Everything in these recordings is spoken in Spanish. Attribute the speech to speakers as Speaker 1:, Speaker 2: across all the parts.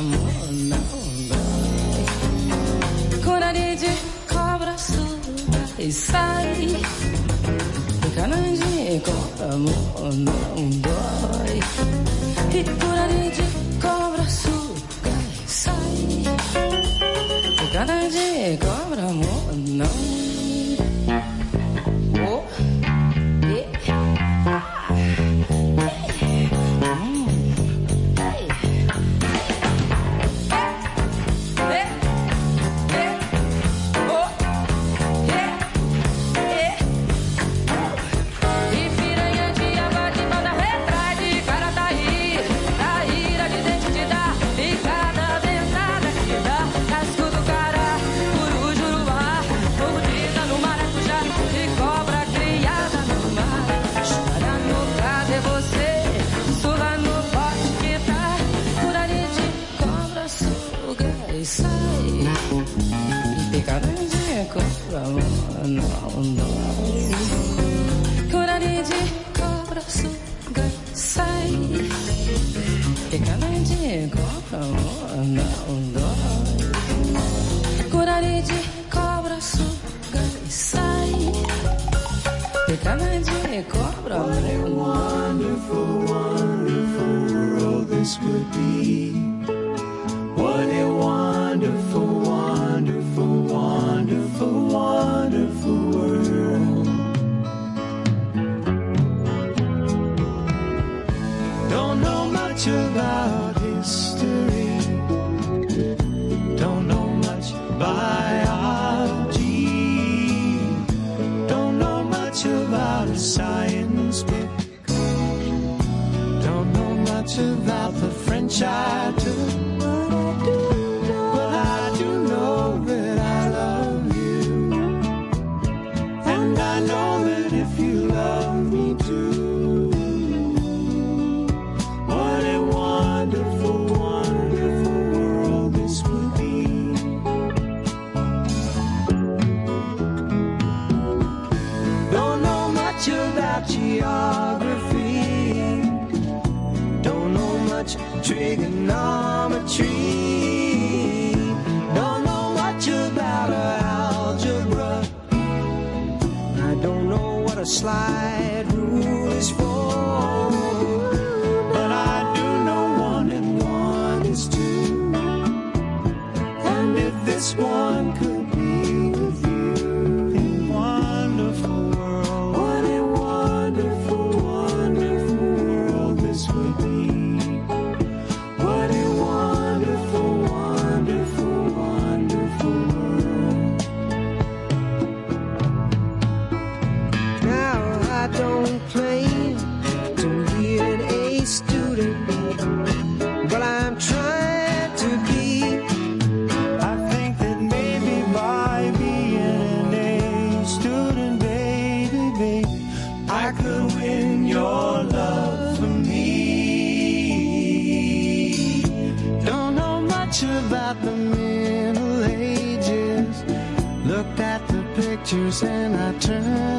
Speaker 1: amor, não. Curaria de cobra surda e sai. Canandinho, de Curare de cobra, suga, sai. Picada de cobra, não dói. Curare de cobra, suga, sai. Picada de cobra, não
Speaker 2: dói. What a wonderful, wonderful world this could be. child. pictures and I
Speaker 3: turn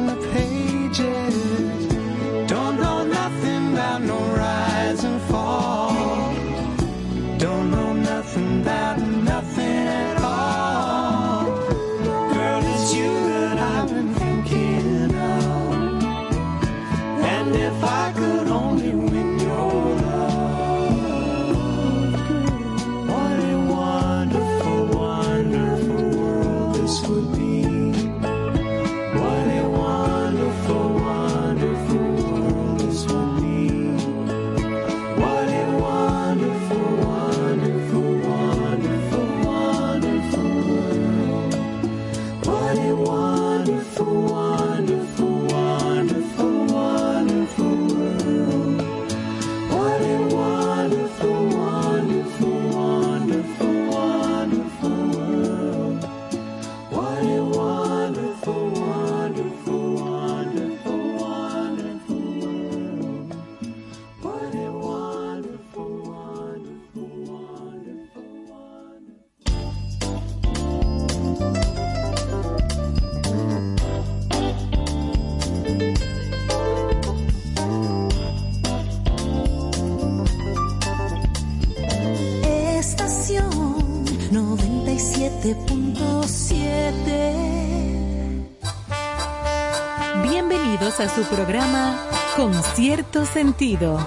Speaker 3: Con cierto sentido.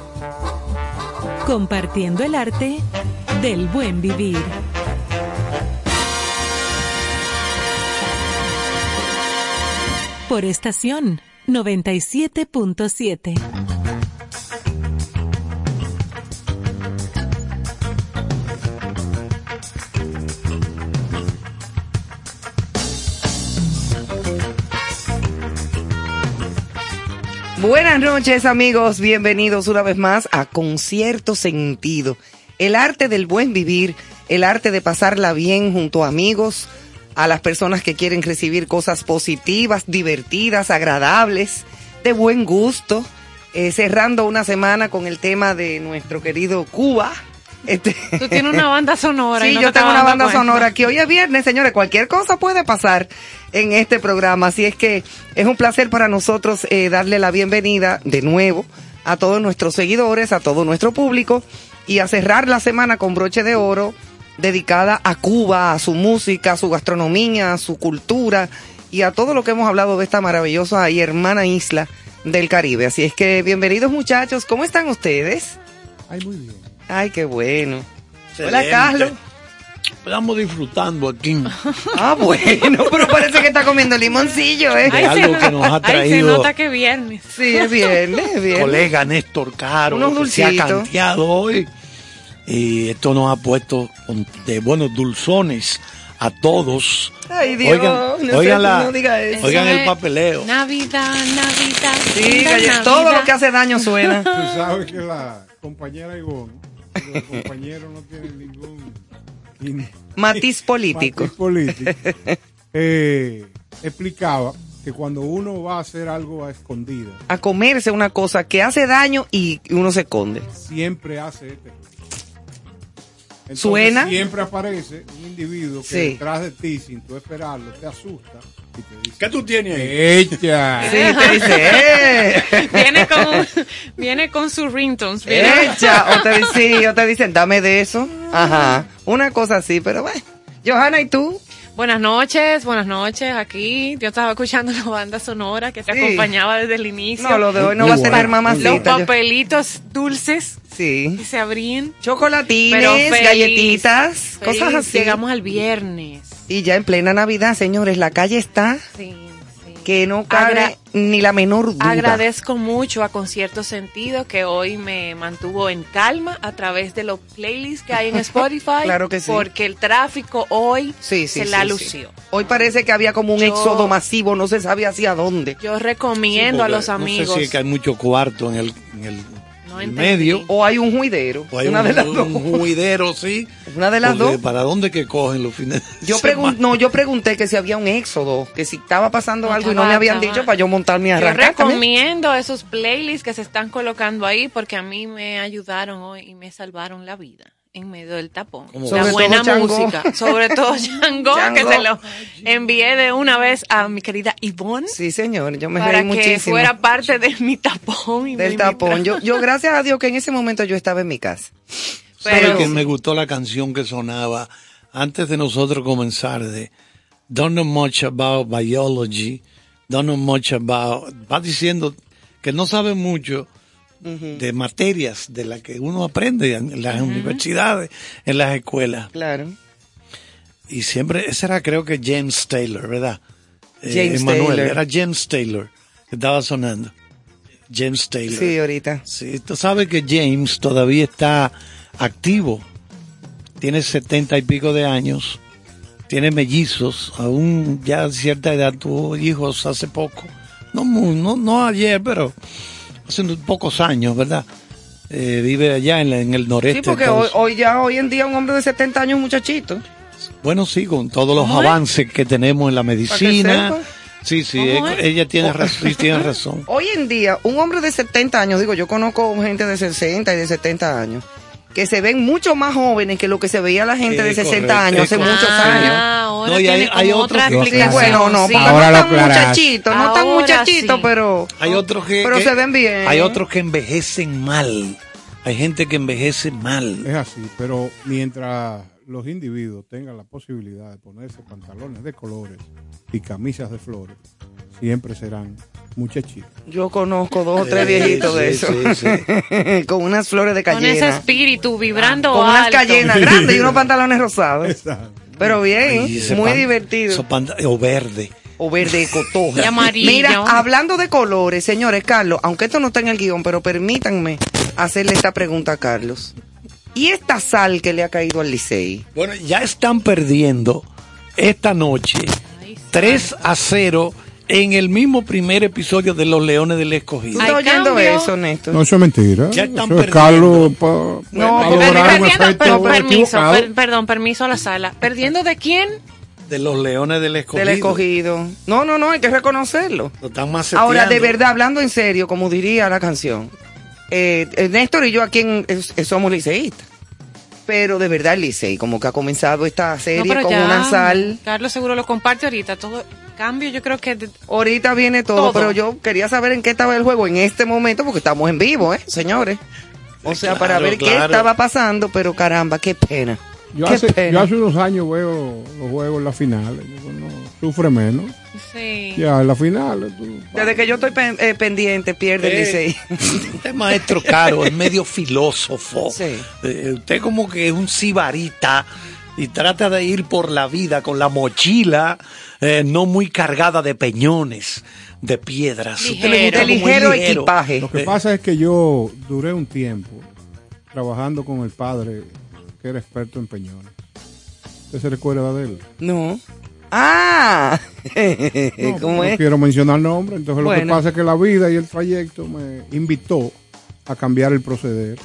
Speaker 3: Compartiendo el arte del buen vivir. Por estación 97.7.
Speaker 4: Buenas noches amigos, bienvenidos una vez más a Concierto Sentido, el arte del buen vivir, el arte de pasarla bien junto a amigos, a las personas que quieren recibir cosas positivas, divertidas, agradables, de buen gusto, eh, cerrando una semana con el tema de nuestro querido Cuba. Este,
Speaker 5: Tú tienes una banda sonora. y
Speaker 4: Sí,
Speaker 5: no
Speaker 4: yo
Speaker 5: te
Speaker 4: tengo una banda
Speaker 5: cuenta.
Speaker 4: sonora aquí. Hoy es viernes, señores. Cualquier cosa puede pasar en este programa. Así es que es un placer para nosotros eh, darle la bienvenida de nuevo a todos nuestros seguidores, a todo nuestro público y a cerrar la semana con broche de oro dedicada a Cuba, a su música, a su gastronomía, a su cultura y a todo lo que hemos hablado de esta maravillosa y hermana isla del Caribe. Así es que bienvenidos muchachos. ¿Cómo están ustedes?
Speaker 6: Ay, muy bien.
Speaker 4: Ay, qué bueno. Hola. Carlos.
Speaker 6: Estamos disfrutando aquí
Speaker 4: Ah, bueno, pero parece que está comiendo limoncillo, ¿eh?
Speaker 6: de
Speaker 5: Ay,
Speaker 6: algo que nos ha
Speaker 5: Ay, se
Speaker 6: traído
Speaker 5: nota que viernes.
Speaker 4: Sí, es viernes, es viernes.
Speaker 6: colega Néstor Caro,
Speaker 4: Unos
Speaker 6: que se ha canteado hoy. Y esto nos ha puesto de buenos dulzones a todos.
Speaker 4: Ay, Dios, no sé,
Speaker 6: oigan, la-
Speaker 4: no diga eso.
Speaker 6: oigan el papeleo.
Speaker 5: Navidad, Navidad.
Speaker 4: Sí,
Speaker 5: Navidad.
Speaker 4: todo lo que hace daño suena.
Speaker 7: Tú sabes que la compañera Ivonne, los compañeros no tienen ningún in-
Speaker 4: Matiz político.
Speaker 7: matiz político, eh, explicaba que cuando uno va a hacer algo a escondida,
Speaker 4: A comerse una cosa que hace daño y uno se esconde.
Speaker 7: siempre hace este. Entonces,
Speaker 4: ¿Suena?
Speaker 7: Siempre aparece un individuo que
Speaker 4: Sí.
Speaker 7: detrás de ti, sin tú esperarlo, te asusta
Speaker 6: ¿Qué tú tienes ahí?
Speaker 7: ¡Echa!
Speaker 4: Sí, te dice, ¡eh!
Speaker 5: Viene con, viene con sus ringtones.
Speaker 4: ¡Echa! O te, sí, o te dicen, dame de eso. Ajá. Una cosa así, pero bueno. Johanna, ¿y tú?
Speaker 5: Buenas noches, buenas noches. Aquí yo estaba escuchando la banda sonora que te
Speaker 4: Sí.
Speaker 5: acompañaba desde el inicio.
Speaker 4: No, lo de hoy no
Speaker 6: Muy
Speaker 4: va a tener mamacita.
Speaker 5: Los papelitos dulces
Speaker 4: Sí.
Speaker 5: que se abrían.
Speaker 4: Chocolatines,
Speaker 5: feliz,
Speaker 4: galletitas,
Speaker 5: feliz.
Speaker 4: cosas así.
Speaker 5: Llegamos al viernes.
Speaker 4: Y ya en plena Navidad, señores, la calle está
Speaker 5: Sí, sí.
Speaker 4: que no cabe
Speaker 5: Agra-
Speaker 4: ni la menor duda.
Speaker 5: Agradezco mucho a Concierto Sentido que hoy me mantuvo en calma a través de los playlists que hay en Spotify.
Speaker 4: Claro que sí.
Speaker 5: Porque el tráfico hoy
Speaker 4: Sí, sí,
Speaker 5: se
Speaker 4: sí,
Speaker 5: la
Speaker 4: sí.
Speaker 5: lució.
Speaker 4: Hoy parece que había como un
Speaker 5: Yo-
Speaker 4: éxodo masivo, no se sabe hacia dónde.
Speaker 5: Yo recomiendo a los amigos.
Speaker 6: No sé si es que hay mucho cuarto en el, en el,
Speaker 5: No
Speaker 6: el
Speaker 5: entendí.
Speaker 6: medio.
Speaker 4: O hay un juidero.
Speaker 6: O hay
Speaker 4: una
Speaker 6: un,
Speaker 4: de las dos.
Speaker 6: un juidero, sí.
Speaker 4: Una de las
Speaker 6: Porque
Speaker 4: dos.
Speaker 6: ¿Para dónde que cogen los fines de
Speaker 4: Yo
Speaker 6: semana?
Speaker 4: no, yo pregunté que si había un éxodo, que si estaba pasando algo y no me habían dicho para yo montarme y
Speaker 5: Yo
Speaker 4: arrancar también.
Speaker 5: recomiendo esos playlists que se están colocando ahí porque a mí me ayudaron hoy y me salvaron la vida en medio del tapón.
Speaker 6: ¿Cómo?
Speaker 5: La buena música, sobre todo Chango, que se lo envié de una vez a mi querida Yvonne
Speaker 4: Sí, señor, yo me
Speaker 5: para
Speaker 4: reí
Speaker 5: que
Speaker 4: muchísimo
Speaker 5: fuera parte de mi tapón y de
Speaker 4: del
Speaker 5: mi
Speaker 4: tapón. Yo, yo, gracias a Dios que en ese momento yo estaba en mi casa.
Speaker 6: ¿Sabe
Speaker 5: Pero-
Speaker 6: que me gustó la canción que sonaba antes de nosotros comenzar de Don't know much about biology, don't know much about, va diciendo que no sabe mucho de materias de las que uno aprende en las universidades, en las escuelas.
Speaker 4: Claro.
Speaker 6: Y siempre, ese era creo que James Taylor, ¿verdad? Eh,
Speaker 4: James Taylor.
Speaker 6: era James Taylor que estaba sonando. James Taylor.
Speaker 4: Sí, ahorita.
Speaker 6: Sí, tú sabes que James todavía está activo. Tiene setenta y pico de años. Tiene mellizos. Aún ya a cierta edad tuvo hijos hace poco. No, no, no ayer, pero hace pocos años, ¿verdad? Eh, vive allá en, la- en el noreste.
Speaker 4: Sí, porque hoy, hoy ya, hoy en día un hombre de 70 años un muchachito.
Speaker 6: Bueno, sí, con todos los avances que tenemos en la medicina. Sí, sí, ella tiene, razón, sí, tiene razón.
Speaker 4: Hoy en día, un hombre de 70 años, digo, yo conozco gente de 60 y de 70 años, que se ven mucho más jóvenes que lo que se veía la gente de
Speaker 6: Es
Speaker 4: 60
Speaker 6: correcto,
Speaker 4: años hace
Speaker 6: correcto.
Speaker 4: muchos
Speaker 5: Ah,
Speaker 4: años.
Speaker 5: ahora
Speaker 6: No, y hay- hay
Speaker 5: otra
Speaker 4: Sí, bueno, no,
Speaker 5: sí.
Speaker 4: porque
Speaker 7: Ahora
Speaker 4: no
Speaker 7: lo
Speaker 4: tan
Speaker 7: aclaraste.
Speaker 4: muchachitos, no tan
Speaker 5: Ahora
Speaker 4: muchachitos,
Speaker 5: sí.
Speaker 4: pero,
Speaker 6: Hay otros que,
Speaker 4: pero
Speaker 6: que-
Speaker 4: se ven bien.
Speaker 6: Hay otros que envejecen mal. Hay gente que envejece mal.
Speaker 7: Es así, pero mientras los individuos tengan la posibilidad de ponerse pantalones de colores y camisas de flores, siempre serán muchachitos.
Speaker 4: Yo conozco dos o tres
Speaker 6: Sí,
Speaker 4: viejitos de
Speaker 6: sí,
Speaker 4: eso.
Speaker 6: sí,
Speaker 4: con unas flores de
Speaker 5: Con ese
Speaker 4: cayena.
Speaker 5: espíritu vibrando
Speaker 4: Con unas cayenas grandes y unos pantalones rosados.
Speaker 7: Exacto.
Speaker 4: Pero bien, muy divertido.
Speaker 6: o verde.
Speaker 4: o verde de cotoja.
Speaker 5: Y amarillo.
Speaker 4: Mira, hablando de colores, señores, Carlos, aunque esto no está en el guion, pero permítanme hacerle esta pregunta a Carlos. ¿Y esta sal que le ha caído al Licey?
Speaker 6: Bueno, ya están perdiendo esta noche
Speaker 5: Ay, sí.
Speaker 6: 3 a 0 en el mismo primer episodio de Los Leones del
Speaker 4: ¿Tú
Speaker 6: Escogido.
Speaker 4: Estás oyendo
Speaker 5: cambio.
Speaker 4: eso, Néstor?
Speaker 7: No, eso es mentira.
Speaker 6: Ya están
Speaker 7: eso es. Carlos pa-
Speaker 4: No, porque-
Speaker 7: lograr un
Speaker 5: Perdiendo, permiso, per- perdón, permiso a la sala. ¿Perdiendo de quién?
Speaker 6: De Los Leones del Escogido.
Speaker 4: Del escogido. No, no, no, hay que reconocerlo.
Speaker 6: Lo están maceteando.
Speaker 4: Ahora, de verdad, hablando en serio, como diría la canción, eh, eh, Néstor y yo aquí en- es- es- somos liceístas. Pero de verdad el Licey, como que ha comenzado esta
Speaker 5: No,
Speaker 4: serie
Speaker 5: pero
Speaker 4: con
Speaker 5: ya,
Speaker 4: una sal.
Speaker 5: Carlos seguro lo comparte ahorita. Todo cambio, yo creo que
Speaker 4: Ahorita viene todo,
Speaker 5: Todo.
Speaker 4: pero yo quería saber en qué estaba el juego en este momento, porque estamos en vivo, ¿eh, señores? O sea, para
Speaker 6: claro,
Speaker 4: ver qué estaba pasando, pero caramba, qué pena.
Speaker 7: Yo
Speaker 4: qué
Speaker 7: hace,
Speaker 4: pena.
Speaker 7: yo hace unos años veo los juegos en la final. Uno sufre menos.
Speaker 5: sí.
Speaker 7: Ya en la final. tú-
Speaker 4: Desde que yo estoy pen- eh, pendiente, pierde el
Speaker 6: Eh,
Speaker 4: Licey.
Speaker 6: Usted es maestro caro, es medio filósofo.
Speaker 4: Sí.
Speaker 6: Eh, usted como que es un sibarita y trata de ir por la vida con la mochila eh, no muy cargada de peñones, de piedras.
Speaker 4: De ligero
Speaker 6: ligero.
Speaker 4: equipaje.
Speaker 7: Lo que
Speaker 6: Eh,
Speaker 7: pasa es que yo duré un tiempo trabajando con el padre que era experto en peñones. ¿Usted se recuerda de él?
Speaker 4: No. Ah,
Speaker 7: No,
Speaker 4: ¿cómo
Speaker 7: no
Speaker 4: es?
Speaker 7: quiero mencionar nombre. Entonces lo que pasa es que la vida y el trayecto me invitó a cambiar el proceder.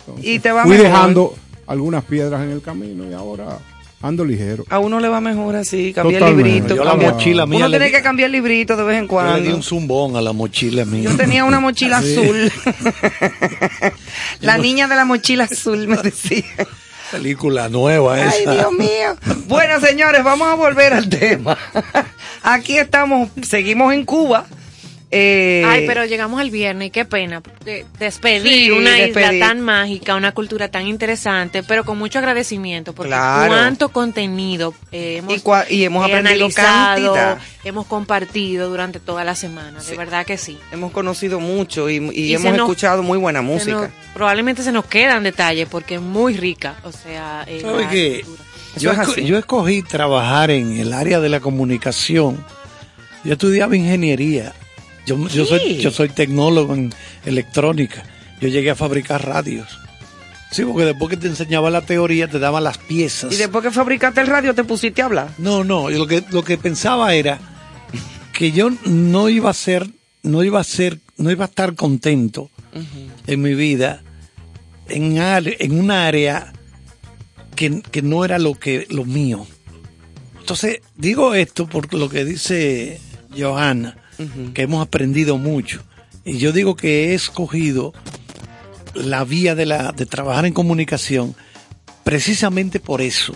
Speaker 7: Entonces,
Speaker 4: Y te va
Speaker 7: fui
Speaker 4: mejor.
Speaker 7: dejando algunas piedras en el camino y ahora ando ligero.
Speaker 4: A uno le va mejor así, cambiar el librito.
Speaker 6: Yo la mochila mía
Speaker 4: Uno
Speaker 6: le
Speaker 4: tiene
Speaker 6: di-
Speaker 4: que cambiar el librito de vez en
Speaker 6: Yo le di
Speaker 4: cuando.
Speaker 6: un zumbón a la mochila mía.
Speaker 4: Yo tenía una mochila
Speaker 6: Sí.
Speaker 4: azul. la niña de la mochila azul me decía.
Speaker 6: Película nueva
Speaker 4: Ay,
Speaker 6: esa.
Speaker 4: Dios mío. Bueno, señores, vamos a volver al tema. Aquí estamos, seguimos en Cuba. Eh,
Speaker 5: Ay, pero llegamos al viernes y qué pena de- despedir
Speaker 4: Sí,
Speaker 5: una
Speaker 4: despedir.
Speaker 5: isla tan mágica, una cultura tan interesante, pero con mucho agradecimiento porque
Speaker 4: Claro.
Speaker 5: cuánto contenido eh, hemos,
Speaker 4: Y cua- y hemos
Speaker 5: eh,
Speaker 4: aprendido
Speaker 5: analizado,
Speaker 4: cantidad.
Speaker 5: hemos compartido durante toda la semana, de verdad que sí.
Speaker 4: Hemos conocido mucho y, y
Speaker 5: Y
Speaker 4: hemos
Speaker 5: nos-
Speaker 4: escuchado muy buena
Speaker 5: Se
Speaker 4: música.
Speaker 5: nos- probablemente se nos quedan detalles porque es muy rica, o sea, eh,
Speaker 6: ¿Sabe qué?
Speaker 4: es
Speaker 6: yo escogí trabajar en el área de la comunicación. Yo estudiaba ingeniería. Yo, yo, soy, yo soy tecnólogo en electrónica. Yo llegué a fabricar radios. Sí, porque después que te enseñaba la teoría, te daban las piezas.
Speaker 4: Y después que fabricaste el radio, te pusiste a hablar.
Speaker 6: No, no, yo lo que, lo que pensaba era que yo no iba a ser, no iba a ser, no iba a estar contento en mi vida en, en un área que, que no era lo que lo mío. Entonces, digo esto por lo que dice Johanna, que hemos aprendido mucho. Y yo digo que he escogido la vía de, la, de trabajar en comunicación precisamente por eso.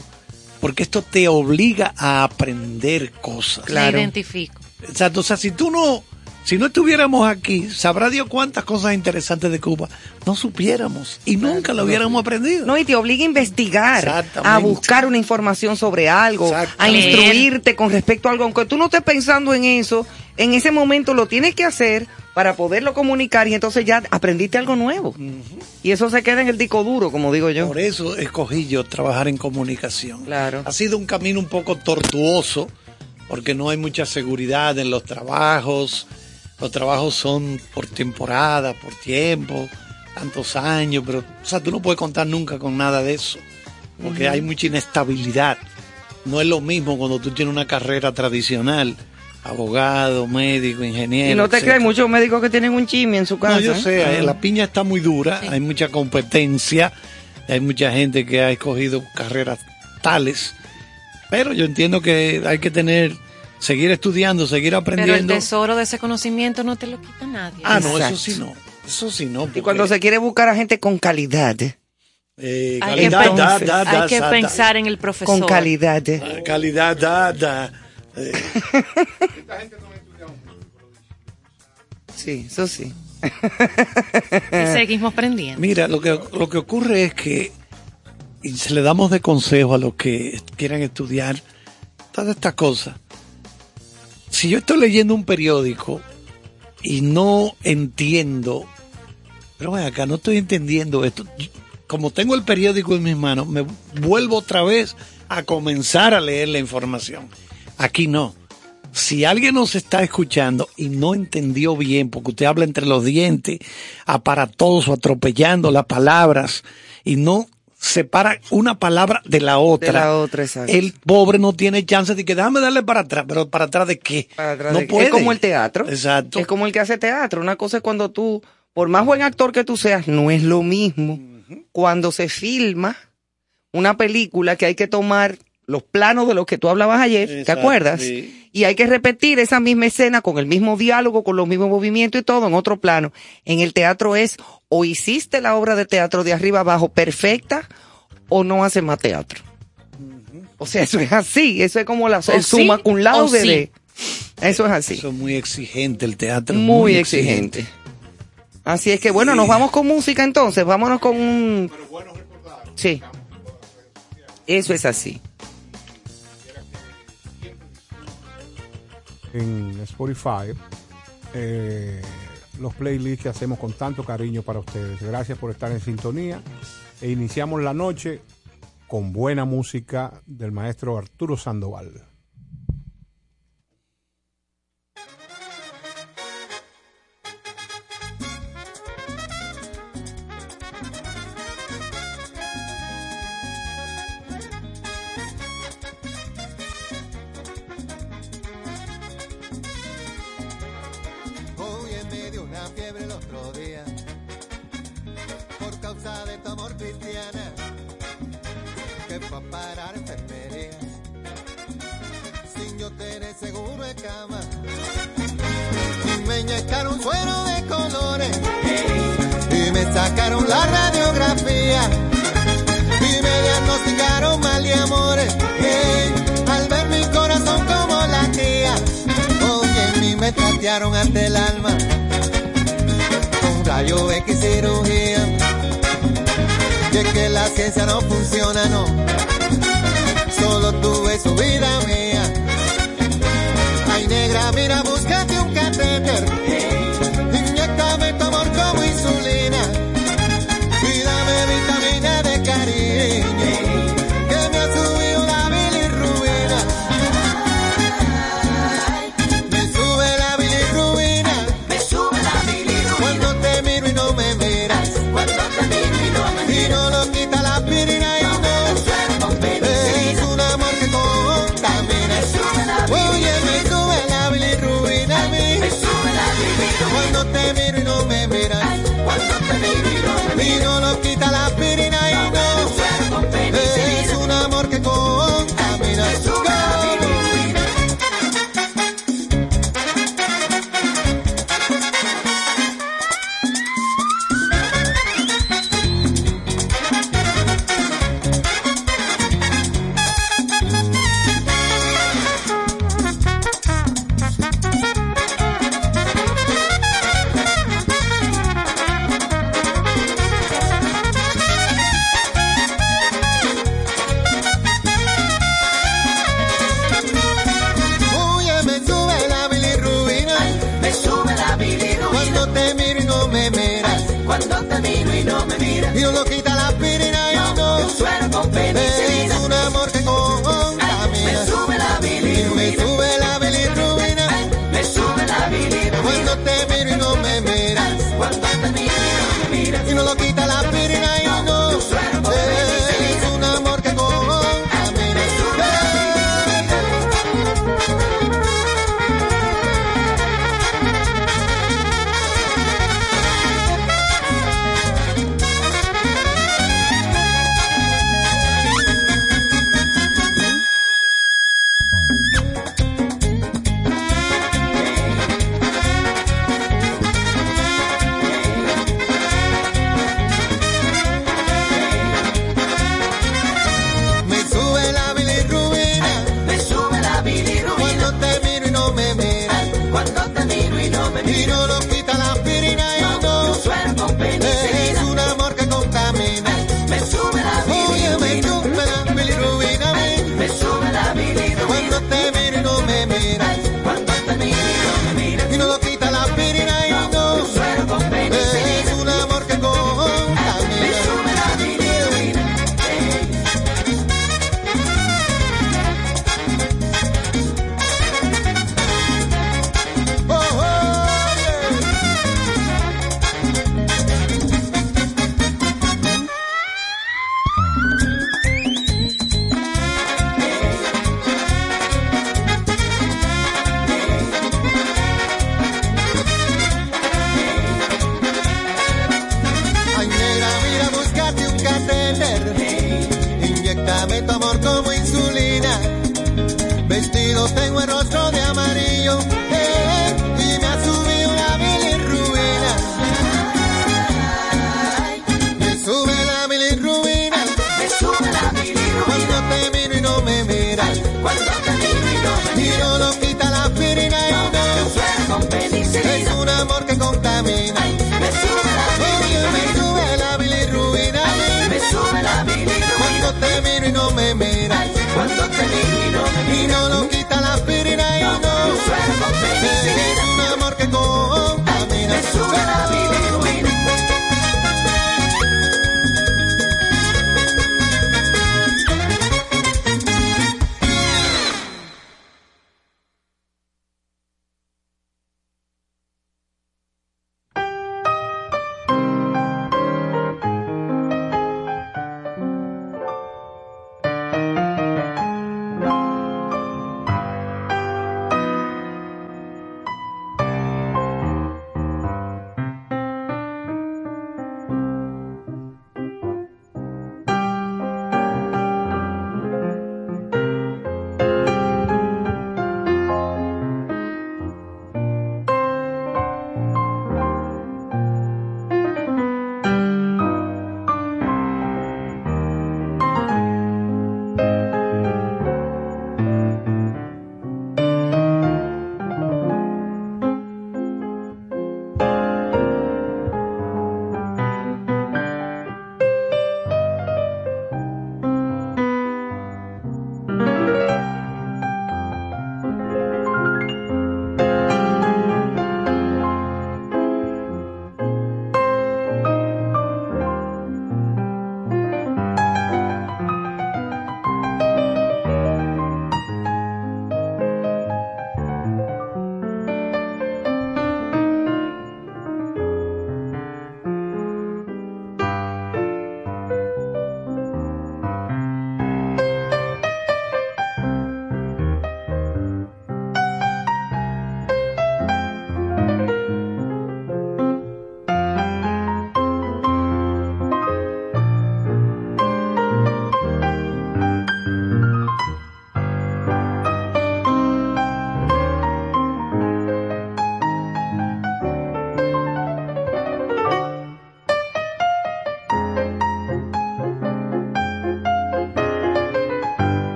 Speaker 6: Porque esto te obliga a aprender cosas.
Speaker 4: Claro.
Speaker 5: Me identifico.
Speaker 6: Exacto. O sea, si tú no, si no estuviéramos aquí, sabrá Dios cuántas cosas interesantes de Cuba no supiéramos y nunca lo hubiéramos aprendido.
Speaker 4: No, y te obliga a investigar, a buscar una información sobre algo, a instruirte con respecto a algo. Aunque tú no estés pensando en eso, en ese momento lo tienes que hacer para poderlo comunicar y entonces ya aprendiste algo nuevo. Y eso se queda en el disco duro, como digo yo.
Speaker 6: Por eso escogí yo trabajar en comunicación.
Speaker 4: Claro.
Speaker 6: Ha sido un camino un poco tortuoso porque no hay mucha seguridad en los trabajos. Los trabajos son por temporada, por tiempo, tantos años, pero o sea, tú no puedes contar nunca con nada de eso porque hay mucha inestabilidad. No es lo mismo cuando tú tienes una carrera tradicional, abogado, médico, ingeniero.
Speaker 4: Y no te
Speaker 6: etcétera.
Speaker 4: crees, muchos médicos que tienen un chimi en su casa.
Speaker 6: No, yo
Speaker 4: ¿eh?
Speaker 6: sé, eh, la piña está muy dura, hay mucha competencia, hay mucha gente que ha escogido carreras tales, pero yo entiendo que hay que tener, seguir estudiando, seguir
Speaker 5: Pero el
Speaker 6: aprendiendo.
Speaker 5: tesoro de ese conocimiento no te lo quita nadie.
Speaker 6: Ah, no,
Speaker 4: Exacto.
Speaker 6: eso sí no, eso sí no.
Speaker 4: Y cuando se quiere buscar a gente con calidad, ¿eh?
Speaker 5: Hay que,
Speaker 6: calidad,
Speaker 5: pen-
Speaker 6: da, da, da,
Speaker 5: hay que
Speaker 6: da,
Speaker 5: pensar en el profesor.
Speaker 4: con calidad. ¿eh?
Speaker 6: da. Calidad, da, da. Eh,
Speaker 4: Sí, eso sí.
Speaker 5: Y seguimos aprendiendo.
Speaker 6: Mira, lo que, lo que ocurre es que y se le damos de consejo a los que quieran estudiar todas estas cosas. Si yo estoy leyendo un periódico y no entiendo, pero acá, no estoy entendiendo esto. Como tengo el periódico en mis manos, me vuelvo otra vez a comenzar a leer la información. Aquí no. Si alguien nos está escuchando y no entendió bien, porque usted habla entre los dientes, aparatoso, atropellando las palabras, y no separa una palabra de la otra.
Speaker 4: De la otra, exacto.
Speaker 6: El pobre no tiene chance de que déjame darle para atrás, pero para atrás de qué?
Speaker 4: Para atrás
Speaker 6: no
Speaker 4: de-
Speaker 6: puede.
Speaker 4: Es como el teatro.
Speaker 6: Exacto.
Speaker 4: Es como el que hace teatro. Una cosa es cuando tú, por más buen actor que tú seas, no es lo mismo cuando se filma una película que hay que tomar los planos de los que tú hablabas ayer, ¿te acuerdas?
Speaker 6: sí.
Speaker 4: Y hay que repetir esa misma escena con el mismo diálogo, con los mismos movimientos y todo en otro plano. En el teatro es o hiciste la obra de teatro de arriba abajo perfecta o no haces más teatro. O sea, eso es así, eso es como la, el
Speaker 5: O
Speaker 4: summa
Speaker 5: sí,
Speaker 4: cum laude
Speaker 5: sí.
Speaker 4: de... Eso es así
Speaker 6: Eso es muy exigente, el teatro.
Speaker 4: muy exigente. Así es que bueno, nos vamos con música entonces, vámonos con un... Sí. Eso es así.
Speaker 7: en Spotify eh, los playlists que hacemos con tanto cariño para ustedes. Gracias por estar en sintonía e iniciamos la noche con buena música del maestro Arturo Sandoval.
Speaker 8: Y me inyectaron suero de colores y me sacaron la radiografía y me diagnosticaron mal de amores Ey, al ver mi corazón como latía Oye, mí me tratearon ante el alma con rayo X cirugía. Y es que la ciencia no funciona, no. Solo tuve su vida mía. Negra, mira, búscate un catéter.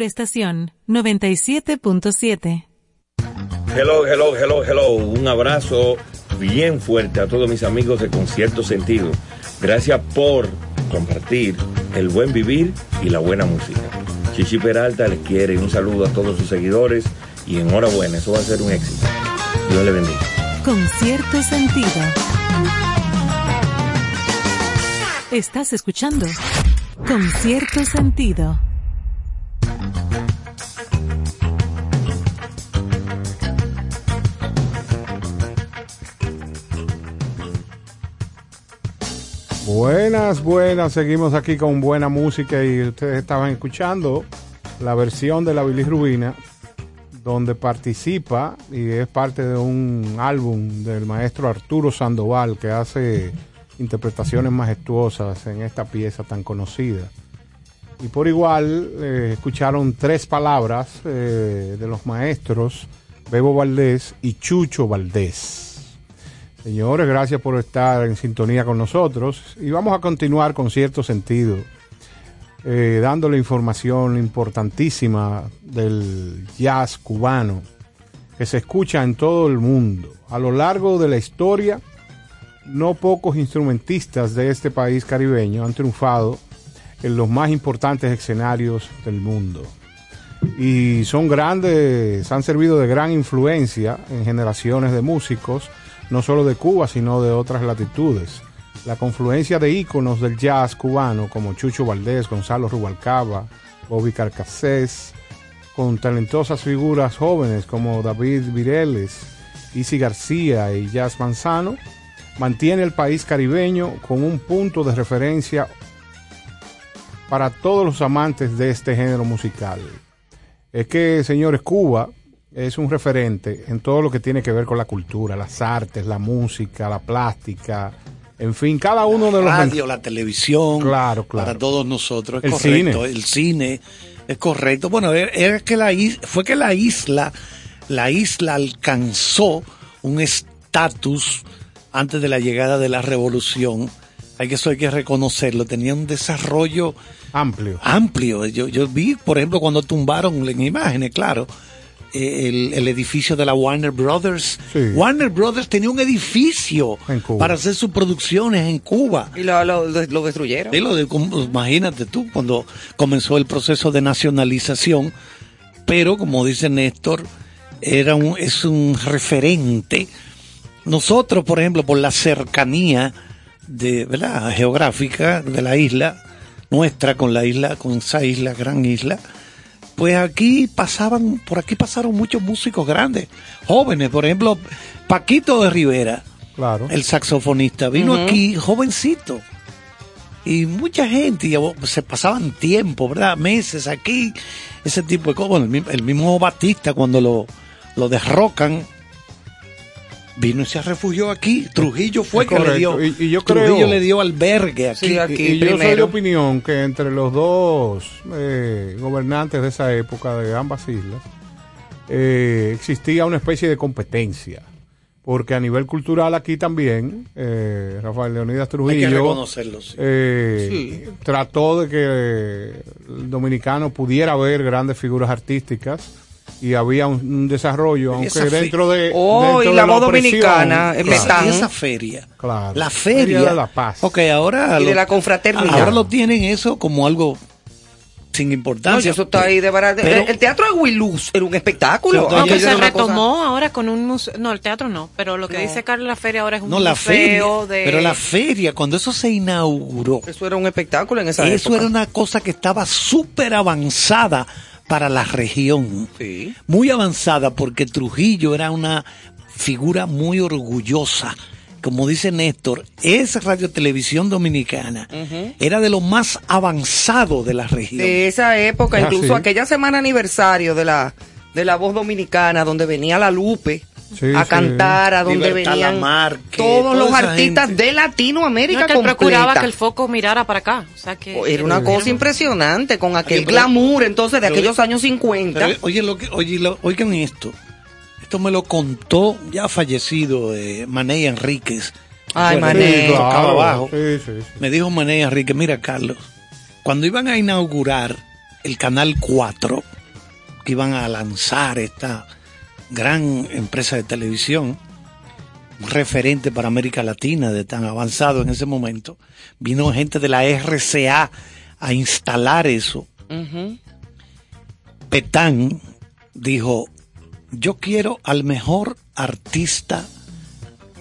Speaker 3: Por estación 97.7.
Speaker 9: Hello, hello, hello, hello. Un abrazo bien fuerte a todos mis amigos de Concierto Sentido. Gracias por compartir el buen vivir y la buena música. Chichi Peralta les quiere un saludo a todos sus seguidores y enhorabuena, eso va a ser un éxito. Dios le bendiga.
Speaker 3: Con cierto sentido. Estás escuchando Con cierto sentido.
Speaker 7: Buenas, buenas, seguimos aquí con buena música y ustedes estaban escuchando la versión de la Bilis Rubina donde participa y es parte de un álbum del maestro Arturo Sandoval que hace interpretaciones majestuosas en esta pieza tan conocida. Y por igual eh, escucharon tres palabras eh, de los maestros Bebo Valdés y Chucho Valdés. Señores, gracias por estar en sintonía con nosotros y vamos a continuar con cierto sentido, eh, dándole información importantísima del jazz cubano que se escucha en todo el mundo. A lo largo de la historia, no pocos instrumentistas de este país caribeño han triunfado en los más importantes escenarios del mundo. Y son grandes, han servido de gran influencia en generaciones de músicos, no solo de Cuba, sino de otras latitudes. La confluencia de íconos del jazz cubano como Chucho Valdés, Gonzalo Rubalcaba, Bobby Carcassés, con talentosas figuras jóvenes como David Vireles, Isi García y Jazz Manzano, mantiene el país caribeño con un punto de referencia para todos los amantes de este género musical. Es que, señores, Cuba es un referente en todo lo que tiene que ver con la cultura, las artes, la música, la plástica, en fin, cada uno de los...
Speaker 6: Radio, la televisión,
Speaker 7: Claro, claro.
Speaker 6: para todos nosotros, es
Speaker 7: El
Speaker 6: correcto.
Speaker 7: cine.
Speaker 6: El cine, es correcto. Bueno, era- era que la is- fue que la isla, la isla alcanzó un estatus antes de la llegada de la revolución. Hay que eso hay que reconocerlo. Tenía un desarrollo
Speaker 7: amplio.
Speaker 6: amplio. Yo, yo vi, por ejemplo, cuando tumbaron en imágenes, claro, el, el edificio de la Warner Brothers. Warner Brothers tenía un edificio
Speaker 7: Cuba.
Speaker 6: para hacer sus producciones en Cuba.
Speaker 4: Y lo, lo, lo destruyeron.
Speaker 6: Sí, lo de- imagínate tú, cuando comenzó el proceso de nacionalización, pero como dice Néstor, era un, es un referente. Nosotros, por ejemplo, por la cercanía de, ¿verdad? geográfica de la isla, nuestra con la isla, con esa isla, gran isla, pues aquí pasaban, por aquí pasaron muchos músicos grandes, jóvenes, por ejemplo, Paquito de Rivera,
Speaker 7: Claro.
Speaker 6: el saxofonista, vino aquí jovencito. Y mucha gente y se pasaban tiempo, ¿verdad? Meses aquí, ese tipo de cosas. Bueno, el mismo Batista cuando lo, lo derrocan, vino y se refugió aquí. Trujillo fue que le dio.
Speaker 7: Y- y yo
Speaker 6: Trujillo
Speaker 7: creo-
Speaker 6: le dio albergue aquí.
Speaker 7: y, y yo soy de opinión que entre los dos eh, gobernantes de esa época de ambas islas eh, existía una especie de competencia. Porque a nivel cultural aquí también, eh, Rafael Leonidas Trujillo
Speaker 6: reconocerlo, sí.
Speaker 7: eh, trató de que el dominicano pudiera ver grandes figuras artísticas y había un, un desarrollo, aunque dentro de...
Speaker 4: Oh,
Speaker 7: dentro
Speaker 4: y
Speaker 7: de
Speaker 4: la voz
Speaker 7: opresión,
Speaker 4: dominicana, en
Speaker 6: Y esa- feria.
Speaker 7: Claro.
Speaker 6: La feria.
Speaker 7: de la paz.
Speaker 6: Ok, ahora.
Speaker 4: Y de la confraternidad.
Speaker 6: Ahora lo tienen eso como algo sin importancia.
Speaker 4: No, eso está ahí de barato.
Speaker 6: Pero-
Speaker 4: el, el teatro de Huiluz era un espectáculo.
Speaker 6: Sí,
Speaker 5: Aunque se
Speaker 4: cosa-
Speaker 5: retomó ahora con un museo. No, el teatro no, pero lo que dice Carlos, la feria ahora es un
Speaker 6: No, la feria.
Speaker 5: museo de.
Speaker 6: Pero la feria, cuando eso se inauguró.
Speaker 4: Eso era un espectáculo en esa
Speaker 6: Eso
Speaker 4: época.
Speaker 6: era una cosa que estaba súper avanzada para la región.
Speaker 4: Sí.
Speaker 6: Muy avanzada porque Trujillo era una figura muy orgullosa. Como dice Néstor, esa radio televisión dominicana era de lo más avanzado de la región.
Speaker 4: de esa época,
Speaker 6: Ah,
Speaker 4: incluso
Speaker 6: sí.
Speaker 4: aquella semana aniversario de la de la voz dominicana, donde venía la Lupe
Speaker 7: Sí,
Speaker 4: a
Speaker 7: sí.
Speaker 4: cantar, a donde
Speaker 6: Libertad
Speaker 4: venían
Speaker 6: Lamarque,
Speaker 4: todos los artistas
Speaker 6: gente.
Speaker 4: de Latinoamérica
Speaker 5: No, que él procuraba que el foco mirara para acá. O sea que.
Speaker 4: Era una cosa impresionante con aquel
Speaker 6: Oye, pero-
Speaker 4: glamour entonces de
Speaker 6: pero-
Speaker 4: aquellos años 50.
Speaker 6: Pero, oye, lo que, oye, lo- oigan esto. Esto me lo contó ya fallecido eh, Mané Enríquez.
Speaker 4: Ay,
Speaker 6: Bueno,
Speaker 4: Mané.
Speaker 6: tocaba
Speaker 7: Claro,
Speaker 6: abajo.
Speaker 7: sí, sí, sí.
Speaker 6: Me dijo Mané Enrique, mira Carlos, cuando iban a inaugurar el Canal 4, que iban a lanzar esta gran empresa de televisión, un referente para América Latina de tan avanzado en ese momento, vino gente de la RCA a instalar eso.
Speaker 4: Ujú.
Speaker 6: Petán dijo, yo quiero al mejor artista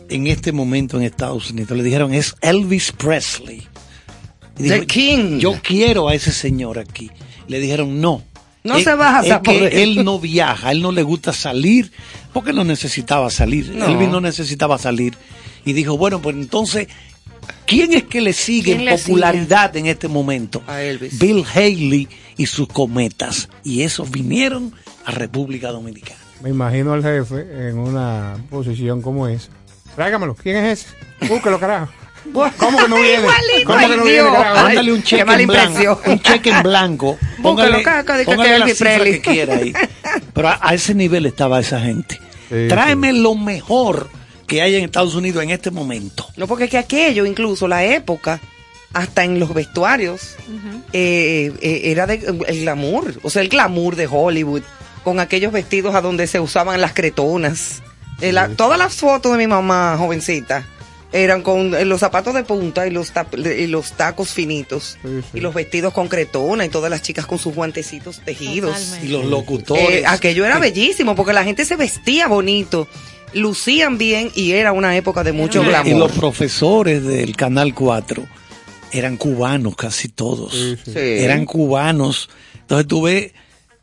Speaker 6: en este momento en Estados Unidos. Le dijeron, es Elvis Presley.
Speaker 4: The King.
Speaker 6: Yo quiero a ese señor aquí. Le dijeron, no.
Speaker 4: No
Speaker 6: Es-
Speaker 4: se baja
Speaker 6: es que
Speaker 4: él.
Speaker 6: no viaja, él no le gusta salir, porque no necesitaba salir.
Speaker 4: No.
Speaker 6: Elvis no necesitaba salir. Y dijo, bueno, pues entonces ¿Quién es que le sigue
Speaker 5: ¿Quién
Speaker 6: en popularidad en este momento?
Speaker 4: A Elvis.
Speaker 6: Bill Haley y sus cometas. Y esos vinieron a República Dominicana.
Speaker 7: Me imagino al jefe en una posición como esa. Tráigamelo. ¿Quién es ese? Búsquelo, carajo. ¿Cómo que no viene?
Speaker 4: Igualito,
Speaker 7: ¿Cómo que no viene,
Speaker 6: Mándale un cheque en blanco. Un cheque en blanco. Póngale,
Speaker 4: caca, de que
Speaker 6: póngale
Speaker 4: te
Speaker 6: la cifra que quiera ahí. Pero a, a ese nivel estaba esa gente.
Speaker 7: Sí,
Speaker 6: Tráeme lo mejor que hay en Estados Unidos en este momento.
Speaker 4: No, porque es que aquello, incluso la época, hasta en los vestuarios, eh, eh, era de, el glamour, o sea, el glamour de Hollywood, con aquellos vestidos a donde se usaban las cretonas. Eh, la- Todas las fotos de mi mamá jovencita eran con eh, los zapatos de punta y los, tap- y los tacos finitos,
Speaker 7: Sí, sí.
Speaker 4: y los vestidos con cretona, y todas las chicas con sus guantecitos tejidos.
Speaker 5: Totalmente.
Speaker 6: Y los locutores.
Speaker 4: Eh, aquello era bellísimo, porque la gente se vestía bonito, lucían bien, y era una época de mucho glamour.
Speaker 6: Y los profesores del Canal 4 eran cubanos casi todos.
Speaker 7: Sí, sí.
Speaker 4: Sí.
Speaker 6: Eran cubanos. Entonces tú ves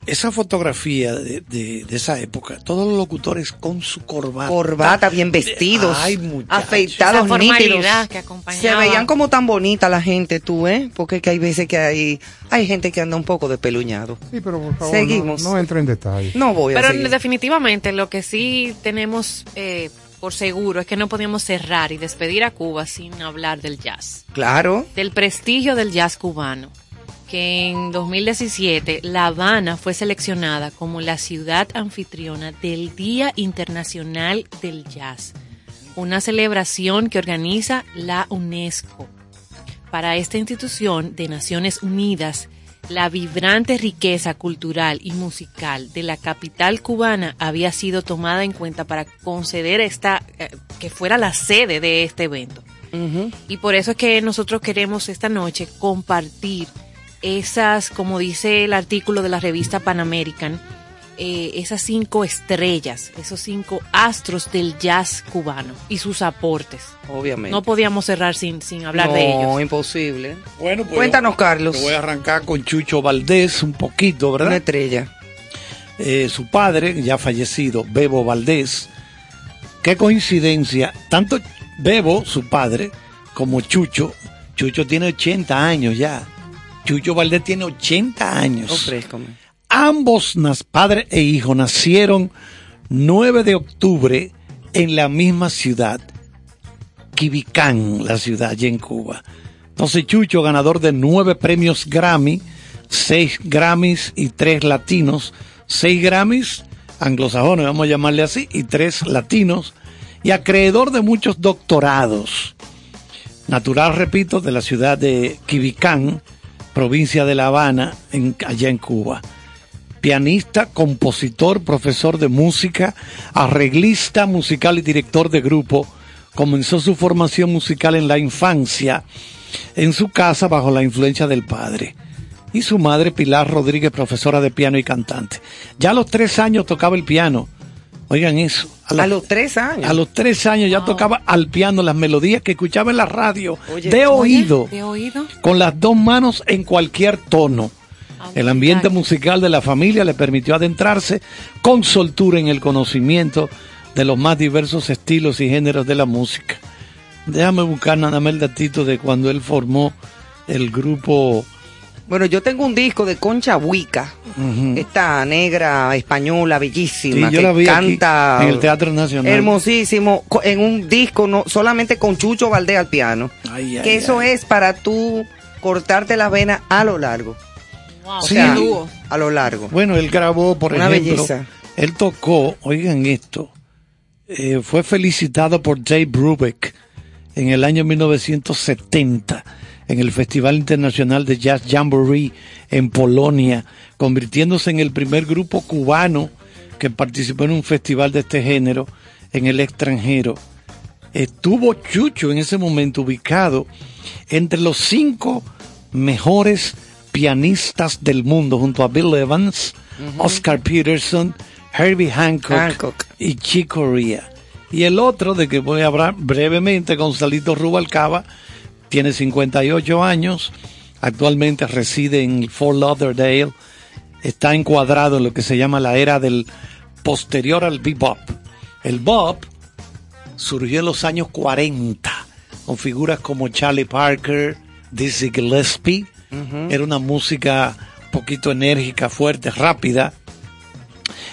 Speaker 6: esa fotografía de, de- de esa época, todos los locutores con su corbata.
Speaker 4: corbata, bien vestidos,
Speaker 6: Ay,
Speaker 4: afeitados, nítidos.
Speaker 5: que.
Speaker 4: Se veían como tan bonita la gente, tú, ¿eh? Porque que hay veces que hay, hay gente que anda un poco despeluñado.
Speaker 7: Sí, pero por favor,
Speaker 4: Seguimos.
Speaker 7: No, no entre en detalles.
Speaker 4: No voy a
Speaker 5: Pero definitivamente lo que sí tenemos eh, por seguro es que no podíamos cerrar y despedir a Cuba sin hablar del jazz.
Speaker 4: Claro.
Speaker 5: Del prestigio del jazz cubano. Que en 2017 La Habana fue seleccionada como la ciudad anfitriona del Día Internacional del Jazz. Una celebración que organiza la UNESCO. Para esta institución de Naciones Unidas, la vibrante riqueza cultural y musical de la capital cubana había sido tomada en cuenta para conceder esta eh, que fuera la sede de este evento. Y por eso es que nosotros queremos esta noche compartir esas, como dice el artículo de la revista Pan American, eh, esas cinco estrellas, esos cinco astros del jazz cubano y sus aportes.
Speaker 4: Obviamente.
Speaker 5: No podíamos cerrar sin, sin hablar
Speaker 4: no,
Speaker 5: de ellos.
Speaker 4: imposible.
Speaker 6: Bueno, pues,
Speaker 4: Cuéntanos, Carlos.
Speaker 6: Te voy a arrancar con Chucho Valdés un poquito,
Speaker 4: Una
Speaker 6: ¿verdad?
Speaker 4: estrella.
Speaker 6: Eh, su padre, ya fallecido, Bebo Valdés. Qué coincidencia, tanto Bebo, su padre, como Chucho. Chucho tiene 80 años ya. Chucho Valdés tiene 80 años. Ambos, padre e hijo, nacieron 9 de octubre en la misma ciudad, Quibicán, la ciudad allí en Cuba. Entonces Chucho, ganador de nueve premios Grammy, seis Grammys y tres latinos, seis Grammys anglosajones, vamos a llamarle así, y tres latinos, y acreedor de muchos doctorados. Natural, repito, de la ciudad de Quibicán, provincia de La Habana, en, allá en Cuba pianista, compositor, profesor de música, arreglista musical y director de grupo. Comenzó su formación musical en la infancia, en su casa bajo la influencia del padre. Y su madre, Pilar Rodríguez, profesora de piano y cantante. Ya a los tres años tocaba el piano. Oigan eso.
Speaker 4: A los tres años.
Speaker 6: a los tres años ya tocaba al piano las melodías que escuchaba en la radio,
Speaker 4: Oye,
Speaker 6: de
Speaker 4: oye,
Speaker 6: oído
Speaker 5: ¿De oído?
Speaker 6: con las dos manos en cualquier tono. El ambiente musical de la familia le permitió adentrarse con soltura en el conocimiento de los más diversos estilos y géneros de la música. Déjame buscar nada más el datito de cuando él formó el grupo.
Speaker 4: Bueno, yo tengo un disco de Concha Huica, esta negra española bellísima
Speaker 6: Sí, yo
Speaker 4: que
Speaker 6: la vi aquí,
Speaker 4: canta
Speaker 6: en el Teatro Nacional.
Speaker 4: hermosísimo en un disco no solamente con Chucho Valdés al piano.
Speaker 6: Ay, ay,
Speaker 4: que eso
Speaker 6: ay.
Speaker 4: es para tú cortarte las venas a lo largo.
Speaker 5: Wow,
Speaker 4: O
Speaker 6: Sí.
Speaker 4: sea, a lo largo.
Speaker 6: Bueno, él grabó, por
Speaker 4: Una
Speaker 6: ejemplo,
Speaker 4: belleza.
Speaker 6: él tocó, oigan esto, eh, fue felicitado por Dave Brubeck en el año 1970 en el Festival Internacional de Jazz Jamboree en Polonia, convirtiéndose en el primer grupo cubano que participó en un festival de este género en el extranjero. Estuvo Chucho en ese momento ubicado entre los cinco mejores pianistas del mundo, junto a Bill Evans, Oscar Peterson, Herbie Hancock,
Speaker 4: Hancock.
Speaker 6: y Chick Corea. Y el otro, de que voy a hablar brevemente, Gonzalito Rubalcaba, tiene 58 años, actualmente reside en Fort Lauderdale, está encuadrado en lo que se llama la era del posterior al bebop. El bop surgió en los años 40, con figuras como Charlie Parker, Dizzy Gillespie. Era una música un poquito enérgica, fuerte, rápida.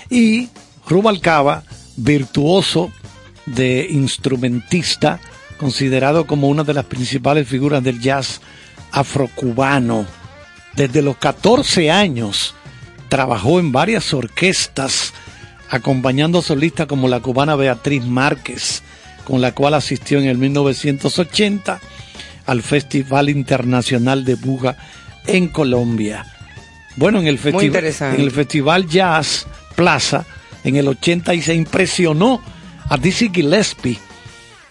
Speaker 6: Y Rubalcaba, virtuoso de instrumentista, considerado como una de las principales figuras del jazz afrocubano. Desde los 14 años trabajó en varias orquestas, acompañando solistas como la cubana Beatriz Márquez, con la cual asistió en el 1980 al Festival Internacional de Buga en Colombia. Bueno, en el, en el Festival Jazz Plaza, en el 80 y se impresionó a Dizzy Gillespie.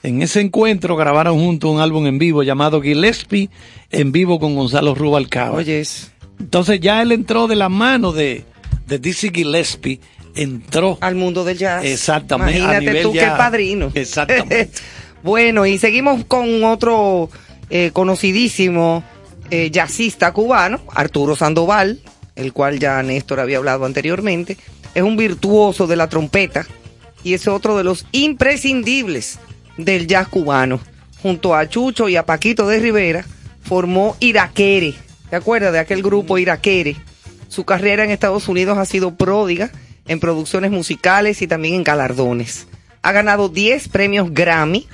Speaker 6: En ese encuentro grabaron juntos un álbum en vivo llamado Gillespie en vivo con Gonzalo Rubalcaba.
Speaker 4: Oyes,
Speaker 6: Entonces ya él entró de la mano de, de Dizzy Gillespie, entró
Speaker 4: al mundo del jazz.
Speaker 6: Exactamente,
Speaker 4: Imagínate tú qué padrino.
Speaker 6: Exactamente.
Speaker 4: bueno, y seguimos con otro eh, conocidísimo eh, jazzista cubano, Arturo Sandoval, el cual ya Néstor había hablado anteriormente. Es un virtuoso de la trompeta y es otro de los imprescindibles del jazz cubano. Junto a Chucho y a Paquito de Rivera, formó Iraquere. ¿Te acuerdas de aquel grupo Iraquere? Su carrera en Estados Unidos ha sido pródiga en producciones musicales y también en galardones. Ha ganado 10 premios Grammy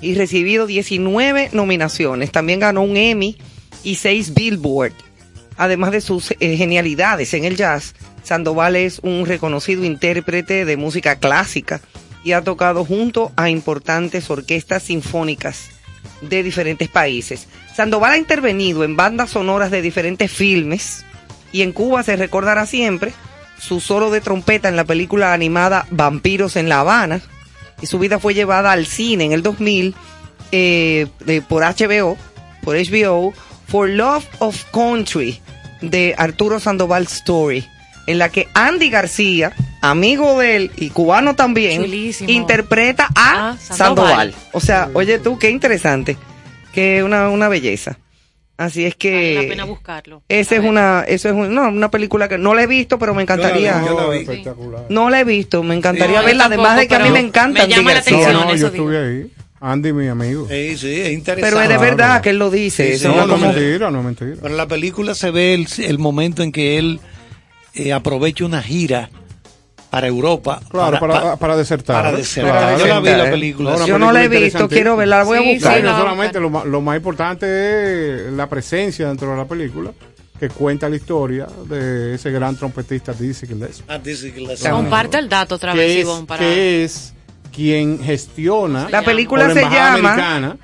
Speaker 4: y recibido 19 nominaciones. También ganó un Emmy y 6 Billboard. Además de sus eh, genialidades en el jazz, Sandoval es un reconocido intérprete de música clásica y ha tocado junto a importantes orquestas sinfónicas de diferentes países. Sandoval ha intervenido en bandas sonoras de diferentes filmes y en Cuba se recordará siempre su solo de trompeta en la película animada Vampiros en La Habana y su vida fue llevada al cine en el 2000 eh, por HBO, por HBO, For Love of Country de Arturo Sandoval Story, en la que Andy García, amigo de él y cubano también,
Speaker 5: Chulísimo.
Speaker 4: interpreta a
Speaker 5: Ah,
Speaker 4: Sandoval.
Speaker 5: Sandoval.
Speaker 4: O sea, oye tú, qué interesante, que una, una belleza. Así es que
Speaker 5: Vale la pena buscarlo.
Speaker 4: esa
Speaker 5: A
Speaker 4: es una, eso es un- no, una película que no la he visto, pero me encantaría.
Speaker 6: Yo la vi.
Speaker 7: espectacular.
Speaker 4: No la he visto, me encantaría
Speaker 5: No,
Speaker 4: verla, además de que a mí me encanta
Speaker 5: me
Speaker 4: Andy
Speaker 5: llama la
Speaker 4: García.
Speaker 7: No,
Speaker 5: atención.
Speaker 7: no,
Speaker 5: eso
Speaker 7: yo
Speaker 5: digo.
Speaker 7: estuve ahí. Andy, mi amigo.
Speaker 6: Sí, sí, es interesante.
Speaker 4: Pero es de
Speaker 7: Claro.
Speaker 4: verdad que él lo dice.
Speaker 6: Sí,
Speaker 4: eso
Speaker 6: sí,
Speaker 4: no
Speaker 7: No,
Speaker 4: es
Speaker 7: no es mentira, no es mentira.
Speaker 6: Pero en la película se ve el, el momento en que él eh, aprovecha una gira para Europa.
Speaker 7: Claro, para, para, desertar.
Speaker 6: para desertar.
Speaker 4: Para
Speaker 6: Yo la vi la
Speaker 4: desertar.
Speaker 6: película.
Speaker 7: No,
Speaker 4: Yo no la he visto, quiero verla, la voy a buscar.
Speaker 5: sí,
Speaker 7: no
Speaker 5: no,
Speaker 7: solamente lo, lo más importante es la presencia dentro de la película que cuenta la historia de ese gran trompetista Dizzy Gillespie.
Speaker 6: Ah, dice que la-
Speaker 5: Comparte el dato otra vez, Ivonne, para...
Speaker 7: que es quien gestiona
Speaker 4: La película se
Speaker 7: embajada
Speaker 4: llama.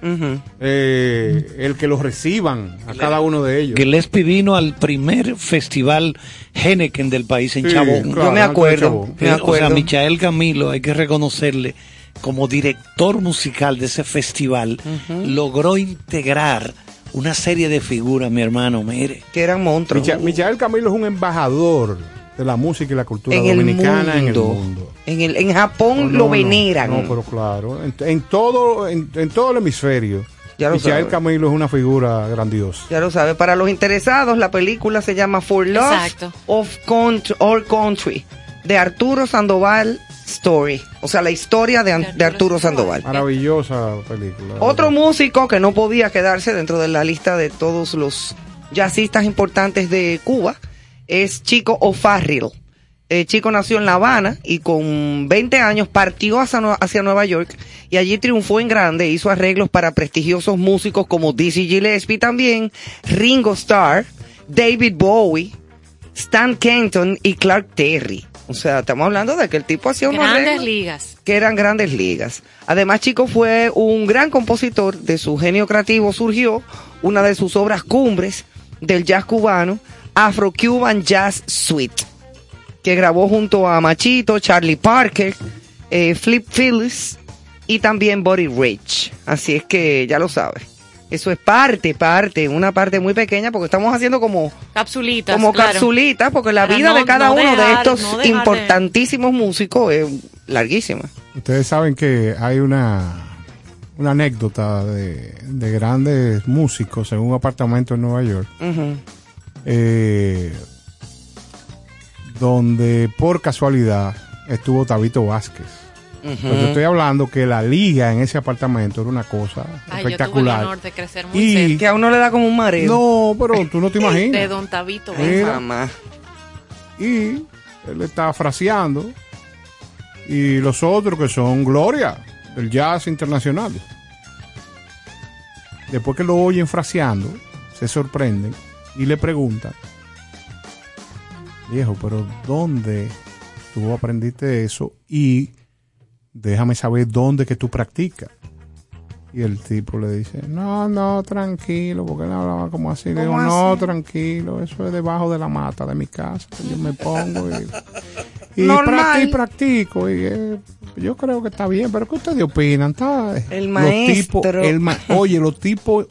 Speaker 7: eh, el que los reciban a cada uno de ellos.
Speaker 6: Gillespie vino al primer festival Henneken del país en
Speaker 7: Sí,
Speaker 6: Chabón.
Speaker 7: claro,
Speaker 4: Yo me acuerdo. Me
Speaker 6: Eh, O
Speaker 4: acuerdo.
Speaker 6: sea, Michael Camilo, hay que reconocerle, como director musical de ese festival, logró integrar una serie de figuras, mi hermano, mire.
Speaker 4: que eran monstruos.
Speaker 7: Micha- Michael Camilo es un embajador de la música y la cultura
Speaker 4: en el
Speaker 7: dominicana en el
Speaker 4: mundo. En, el, en Japón
Speaker 7: No, no,
Speaker 4: lo
Speaker 7: no,
Speaker 4: veneran.
Speaker 7: No, pero claro, en, en todo en, en todo el hemisferio.
Speaker 4: Ya lo
Speaker 7: Michael
Speaker 4: sabe.
Speaker 7: Camilo es una figura grandiosa.
Speaker 4: Ya lo sabe. Para los interesados, la película se llama For Love
Speaker 5: Exacto.
Speaker 4: of Country, All Country de Arturo Sandoval Story. O sea, la historia de, An- de Arturo Sandoval.
Speaker 7: Maravillosa película.
Speaker 4: Otro músico que no podía quedarse dentro de la lista de todos los jazzistas importantes de Cuba es Chico O'Farrill. Eh, Chico nació en La Habana y con 20 años partió hacia, hacia Nueva York y allí triunfó en grande. Hizo arreglos para prestigiosos músicos como Dizzy Gillespie también, Ringo Starr, David Bowie, Stan Kenton y Clark Terry. O sea, estamos hablando de que el tipo hacía unos
Speaker 5: Grandes ligas.
Speaker 4: que eran grandes ligas. Además, Chico fue un gran compositor, de su genio creativo surgió una de sus obras cumbres del jazz cubano, Afro-Cuban Jazz Suite, que grabó junto a Machito, Charlie Parker, eh, Flip Phillips y también Buddy Rich. Así es que ya lo sabes. Eso es parte, parte, una parte muy pequeña, porque estamos haciendo como
Speaker 5: Capsulitas.
Speaker 4: como
Speaker 5: claro.
Speaker 4: capsulitas, porque la
Speaker 5: Para
Speaker 4: vida
Speaker 5: no-
Speaker 4: de cada
Speaker 5: no
Speaker 4: uno de estos
Speaker 5: no
Speaker 4: importantísimos músicos es larguísima.
Speaker 7: Ustedes saben que hay una, una anécdota de, de grandes músicos en un apartamento en Nueva York,
Speaker 4: Ujú.
Speaker 7: eh, donde por casualidad estuvo Tabito Vázquez. Pues yo estoy hablando que la liga en ese apartamento era una cosa
Speaker 5: Ay, yo tuve el
Speaker 7: espectacular.
Speaker 5: honor de crecer muy
Speaker 7: Y-
Speaker 5: cerca
Speaker 4: Que a uno le da como un mareo.
Speaker 7: No, pero tú no te
Speaker 5: de
Speaker 7: imaginas.
Speaker 5: Don Tabito.
Speaker 7: Mira.
Speaker 4: Mamá.
Speaker 7: Y él está fraseando. Y los otros que son gloria del jazz internacional. Después que lo oyen fraseando, se sorprenden y le preguntan, viejo, pero ¿dónde tú aprendiste eso? Y déjame saber dónde que tú practicas. Y el tipo le dice, no, no, tranquilo, porque él hablaba como así. Le digo,
Speaker 4: ¿Cómo
Speaker 7: no, tranquilo, eso es debajo de la mata de mi casa. que Yo me pongo y, practico. Y eh, yo creo que está bien, pero ¿qué ustedes opinan? Está,
Speaker 4: El
Speaker 7: los tipos-
Speaker 4: maestro.
Speaker 7: el ma- oye, los tipos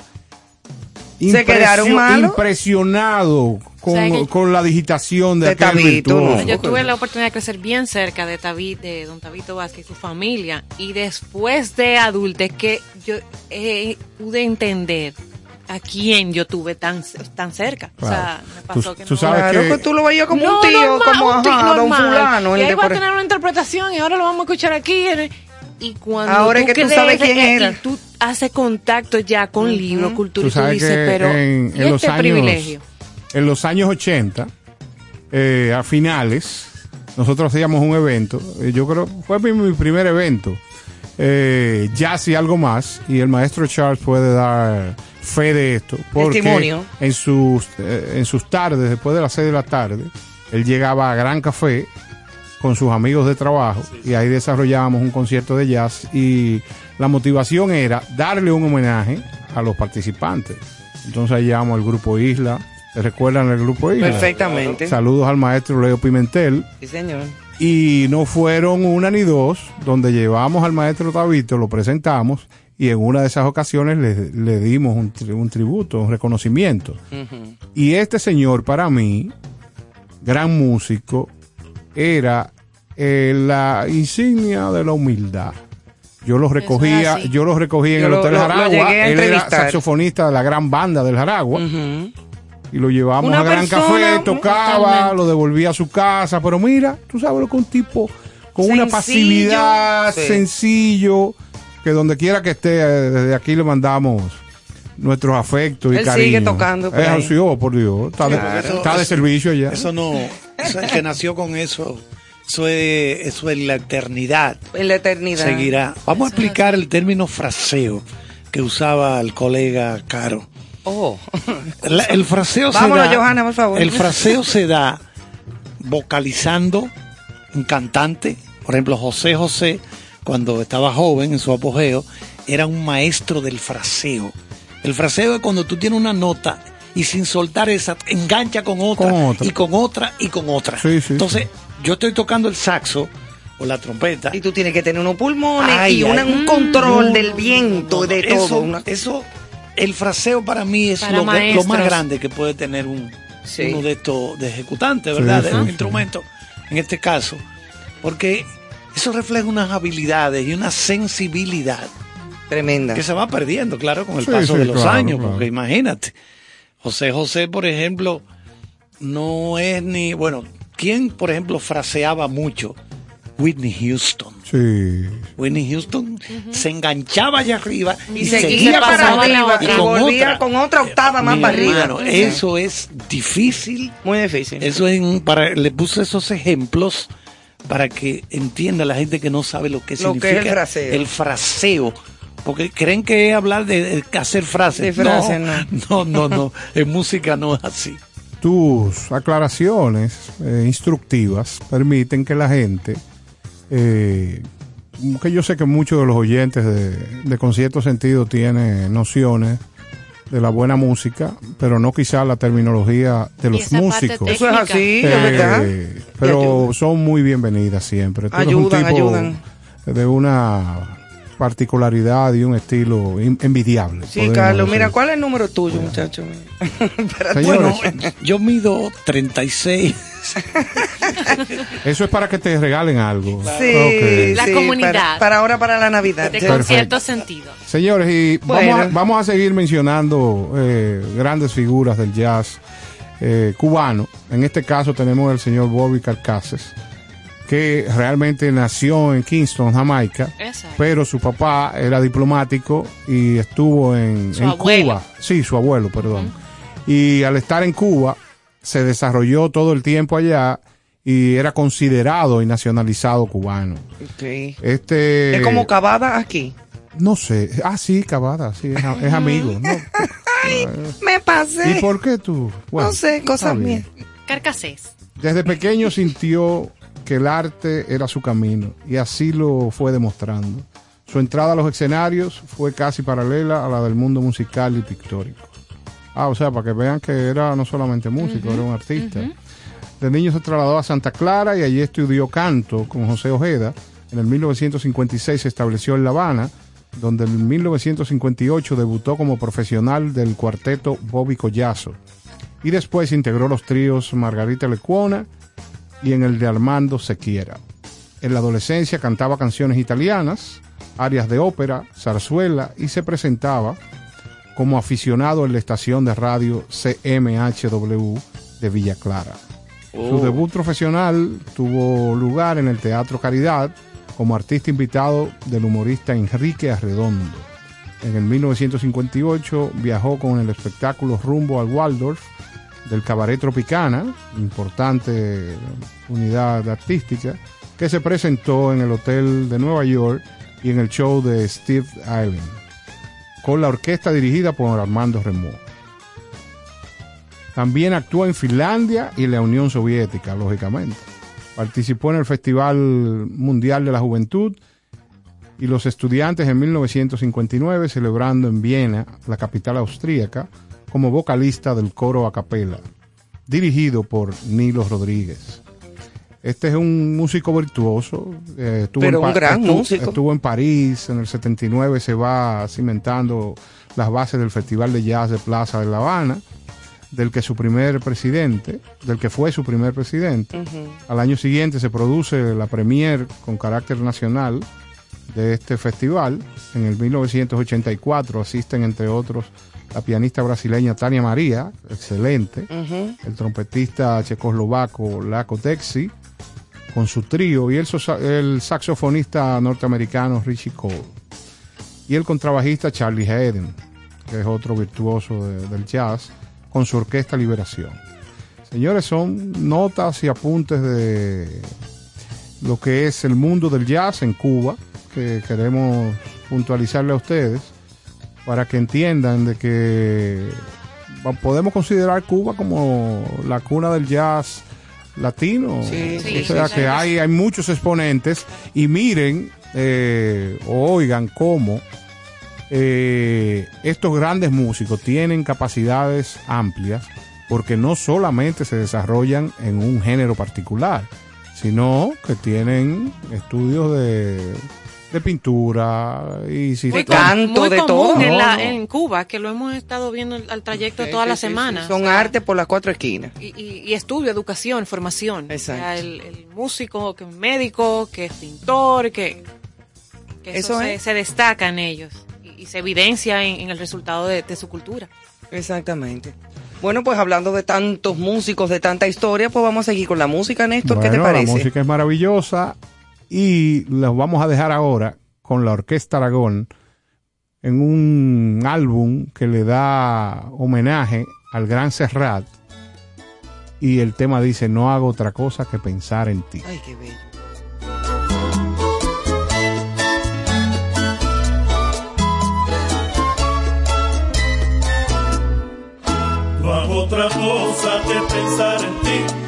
Speaker 4: Se quedaron malos.
Speaker 7: impresionados con,
Speaker 5: ¿Sabe que-
Speaker 7: con la digitación de,
Speaker 4: De
Speaker 7: aquel
Speaker 4: Tabito,
Speaker 7: virtuoso.
Speaker 4: ¿no?
Speaker 5: Yo tuve la oportunidad de crecer bien cerca de Tabi- de don Tabito Vázquez y su familia. Y después de adulta es que yo eh, pude entender a quién yo tuve tan, tan cerca. O sea, me pasó
Speaker 7: Tú-
Speaker 5: que
Speaker 7: tú
Speaker 5: no.
Speaker 7: sabes
Speaker 4: Claro
Speaker 7: que-
Speaker 4: que tú lo veías como
Speaker 5: No,
Speaker 4: un tío,
Speaker 5: normal,
Speaker 4: como
Speaker 5: un tío
Speaker 4: ajá, don
Speaker 5: normal.
Speaker 4: fulano. el
Speaker 5: Y ahí va a tener una interpretación y ahora lo vamos a escuchar aquí. Y cuando
Speaker 4: Ahora es que tú
Speaker 5: crees,
Speaker 4: sabes quién era.
Speaker 5: Y tú haces contacto ya con libros, cultura,
Speaker 7: Tú
Speaker 5: y tú
Speaker 7: sabes
Speaker 5: dices,
Speaker 7: que
Speaker 5: pero
Speaker 7: en,
Speaker 5: ¿y
Speaker 7: en los
Speaker 5: este
Speaker 7: años,
Speaker 5: privilegio?
Speaker 7: en los años 80, eh, a finales, nosotros hacíamos un evento. eh, yo creo fue mi, mi primer evento. Eh, jazz y algo más. Y el maestro Charles puede dar fe de esto. Porque
Speaker 4: Testimonio.
Speaker 7: En sus, eh, en sus tardes, después de las 6 de la tarde, él llegaba a Gran Café con sus amigos de trabajo y ahí desarrollábamos un concierto de jazz y la motivación era darle un homenaje a los participantes. Entonces ahí llamamos al grupo Isla. ¿Se recuerdan el grupo Isla?
Speaker 4: Perfectamente.
Speaker 7: Saludos al maestro Leo Pimentel.
Speaker 4: Sí, señor.
Speaker 7: Y no fueron una ni dos, donde llevamos al maestro Tabito, lo presentamos y en una de esas ocasiones le, le dimos un, tri- un tributo, un reconocimiento. Y este señor, para mí, gran músico, era eh, la insignia de la humildad. Yo los recogía, yo los recogí en
Speaker 4: Yo
Speaker 7: el Hotel
Speaker 4: lo-
Speaker 7: Jaragua. Él era saxofonista de la gran banda del Jaragua y lo llevamos
Speaker 4: Una
Speaker 7: a Gran
Speaker 4: persona,
Speaker 7: Café, tocaba,
Speaker 5: totalmente.
Speaker 7: lo devolvía a su casa, pero mira, tú sabes lo que un tipo con una pasividad,
Speaker 4: sí.
Speaker 7: sencillo, que donde quiera que esté, eh, desde aquí le mandamos nuestros afectos y
Speaker 4: Él
Speaker 7: cariño.
Speaker 4: sigue tocando por
Speaker 7: Es
Speaker 4: ahí.
Speaker 7: así, oh, por Dios, está, de,
Speaker 4: Claro.
Speaker 7: está de servicio ya.
Speaker 6: Eso no, eso el que nació con eso, eso es, eso es la eternidad.
Speaker 4: En la eternidad.
Speaker 6: Seguirá. Vamos a explicar el término fraseo que usaba el colega Caro.
Speaker 4: Oh.
Speaker 6: La- el fraseo
Speaker 4: Vámonos,
Speaker 6: se da.
Speaker 4: Johanna, por favor.
Speaker 6: El fraseo se da vocalizando un cantante. Por ejemplo, José José, cuando estaba joven en su apogeo, era un maestro del fraseo. El fraseo es cuando tú tienes una nota y sin soltar esa, engancha con otra,
Speaker 7: Con otra.
Speaker 6: y con otra y con otra.
Speaker 7: Sí, sí,
Speaker 6: Entonces, yo estoy tocando el saxo o la trompeta.
Speaker 4: Y tú tienes que tener unos pulmones
Speaker 6: Ay,
Speaker 4: y una-
Speaker 6: ay.
Speaker 4: un control
Speaker 6: No,
Speaker 4: del viento,
Speaker 6: no, no,
Speaker 4: de
Speaker 6: eso,
Speaker 4: todo. una-
Speaker 6: Eso, el fraseo para mí es
Speaker 5: Para
Speaker 6: lo, que- lo
Speaker 5: maestros.
Speaker 6: más grande que puede tener un,
Speaker 4: Sí.
Speaker 6: uno de estos de ejecutantes, ¿verdad?
Speaker 7: sí,
Speaker 6: de un
Speaker 7: sí.
Speaker 6: instrumento, en este caso. Porque eso refleja unas habilidades y una sensibilidad
Speaker 4: Tremenda.
Speaker 6: que se va perdiendo, claro, con el
Speaker 7: Sí,
Speaker 6: paso
Speaker 7: sí,
Speaker 6: de los
Speaker 7: claro,
Speaker 6: años.
Speaker 7: claro.
Speaker 6: Porque imagínate, José José, por ejemplo, no es ni. Bueno, ¿quién, por ejemplo, fraseaba mucho? Whitney Houston.
Speaker 7: Sí.
Speaker 6: Whitney Houston se enganchaba allá arriba y,
Speaker 4: Y
Speaker 6: seguía
Speaker 4: para arriba y volvía con otra octava más
Speaker 6: Mi
Speaker 4: para arriba.
Speaker 6: Eso es difícil.
Speaker 4: Muy difícil.
Speaker 6: Eso es un- para le puse esos ejemplos para que entienda la gente que no sabe lo que
Speaker 4: Lo que
Speaker 6: significa
Speaker 4: es el fraseo.
Speaker 6: el fraseo. Porque creen que es hablar de, de hacer frases.
Speaker 4: De
Speaker 6: no, no, no, no. En música no es así.
Speaker 7: Tus aclaraciones eh, instructivas permiten que la gente, eh, que yo sé que muchos de los oyentes de, de con cierto sentido tienen nociones de la buena música, pero no quizá la terminología de los músicos.
Speaker 4: Eso es así,
Speaker 7: Eh, pero son muy bienvenidas siempre. Tú eres
Speaker 4: Ayudan,
Speaker 7: un tipo
Speaker 4: ayudan.
Speaker 7: de una particularidad y un estilo envidiable.
Speaker 4: Sí, Carlos,
Speaker 7: decir.
Speaker 4: mira, ¿cuál es el número tuyo, muchacho? Para
Speaker 7: Señores,
Speaker 6: Bueno, yo mido 36.
Speaker 7: Eso es para que te regalen algo.
Speaker 4: Sí.
Speaker 5: La
Speaker 4: sí,
Speaker 5: comunidad.
Speaker 4: Para, para ahora, para la Navidad.
Speaker 5: De
Speaker 7: Perfecto.
Speaker 5: con cierto sentido.
Speaker 7: Señores, y
Speaker 4: Bueno.
Speaker 7: vamos, a, vamos a seguir mencionando eh, grandes figuras del jazz eh, cubano. En este caso tenemos al señor Bobby Carcases, que realmente nació en Kingston, Jamaica,
Speaker 5: Exacto.
Speaker 7: pero su papá era diplomático y estuvo en,
Speaker 5: Su
Speaker 7: en
Speaker 5: abuelo.
Speaker 7: Cuba. Sí, su abuelo, perdón. Y al estar en Cuba, se desarrolló todo el tiempo allá y era considerado y nacionalizado cubano.
Speaker 4: Ok.
Speaker 7: Este,
Speaker 4: Es como cavada aquí.
Speaker 7: no sé, ah sí, Cavada, sí, es, es amigo. ¿no?
Speaker 4: Me pasé.
Speaker 7: ¿Y por qué tú? Bueno,
Speaker 4: no sé, cosas mías.
Speaker 5: Carcasés.
Speaker 7: Desde pequeño sintió que el arte era su camino y así lo fue demostrando. Su entrada a los escenarios fue casi paralela a la del mundo musical y pictórico. Ah, o sea, para que vean que era no solamente músico, era un artista. De niño se trasladó a Santa Clara y allí estudió canto con José Ojeda. En el 1956 se estableció en La Habana, donde en 1958 debutó como profesional del cuarteto Bobby Collazo. Y después integró los tríos Margarita Lecuona y en el de Armando Sequiera. En la adolescencia cantaba canciones italianas, arias de ópera, zarzuela y se presentaba como aficionado en la estación de radio CMHW de Villa Clara. Su debut profesional tuvo lugar en el Teatro Caridad como artista invitado del humorista Enrique Arredondo. En el 1958 viajó con el espectáculo Rumbo al Waldorf del Cabaret Tropicana, importante unidad artística, que se presentó en el Hotel de Nueva York y en el show de Steve Allen, con la orquesta dirigida por Armando Remó. También actuó en Finlandia y la Unión Soviética, lógicamente. Participó en el Festival Mundial de la Juventud y los estudiantes en 1959 celebrando en Viena, la capital austríaca, como vocalista del coro a capela, dirigido por Nilo Rodríguez. Este es un músico virtuoso. eh, estuvo
Speaker 4: Pero
Speaker 7: en
Speaker 4: un gran
Speaker 7: estuvo-
Speaker 4: músico.
Speaker 7: Estuvo en París, en el 79 se va cimentando las bases del Festival de Jazz de Plaza de La Habana, del que su primer presidente, del que fue su primer presidente. Al año siguiente se produce la premier con carácter nacional de este festival. En el 1984 asisten entre otros la pianista brasileña Tania María, excelente, el trompetista checoslovaco Laco Texi, con su trío, y el, saxofonista norteamericano Richie Cole, y el contrabajista Charlie Hayden, que es otro virtuoso de- del jazz, con su orquesta Liberación. Señores, son notas y apuntes de lo que es el mundo del jazz en Cuba, que queremos puntualizarle a ustedes para que entiendan de que podemos considerar Cuba como la cuna del jazz latino.
Speaker 4: Sí,
Speaker 5: sí,
Speaker 7: o sea
Speaker 5: sí,
Speaker 7: que hay, hay muchos exponentes y miren eh, oigan cómo eh, estos grandes músicos tienen capacidades amplias porque no solamente se desarrollan en un género particular, sino que tienen estudios de, de pintura y si
Speaker 4: De canto,
Speaker 5: muy
Speaker 4: de
Speaker 5: común
Speaker 4: todo.
Speaker 5: En, la-
Speaker 7: No, no.
Speaker 5: en Cuba, que lo hemos estado viendo al- trayecto
Speaker 4: Sí,
Speaker 5: toda
Speaker 4: sí,
Speaker 5: la
Speaker 4: sí,
Speaker 5: semana.
Speaker 4: sí. Son arte por las cuatro esquinas.
Speaker 5: y, y- y estudio, educación, formación.
Speaker 4: Exacto.
Speaker 5: O sea, el, el músico, que es médico, que es pintor, que, que eso,
Speaker 4: Eso
Speaker 5: se,
Speaker 4: es.
Speaker 5: se destaca en ellos y, y se evidencia en, en el resultado de, de su cultura.
Speaker 4: Exactamente. Bueno, pues hablando de tantos músicos, de tanta historia, pues vamos a seguir con la música, Néstor. ¿Qué te
Speaker 7: Bueno,
Speaker 4: parece?
Speaker 7: La música es maravillosa y los vamos a dejar ahora con la Orquesta Aragón en un álbum que le da homenaje al gran Serrat y el tema dice no hago otra cosa que pensar en ti.
Speaker 4: Ay, qué bello.
Speaker 10: No hago otra cosa que pensar en ti,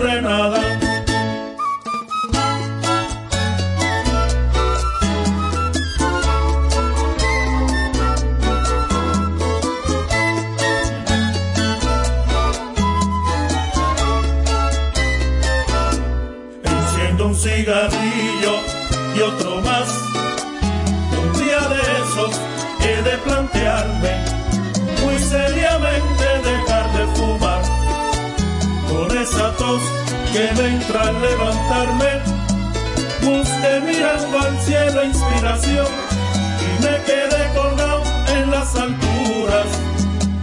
Speaker 10: ocurre nada. Enciendo un cigarrillo que ven tras levantarme. Busqué mirando al cielo inspiración y me quedé colgado en las alturas.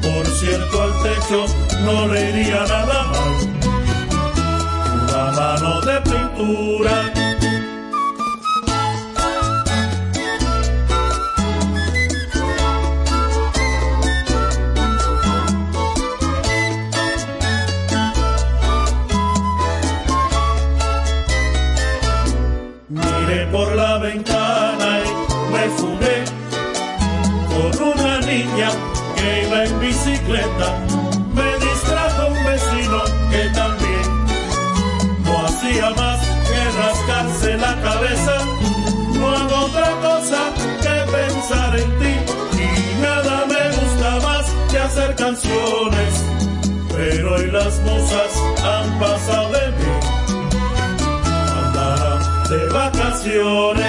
Speaker 10: Por cierto, al techo no le iría nada mal. Una mano de pintura. pero hoy las musas han pasado de mí. Andarán de vacaciones.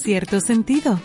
Speaker 11: Cierto sentido.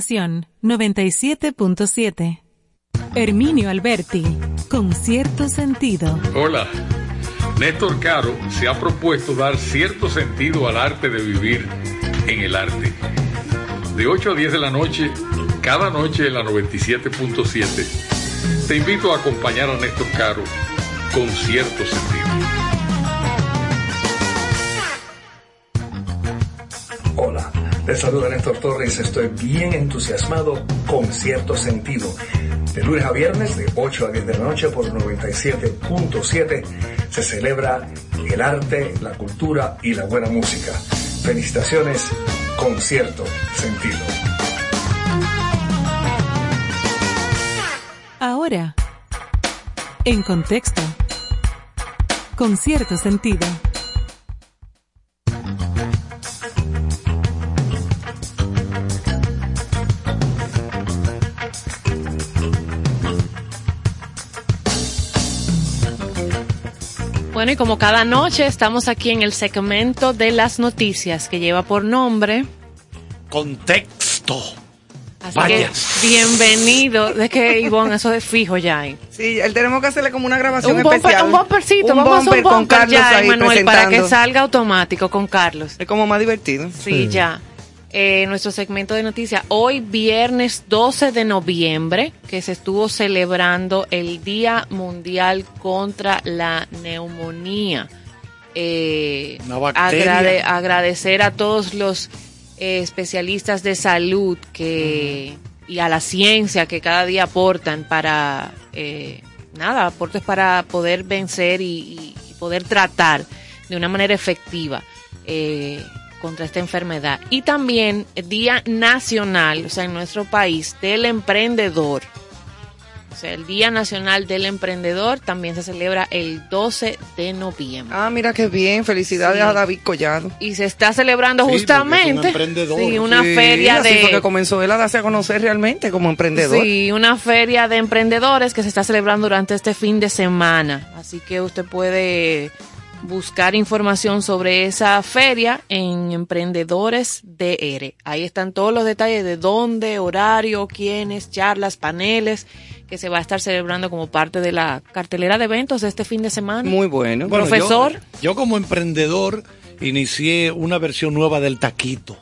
Speaker 3: Estación 97.7. Herminio Alberti, con cierto sentido.
Speaker 12: Hola. Néstor Caro se ha propuesto dar cierto sentido al arte de vivir en el arte. De 8 a 10 de la noche, cada noche en la 97.7, te invito a acompañar a Néstor Caro con cierto sentido.
Speaker 13: Saluda Néstor Torres. Estoy bien entusiasmado con cierto sentido. De lunes a viernes, de 8 a 10 de la noche por 97.7, se celebra el arte, la cultura y la buena música. Felicitaciones con cierto sentido.
Speaker 3: Ahora, en contexto, con cierto sentido.
Speaker 5: Bueno, y como cada noche estamos aquí en el segmento de las noticias que lleva por nombre.
Speaker 6: Contexto.
Speaker 5: Así que bienvenido. De que Ivonne, eso de fijo ya. hay.
Speaker 4: Sí, él tenemos que hacerle como una grabación
Speaker 5: Un, bumper,
Speaker 4: especial.
Speaker 5: un bumpercito,
Speaker 4: Un
Speaker 5: vamos a hacer
Speaker 4: bumper
Speaker 5: un
Speaker 4: con
Speaker 5: bumper
Speaker 4: Carlos
Speaker 5: ya,
Speaker 4: ahí
Speaker 5: Manuel, para que salga automático con Carlos.
Speaker 4: Es como más divertido.
Speaker 5: Sí, ya. Eh, nuestro segmento de noticias. Hoy, viernes 12 de noviembre, que se estuvo celebrando el Día Mundial contra la Neumonía. Eh, agrade- agradecer a todos los eh, especialistas de salud que y a la ciencia que cada día aportan para eh, nada aportes para poder vencer y, y- y poder tratar de una manera efectiva eh, contra esta enfermedad y también el día nacional o sea en nuestro país del emprendedor o sea el día nacional del emprendedor también se celebra el 12 de noviembre
Speaker 4: Ah, mira qué bien. Felicidades
Speaker 5: Sí.
Speaker 4: a David Collado.
Speaker 5: y se está celebrando
Speaker 6: Sí, porque es un
Speaker 5: justamente
Speaker 6: emprendedor.
Speaker 5: sí, una
Speaker 4: Sí,
Speaker 5: feria
Speaker 4: así
Speaker 5: de
Speaker 4: fue que comenzó él a darse a conocer realmente como emprendedor.
Speaker 5: Sí, una feria de emprendedores que se está celebrando durante este fin de semana. Así que usted puede buscar información sobre esa feria en Emprendedores DR. Ahí están todos los detalles de dónde, horario, quiénes, charlas, paneles que se va a estar celebrando como parte de la cartelera de eventos de este fin de semana.
Speaker 4: Muy bueno.
Speaker 6: Bueno,
Speaker 5: Profesor.
Speaker 6: Yo, yo como emprendedor inicié una versión nueva del taquito.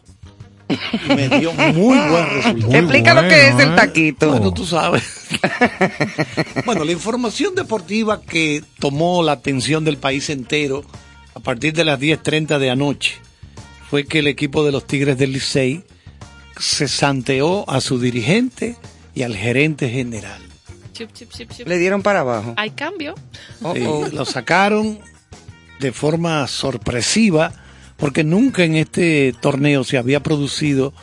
Speaker 6: Y me dio muy buen resultado.
Speaker 4: Explica lo que es el taquito.
Speaker 6: Bueno, tú sabes. bueno, la información deportiva que tomó la atención del país entero a partir de las 10.30 de anoche fue que el equipo de los Tigres del Licey se santeó a su dirigente y al gerente general.
Speaker 5: Chup, chup, chup, chup.
Speaker 4: Le dieron para abajo.
Speaker 5: Hay cambio.
Speaker 4: Oh, oh.
Speaker 6: lo sacaron de forma sorpresiva porque nunca en este torneo se había producido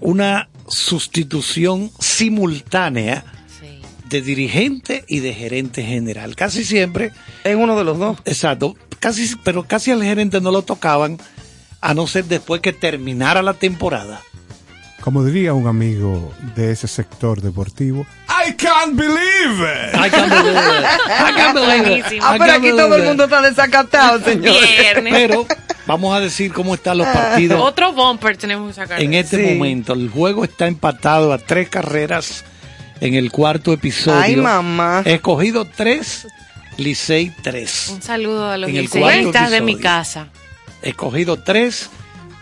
Speaker 6: una sustitución simultánea
Speaker 5: Sí.
Speaker 6: de dirigente y de gerente general. Casi siempre,
Speaker 4: Es uno de los dos.
Speaker 6: exacto, casi, pero casi al gerente no lo tocaban a no ser después que terminara la temporada.
Speaker 7: Como diría un amigo de ese sector deportivo, I can't believe it.
Speaker 6: I can't believe it. I can't believe it.
Speaker 5: Buenísimo.
Speaker 4: Ah, pero aquí todo el mundo está desacatado, señor.
Speaker 6: Pero vamos a decir cómo están los partidos
Speaker 5: Otro bumper tenemos que sacar.
Speaker 6: en este
Speaker 4: Sí.
Speaker 6: momento. El juego está empatado a tres carreras en el cuarto episodio.
Speaker 4: Ay, mamá.
Speaker 6: Escogido tres, Licey tres.
Speaker 5: Un saludo a los
Speaker 6: En el cuarto
Speaker 5: liceístas de mi casa.
Speaker 6: Escogido tres,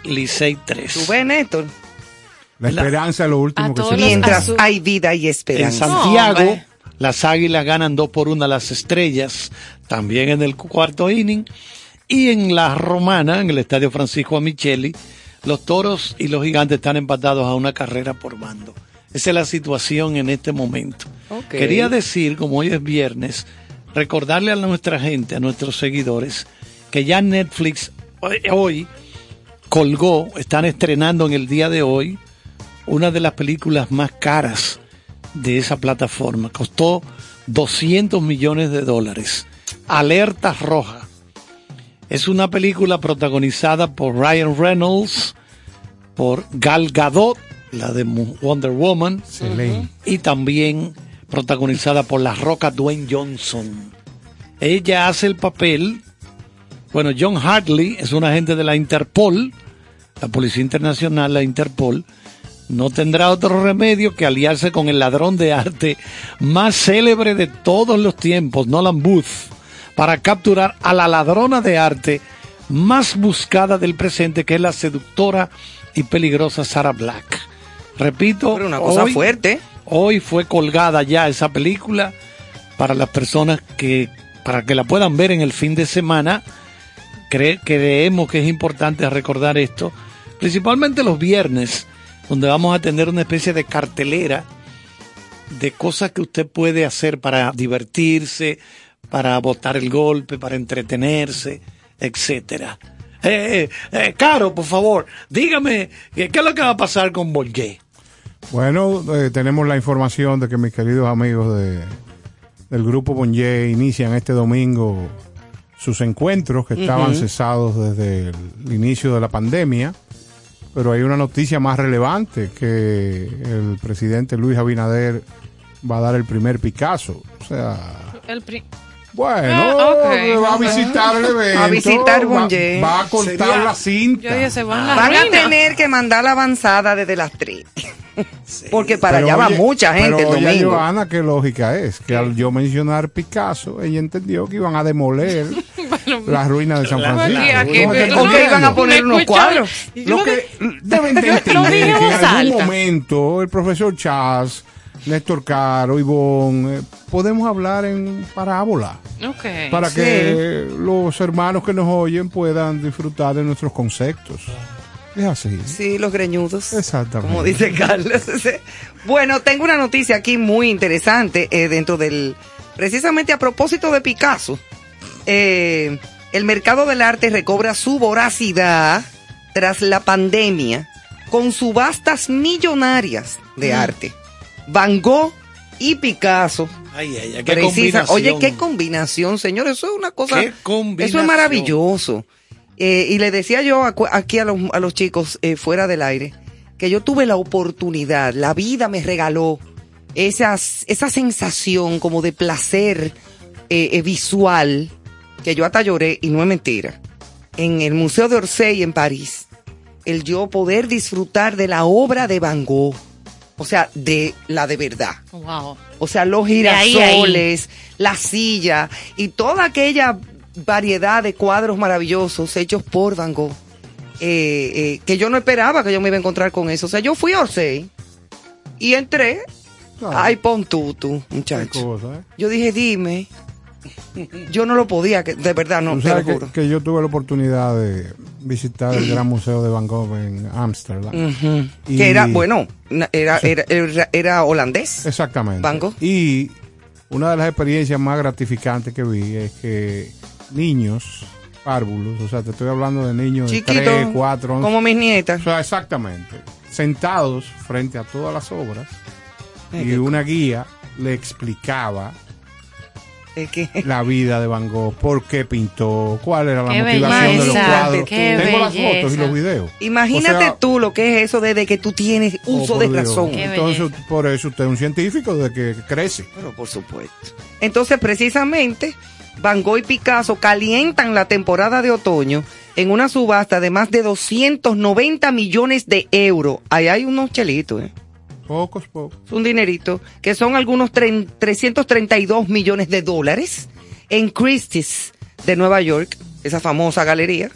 Speaker 6: Licey tres.
Speaker 4: ¿Tú ves, Néstor?
Speaker 7: La esperanza es lo último que se
Speaker 4: Mientras hay vida y
Speaker 6: En
Speaker 4: esperanza.
Speaker 6: Santiago,
Speaker 5: No, hombre.
Speaker 6: las águilas ganan dos por una a las estrellas, también en el cuarto inning. Y en la romana, en el estadio Francisco Amicheli, los toros y los gigantes están empatados a una carrera por bando. Esa es la situación en este momento. Quería decir, como hoy es viernes, recordarle a nuestra gente, a nuestros seguidores, que ya Netflix hoy, hoy colgó, están estrenando en el día de hoy, una de las películas más caras de esa plataforma. Costó 200 millones de dólares. Alerta Roja. Es una película protagonizada por Ryan Reynolds, por Gal Gadot, la de Wonder Woman,
Speaker 7: Excelente.
Speaker 6: y también protagonizada por la roca Dwayne Johnson. Ella hace el papel, bueno, John Hartley es un agente de la Interpol, la Policía Internacional, la Interpol, no tendrá otro remedio que aliarse con el ladrón de arte más célebre de todos los tiempos, Nolan Booth, para capturar a la ladrona de arte más buscada del presente, que es la seductora y peligrosa Sarah Black. Repito,
Speaker 4: Pero una cosa
Speaker 6: hoy-
Speaker 4: fuerte.
Speaker 6: Hoy fue colgada ya esa película para las personas que, para que la puedan ver en el fin de semana. Cre- creemos que es importante recordar esto, principalmente los viernes, donde vamos a tener una especie de cartelera de cosas que usted puede hacer para divertirse, para botar el golpe, para entretenerse, etcétera. Eh, eh, eh, Caro, por favor, dígame, ¿qué es lo que va a pasar con Bolgé?
Speaker 7: Bueno, eh, tenemos la información de que mis queridos amigos de, del grupo Bonje inician este domingo sus encuentros que estaban cesados desde el inicio de la pandemia. Pero hay una noticia más relevante que el presidente Luis Abinader va a dar el primer Picasso. O sea,
Speaker 5: El pri-
Speaker 7: bueno,
Speaker 5: Ah,
Speaker 7: va a visitar el evento.
Speaker 4: A visitar
Speaker 7: va,
Speaker 4: Bonje.
Speaker 7: va a cortar
Speaker 4: Sería-
Speaker 7: la cinta.
Speaker 5: Yo dije, se van
Speaker 4: a tener que mandar la avanzada desde las 3. Porque para
Speaker 7: Pero
Speaker 4: allá va
Speaker 7: oye-
Speaker 4: mucha gente
Speaker 7: pero
Speaker 4: el
Speaker 7: oye,
Speaker 4: domingo.
Speaker 7: Johanna, qué lógica es que al yo mencionar Picasso, ella entendió que iban a demoler las ruinas de San Francisco.
Speaker 5: Aquí, aquí,
Speaker 7: ¿No me
Speaker 5: pero
Speaker 7: estás
Speaker 4: ¿Por qué iban a poner unos cuadros?
Speaker 7: Lo que deben de entender que en algún momento el profesor Chas, Néstor Caro, Ivonne, eh, podemos hablar en parábola
Speaker 5: Ok.
Speaker 7: para
Speaker 4: Sí.
Speaker 7: que los hermanos que nos oyen puedan disfrutar de nuestros conceptos. Es así.
Speaker 4: Sí, los greñudos.
Speaker 7: Exactamente.
Speaker 4: Como dice Carlos. bueno, tengo una noticia aquí muy interesante eh, dentro del... Precisamente a propósito de Picasso. eh, el mercado del arte recobra su voracidad tras la pandemia con subastas millonarias de
Speaker 6: Mm.
Speaker 4: arte. Van Gogh y Picasso.
Speaker 6: Ay, ay, ay, qué
Speaker 4: Precisa-
Speaker 6: combinación.
Speaker 4: Oye, qué combinación, señor. Eso es una cosa.
Speaker 6: Qué combinación.
Speaker 4: Eso es maravilloso. Eh, y le decía yo aquí a los, a los chicos eh, fuera del aire que yo tuve la oportunidad, la vida me regaló esas, esa sensación como de placer eh, visual que yo hasta lloré y no es mentira. En el Museo de Orsay en París, el yo poder disfrutar de la obra de Van Gogh, o sea, de la de verdad.
Speaker 5: Wow.
Speaker 4: O sea, los
Speaker 5: ahí ahí.
Speaker 4: girasoles, la silla y toda aquella variedad de cuadros maravillosos hechos por Van Gogh. eh, eh, que yo no esperaba que yo me iba a encontrar con eso. O sea, yo fui a Orsay y entré.
Speaker 7: Claro.
Speaker 4: Ay, pon tú, tú, muchacho.
Speaker 7: cosa, ¿eh?
Speaker 4: Yo dije, dime. Yo no lo podía, que- de verdad, no, te lo
Speaker 7: que, yo tuve la oportunidad de visitar el Gran Museo de Van Gogh en Ámsterdam.
Speaker 4: Que era, bueno, era, era, era, era holandés.
Speaker 7: Exactamente.
Speaker 4: Van Gogh.
Speaker 7: Y una de las experiencias más gratificantes que vi es que niños párvulos, o sea, te estoy hablando de niños de
Speaker 4: Chiquito,
Speaker 7: 3, 4, 11,
Speaker 4: como mis nietas.
Speaker 7: o sea, exactamente, sentados frente a todas las obras y una guía le explicaba La vida de Van Gogh, por qué pintó, cuál era la
Speaker 5: Qué
Speaker 7: motivación de los cuadros.
Speaker 4: qué
Speaker 7: Tengo las
Speaker 5: belleza.
Speaker 7: fotos y los videos.
Speaker 4: imagínate
Speaker 7: O sea,
Speaker 4: tú lo que es eso desde que tú tienes
Speaker 7: oh,
Speaker 4: uso de
Speaker 7: Dios.
Speaker 4: razón.
Speaker 5: Qué
Speaker 7: Entonces, por eso usted es un científico de que crece.
Speaker 4: Pero por supuesto. Entonces, precisamente, Van Gogh y Picasso calientan la temporada de otoño en una subasta de más de 290 millones de euros. Ahí hay unos chelitos, ¿eh?
Speaker 7: Pocos, pocos.
Speaker 4: Es un dinerito, que son algunos tren- 332 millones de dólares en Christie's de Nueva York, esa famosa galería,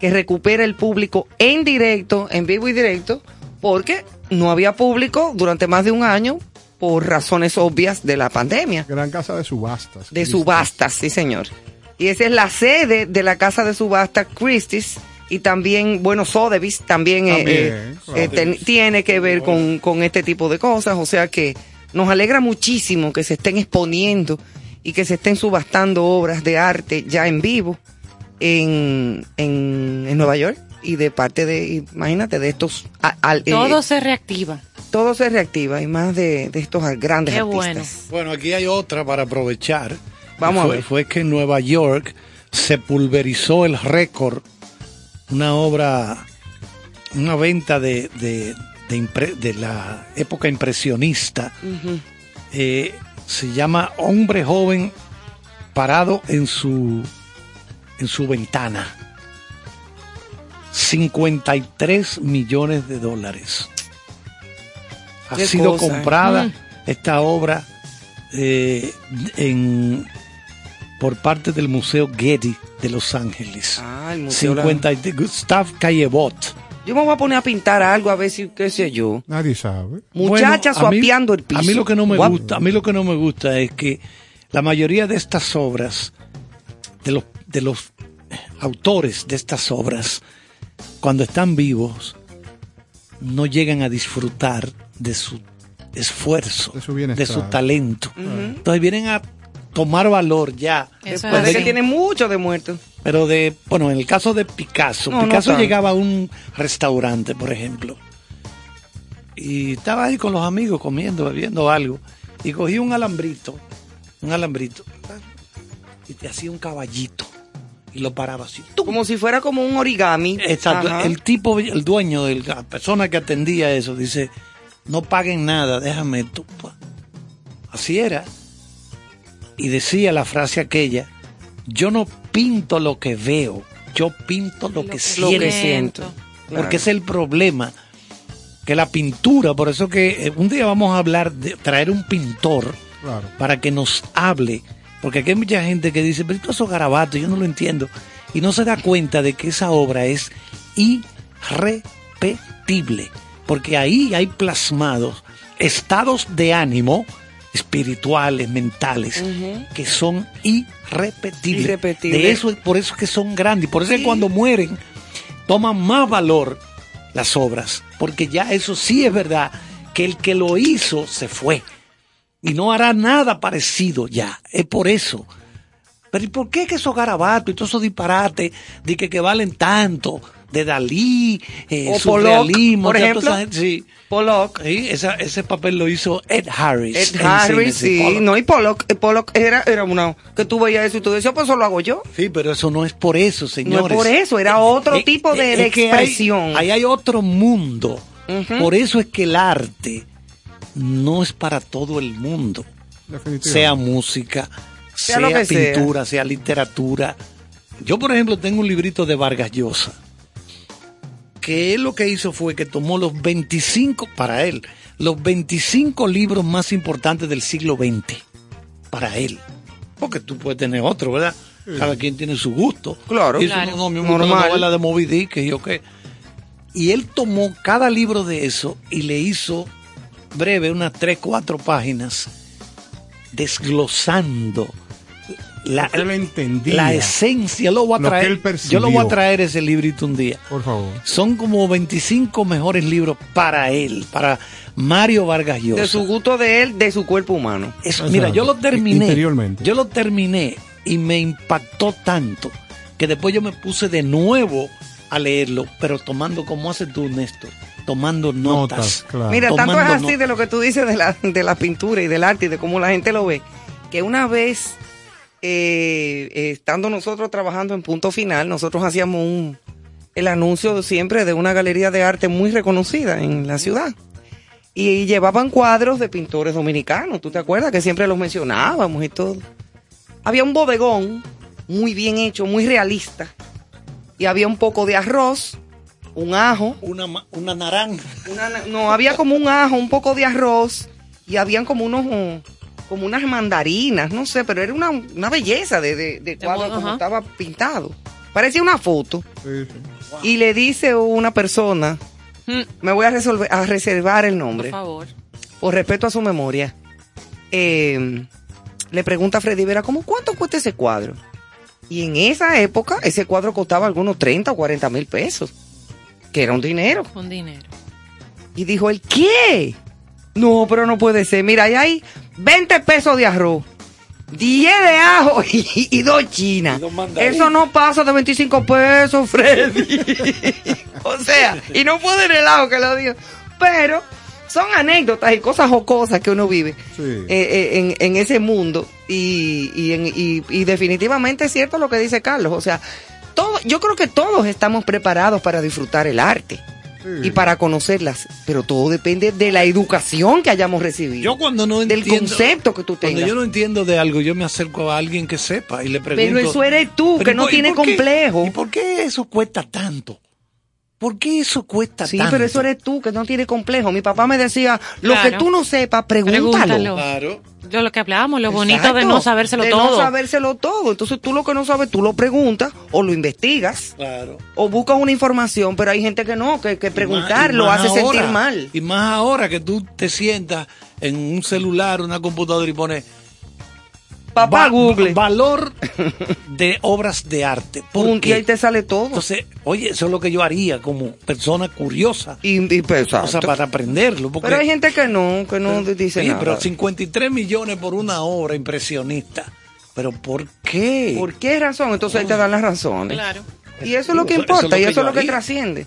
Speaker 4: que recupera el público en directo, en vivo y directo, porque no había público durante más de un año por razones obvias de la pandemia.
Speaker 7: Gran casa de subastas.
Speaker 4: De subastas, sí señor. Y esa es la sede de la casa de subasta Christie's y también, bueno, Sotheby's también, eh,
Speaker 7: También,
Speaker 4: eh, eh, ten- tiene que ver con, con este tipo de cosas. O sea que nos alegra muchísimo que se estén exponiendo y que se estén subastando obras de arte ya en vivo en, en, en Nueva York y de parte de, imagínate, de estos... eh,
Speaker 5: Todo se reactiva.
Speaker 4: todo se reactiva y más de, de estos grandes
Speaker 5: Qué
Speaker 4: artistas.
Speaker 5: bueno.
Speaker 6: Bueno, aquí hay otra para aprovechar.
Speaker 4: Vamos a ver.
Speaker 6: Fue que en Nueva York se pulverizó el récord, una obra, una venta de, de, de impre- de la época impresionista. Eh, se llama Hombre Joven parado en su, en su ventana. 53 millones de dólares. Ha sido
Speaker 4: cosa,
Speaker 6: comprada esta obra eh, en, por parte del Museo Getty de Los Ángeles.
Speaker 4: Ah, el museo.
Speaker 6: 50 y- Gustav Callebot.
Speaker 4: Yo me voy a poner a pintar algo a ver si, qué sé yo.
Speaker 7: Nadie sabe.
Speaker 4: Muchacha
Speaker 6: Bueno,
Speaker 4: suapeando el piso.
Speaker 6: A mí lo que no me gusta, a mí lo que no me gusta es que la mayoría de estas obras, de los, de los autores de estas obras, cuando están vivos, no llegan a disfrutar de su esfuerzo,
Speaker 7: De su
Speaker 6: de su talento. Entonces vienen a tomar valor ya.
Speaker 5: Eso
Speaker 4: Después de
Speaker 6: de
Speaker 4: que tiene mucho de muertos.
Speaker 6: Pero de, bueno, en el caso de Picasso,
Speaker 4: No, no
Speaker 6: Picasso llegaba a un restaurante, por ejemplo, y estaba ahí con los amigos comiendo, bebiendo algo, y cogía un alambrito, un alambrito, y te hacía un caballito, y lo paraba así. ¡tum!
Speaker 4: Como si fuera como un origami.
Speaker 6: Exacto,
Speaker 4: Ajá.
Speaker 6: el tipo, el dueño, de la persona que atendía eso, dice, no paguen nada, déjame tú. pa". Así era. Y decía la frase aquella, yo no pinto lo que veo, yo pinto lo, que,
Speaker 4: Lo
Speaker 6: siento.
Speaker 4: que siento. Claro.
Speaker 6: Porque es el problema, que la pintura, por eso que eh, un día vamos a hablar de traer un pintor
Speaker 7: Claro.
Speaker 6: para que nos hable. Porque aquí hay mucha gente que dice, pero esto es garabato, yo no lo entiendo. Y no se da cuenta de que esa obra es irrepetible. Porque ahí hay plasmados estados de ánimo espirituales, mentales, que son irrepetibles.
Speaker 4: Irrepetibles.
Speaker 6: De eso, por eso es que son grandes. Por eso es que cuando mueren, toman más valor las obras. Porque ya eso sí es verdad, que el que lo hizo se fue y no hará nada parecido ya. Es por eso. Pero ¿y por qué que esos garabatos y todos esos disparates de que, que valen tanto? De Dalí, eh,
Speaker 4: O
Speaker 6: surrealismo,
Speaker 4: Pollock, por ejemplo.
Speaker 6: esa gente- sí.
Speaker 4: Pollock.
Speaker 6: Sí, esa- ese papel lo hizo Ed Harris.
Speaker 4: Ed Harris,
Speaker 6: cine,
Speaker 4: sí.
Speaker 6: Pollock.
Speaker 4: No, y Pollock, eh, Pollock era, era una, que tú veías eso y tú decías, pues eso lo hago yo.
Speaker 6: Sí, pero eso no es por eso, señores.
Speaker 4: por eso, era otro tipo de- de
Speaker 6: es que hay-
Speaker 4: expresión.
Speaker 6: Ahí hay, otro mundo. Por eso es que el arte no es para todo el mundo. Sea música,
Speaker 4: Sea que sea.
Speaker 6: pintura, sea. literatura. Yo, por ejemplo, tengo un librito de Vargas Llosa, que él lo que hizo fue que tomó los 25, para él, los 25 libros más importantes del siglo XX, para él. Porque tú puedes tener otro, ¿verdad? Cada quien tiene su gusto.
Speaker 4: Claro.
Speaker 6: Y eso
Speaker 5: Claro.
Speaker 6: no, no,
Speaker 4: Normal.
Speaker 6: novela de Moby Dick, que yo qué. Y él tomó cada libro de eso y le hizo breve, unas tres, cuatro páginas, desglosando la,
Speaker 7: Él entendía.
Speaker 6: la esencia. Lo voy a
Speaker 7: Lo que
Speaker 6: traer.
Speaker 7: él
Speaker 6: yo lo voy a traer ese librito un día.
Speaker 7: Por favor.
Speaker 6: Son como 25 mejores libros para él, para Mario Vargas Llosa.
Speaker 4: De su gusto de él, de su cuerpo humano.
Speaker 6: Eso, mira, yo lo terminé.
Speaker 7: Interiormente.
Speaker 6: Yo lo terminé y me impactó tanto que después yo me puse de nuevo a leerlo, pero tomando como hace tú, Néstor, tomando notas.
Speaker 7: Notas, claro.
Speaker 4: Mira, tanto es así de lo que tú dices de la, de la pintura y del arte y de cómo la gente lo ve, que una vez, eh, eh, estando nosotros trabajando en punto final, nosotros hacíamos un, el anuncio siempre de una galería de arte muy reconocida en la ciudad. Y llevaban cuadros de pintores dominicanos, ¿tú te acuerdas? Que siempre los mencionábamos y todo. Había un bodegón muy bien hecho, muy realista. Y había un poco de arroz, un ajo,
Speaker 6: Una, una naranja.
Speaker 4: una no, había como un ajo, un poco de arroz y habían como unos como unas mandarinas, no sé, pero era una, una belleza de, de, de cuadro
Speaker 5: mo-
Speaker 4: como estaba pintado. Parecía una foto.
Speaker 7: Sí, sí.
Speaker 4: Y le dice una persona,
Speaker 5: Mm,
Speaker 4: me voy a, resolver, a reservar el
Speaker 5: Por
Speaker 4: nombre,
Speaker 5: favor.
Speaker 4: por respeto a su memoria. Eh, le pregunta a Freddy Vera, ¿cómo cuánto cuesta ese cuadro? Y en esa época, ese cuadro costaba algunos 30 o 40 mil pesos, que era un dinero.
Speaker 5: Con dinero.
Speaker 4: Y dijo él, ¿qué? No, pero no puede ser. Mira, ahí hay 20 pesos de arroz. 10 de ajo y, y dos chinas. Eso no pasa de 25 pesos, Freddy. o sea, y no puede en el ajo que lo digo. Pero son anécdotas y cosas jocosas que uno vive eh, eh, en, en ese mundo. Y, y, en- y- y definitivamente es cierto lo que dice Carlos. O sea, todo, yo creo que todos estamos preparados para disfrutar el arte. Y para conocerlas, pero todo depende de la educación que hayamos recibido.
Speaker 6: Yo cuando no
Speaker 4: del
Speaker 6: entiendo-
Speaker 4: concepto que tú
Speaker 6: Cuando
Speaker 4: tengas.
Speaker 6: yo no entiendo de algo, yo me acerco a alguien que sepa y le pregunto.
Speaker 4: Pero eso eres tú,
Speaker 6: "Pero
Speaker 4: que
Speaker 6: ¿y
Speaker 4: no tiene
Speaker 6: qué-
Speaker 4: complejo.
Speaker 6: ¿Y por qué eso cuesta tanto? ¿Por qué eso cuesta
Speaker 4: Sí,
Speaker 6: tanto?
Speaker 4: pero eso eres tú, que no tiene complejo. Mi papá me decía, lo
Speaker 5: Claro.
Speaker 4: que tú no sepas, pregúntalo.
Speaker 5: Pregúntalo.
Speaker 6: Claro.
Speaker 5: Yo lo que hablábamos, lo bonito de
Speaker 4: Exacto,
Speaker 5: no sabérselo
Speaker 4: de
Speaker 5: todo.
Speaker 4: no sabérselo todo. Entonces tú lo que no sabes, tú lo preguntas o lo investigas
Speaker 6: Claro.
Speaker 4: o buscas una información, pero hay gente que no, que, que preguntar lo hace sentir mal.
Speaker 6: Y más ahora que tú te sientas en un celular, una computadora y pones
Speaker 4: Papá
Speaker 6: va-
Speaker 4: Google.
Speaker 6: valor de obras de arte. ¿Por
Speaker 4: Punto, y
Speaker 6: qué?
Speaker 4: ahí te sale todo.
Speaker 6: Entonces, oye, eso es lo que yo haría como persona curiosa.
Speaker 4: Y, y
Speaker 6: O sea, para aprenderlo. Porque,
Speaker 4: Pero hay gente que no, que no dice
Speaker 6: Sí,
Speaker 4: nada.
Speaker 6: pero 53 millones por una obra impresionista. ¿Pero por qué?
Speaker 4: ¿Por qué razón? Entonces ahí te dan las razones.
Speaker 5: Claro.
Speaker 4: Y eso es lo que
Speaker 6: eso
Speaker 4: importa,
Speaker 6: es lo
Speaker 4: y eso es lo que
Speaker 6: haría.
Speaker 4: trasciende.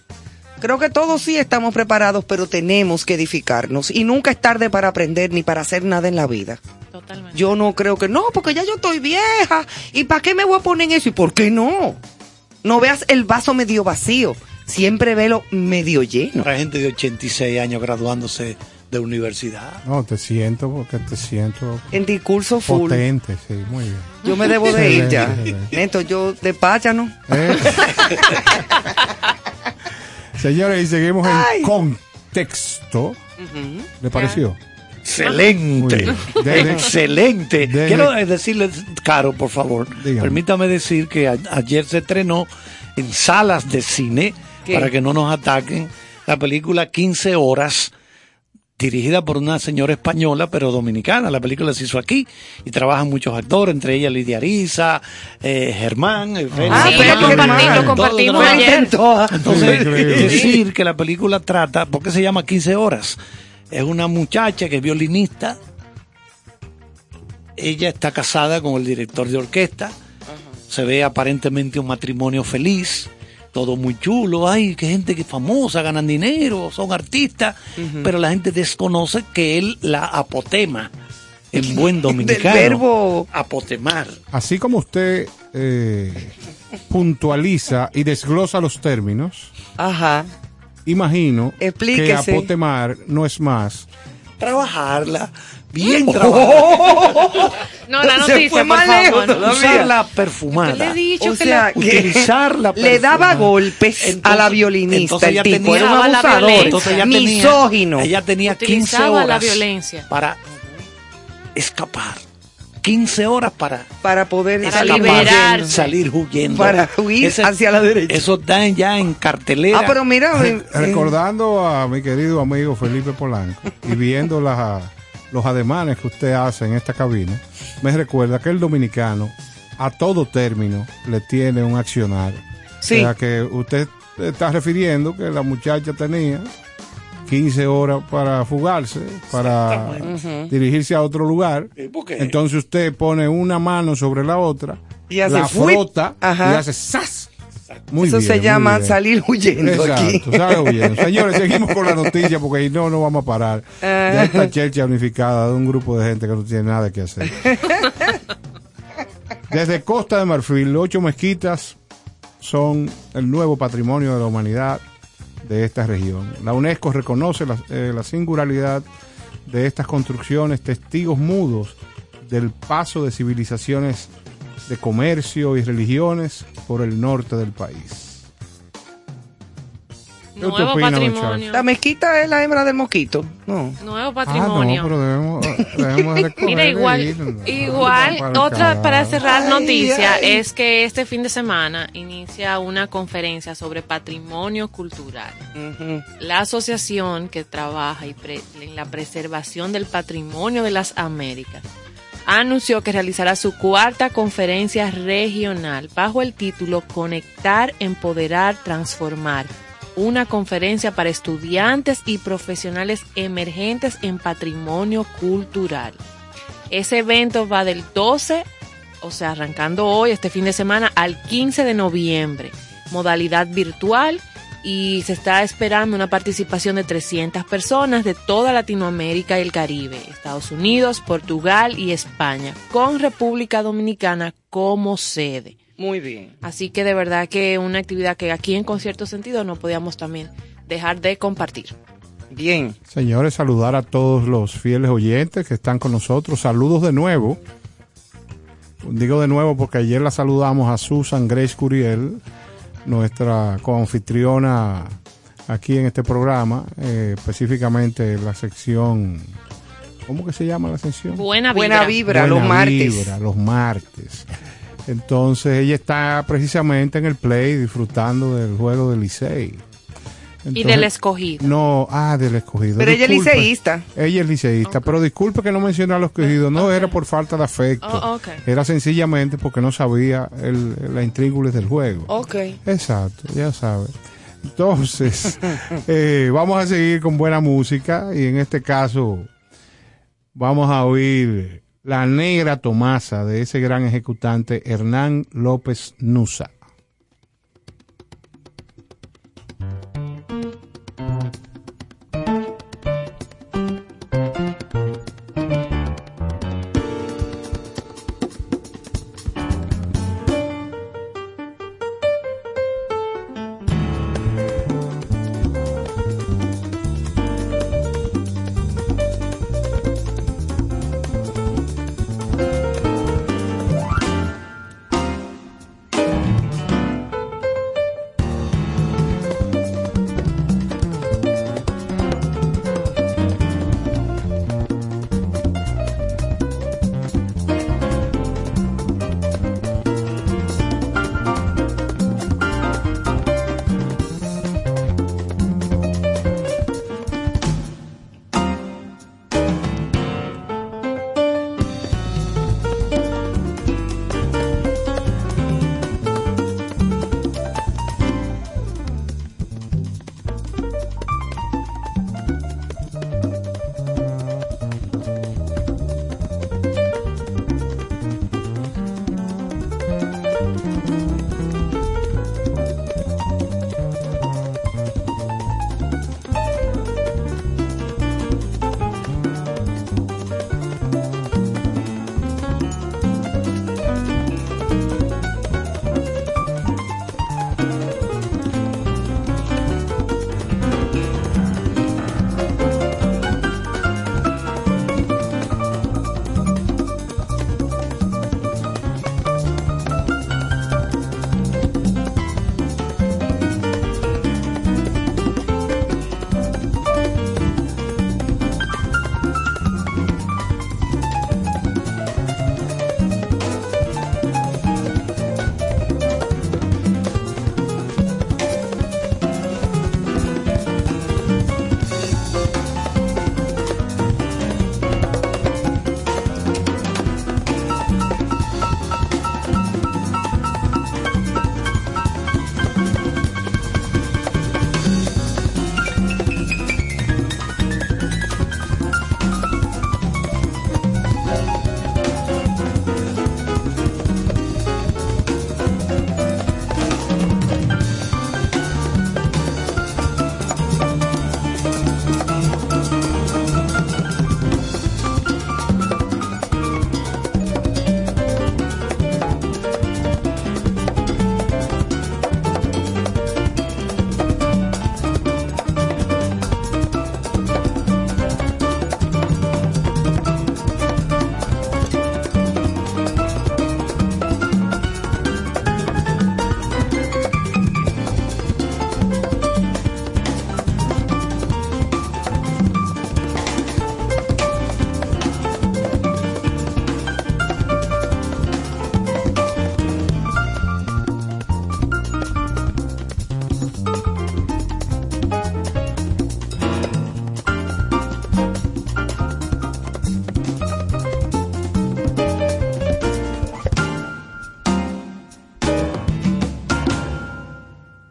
Speaker 4: Creo que todos sí estamos preparados, pero tenemos que edificarnos. Y nunca es tarde para aprender ni para hacer nada en la vida.
Speaker 5: Totalmente.
Speaker 4: Yo no creo que no, porque ya yo estoy vieja. ¿Y para qué me voy a poner en eso? ¿Y por qué no? No veas el vaso medio vacío. Siempre velo medio lleno.
Speaker 6: Hay gente de 86 años graduándose de universidad.
Speaker 7: No, te siento porque te siento
Speaker 4: En discurso full.
Speaker 7: potente, sí, muy bien.
Speaker 4: Yo me debo de ir ya. Neto, yo despáchanos.
Speaker 7: Eh. Señores, y seguimos
Speaker 4: Ay.
Speaker 7: en contexto. ¿Le pareció?
Speaker 6: Excelente.
Speaker 7: Desde-
Speaker 6: excelente.
Speaker 7: desde-
Speaker 6: Quiero decirle, Caro, por favor,
Speaker 7: Dígame.
Speaker 6: permítame decir que a- ayer se estrenó en salas de cine,
Speaker 4: ¿Qué?
Speaker 6: para que no nos ataquen, la película 15 horas, dirigida por una señora española, pero dominicana. La película se hizo aquí y trabajan muchos actores, entre ellas Lidia Ariza, eh, Germán, eh, Félix.
Speaker 4: Ah, pero
Speaker 5: lo compartimos, compartimos ayer.
Speaker 6: Entonces, decir que la película trata, ¿por qué se llama 15 horas? Es una muchacha que es violinista. Ella está casada con el director de orquesta. Se ve aparentemente un matrimonio feliz. Todo muy chulo. Ay, qué gente que es famosa, ganan dinero, son artistas. Pero la gente desconoce que él la apotema. En buen dominicano.
Speaker 4: verbo.
Speaker 6: Apotemar.
Speaker 7: Así como usted eh, puntualiza y desglosa los términos,
Speaker 4: Ajá.
Speaker 7: imagino que
Speaker 4: Explíquese.
Speaker 7: apotemar no es más.
Speaker 6: Trabajarla. Bien trabajada.
Speaker 5: No, la
Speaker 4: Se
Speaker 5: noticia,
Speaker 4: fue
Speaker 5: por
Speaker 4: más lejos
Speaker 5: favor.
Speaker 4: todavía.
Speaker 6: Usarla
Speaker 5: Yo le
Speaker 6: perfumada.
Speaker 5: he dicho
Speaker 4: O
Speaker 5: que
Speaker 4: sea,
Speaker 5: la-
Speaker 6: utilizarla
Speaker 4: le daba
Speaker 6: perfumada.
Speaker 4: golpes a la violinista.
Speaker 6: entonces
Speaker 4: El
Speaker 6: ella
Speaker 4: tipo
Speaker 6: tenía-
Speaker 4: era un abusador,
Speaker 6: tenía-
Speaker 4: misógino.
Speaker 6: Ella tenía 15
Speaker 5: Utilizaba
Speaker 6: horas
Speaker 5: la violencia.
Speaker 6: para escapar. 15 horas para
Speaker 4: para poder
Speaker 5: Para
Speaker 4: salir
Speaker 5: liberarse.
Speaker 4: huyendo.
Speaker 6: salir huyendo.
Speaker 4: Para huir
Speaker 6: Ese-
Speaker 4: hacia la derecha.
Speaker 6: Eso está en- ya en cartelera.
Speaker 4: Ah, pero mira,
Speaker 7: Re-
Speaker 4: en-
Speaker 7: recordando a mi querido amigo Felipe Polanco y viendo las, los ademanes que usted hace en esta cabina, me recuerda que el dominicano a todo término le tiene un accionar.
Speaker 4: Sí.
Speaker 7: O sea que usted está refiriendo que la muchacha tenía 15 horas para fugarse, para dirigirse a otro lugar. Entonces usted pone una mano sobre la otra,
Speaker 4: Y hace
Speaker 7: la frota
Speaker 4: Ajá.
Speaker 7: y hace ¡zas! Muy
Speaker 4: eso
Speaker 7: bien,
Speaker 4: se llama salir huyendo aquí.
Speaker 7: Exacto, sale huyendo. Señores, seguimos con la noticia porque si no, no vamos a parar de esta chercha unificada de un grupo de gente que no tiene nada que hacer. Desde Costa de Marfil, ocho mezquitas son el nuevo patrimonio de la humanidad de esta región. La UNESCO reconoce la, eh, la singularidad de estas construcciones, testigos mudos del paso de civilizaciones de comercio y religiones por el norte del país. ¿Qué usted
Speaker 5: Nuevo
Speaker 7: opina,
Speaker 5: patrimonio.
Speaker 4: La mezquita es la hembra del mosquito. No.
Speaker 5: Nuevo
Speaker 7: Ah,
Speaker 5: patrimonio.
Speaker 7: no, pero debemos, debemos
Speaker 5: Mira,
Speaker 7: y
Speaker 5: igual,
Speaker 7: irnos.
Speaker 5: igual,
Speaker 7: Para
Speaker 5: otra para cerrar
Speaker 4: Ay,
Speaker 5: noticia
Speaker 4: ay.
Speaker 5: es que este fin de semana inicia una conferencia sobre patrimonio cultural. La asociación que trabaja y pre- en la preservación del patrimonio de las Américas anunció que realizará su cuarta conferencia regional bajo el título Conectar, Empoderar, Transformar. Una conferencia para estudiantes y profesionales emergentes en patrimonio cultural. Ese evento va del 12, o sea, arrancando hoy, este fin de semana, al 15 de noviembre. Modalidad virtual y se está esperando una participación de 300 personas de toda Latinoamérica y el Caribe, Estados Unidos, Portugal y España, con República Dominicana como sede.
Speaker 4: Muy bien.
Speaker 5: Así que de verdad que una actividad que aquí en concierto sentido no podíamos también dejar de compartir.
Speaker 4: Bien.
Speaker 7: Señores, saludar a todos los fieles oyentes que están con nosotros. Saludos de nuevo. Digo de nuevo porque ayer la saludamos a Susan Grace Curiel, nuestra coanfitriona aquí en este programa, eh, específicamente la sección, ¿cómo que se llama la sección?
Speaker 5: Buena vibra.
Speaker 4: Buena vibra, los
Speaker 7: Buena
Speaker 4: martes.
Speaker 7: vibra, los martes. Entonces ella está precisamente en el play disfrutando del juego del Licey.
Speaker 5: Y del escogido.
Speaker 7: No, ah, del escogido.
Speaker 4: Pero ella es
Speaker 7: Disculpe.
Speaker 4: liceísta.
Speaker 7: Ella es liceísta, pero disculpe que no mencioné a los escogidos, no era por falta de afecto,
Speaker 5: Oh,
Speaker 7: era sencillamente porque no sabía el, la intríngulis del juego.
Speaker 4: Ok.
Speaker 7: Exacto, ya sabes. Entonces, eh, vamos a seguir con buena música y en este caso vamos a oír La Negra Tomasa de ese gran ejecutante Hernán López Nusa.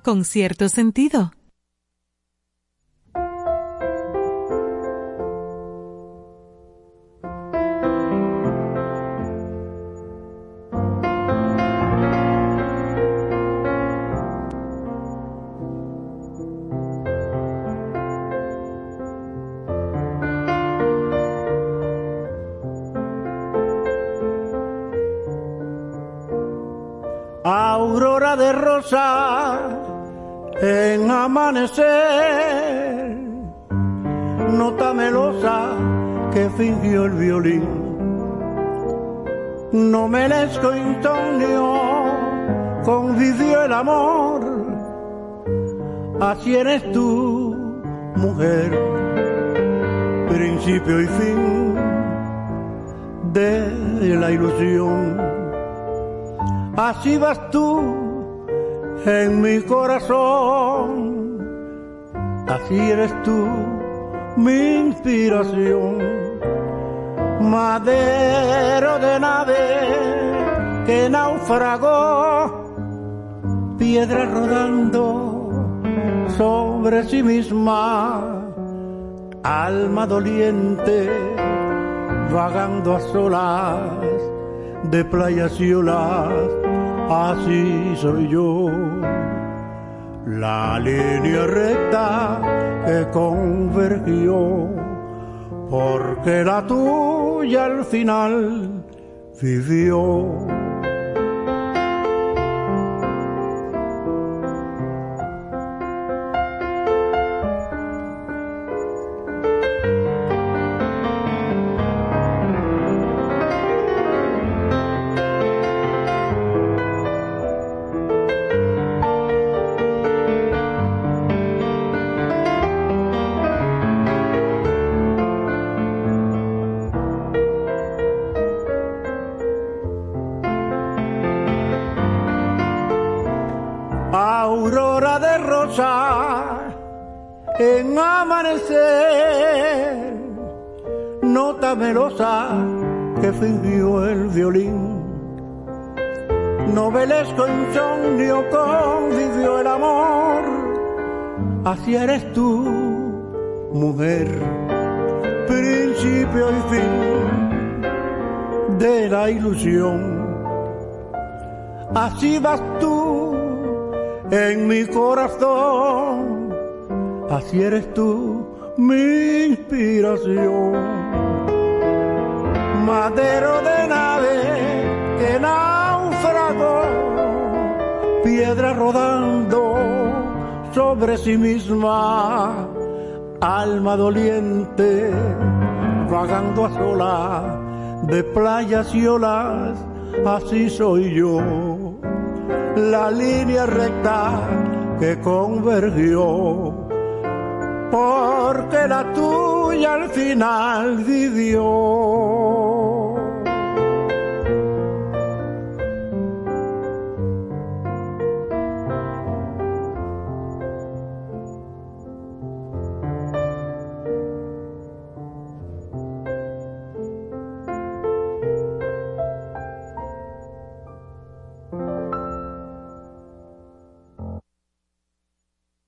Speaker 3: con cierto sentido.
Speaker 14: Aurora de rosa en amanecer, nota melosa que fingió el violín, no merezco insomnio, convivió el amor, así eres tú, mujer, principio y fin de la ilusión. Así vas tú en mi corazón, así eres tú mi inspiración, madero de nave que naufragó, piedra rodando sobre sí misma, alma doliente vagando a solas de playas y olas, así soy yo. La línea recta que convergió, porque la tuya al final vivió. Así vas tú en mi corazón. Así eres tú, mi inspiración. Madero de nave que naufragó, piedra rodando sobre sí misma, alma doliente, vagando a sola de playas y olas, así soy yo la línea recta que convergió, porque la tuya al final vivió.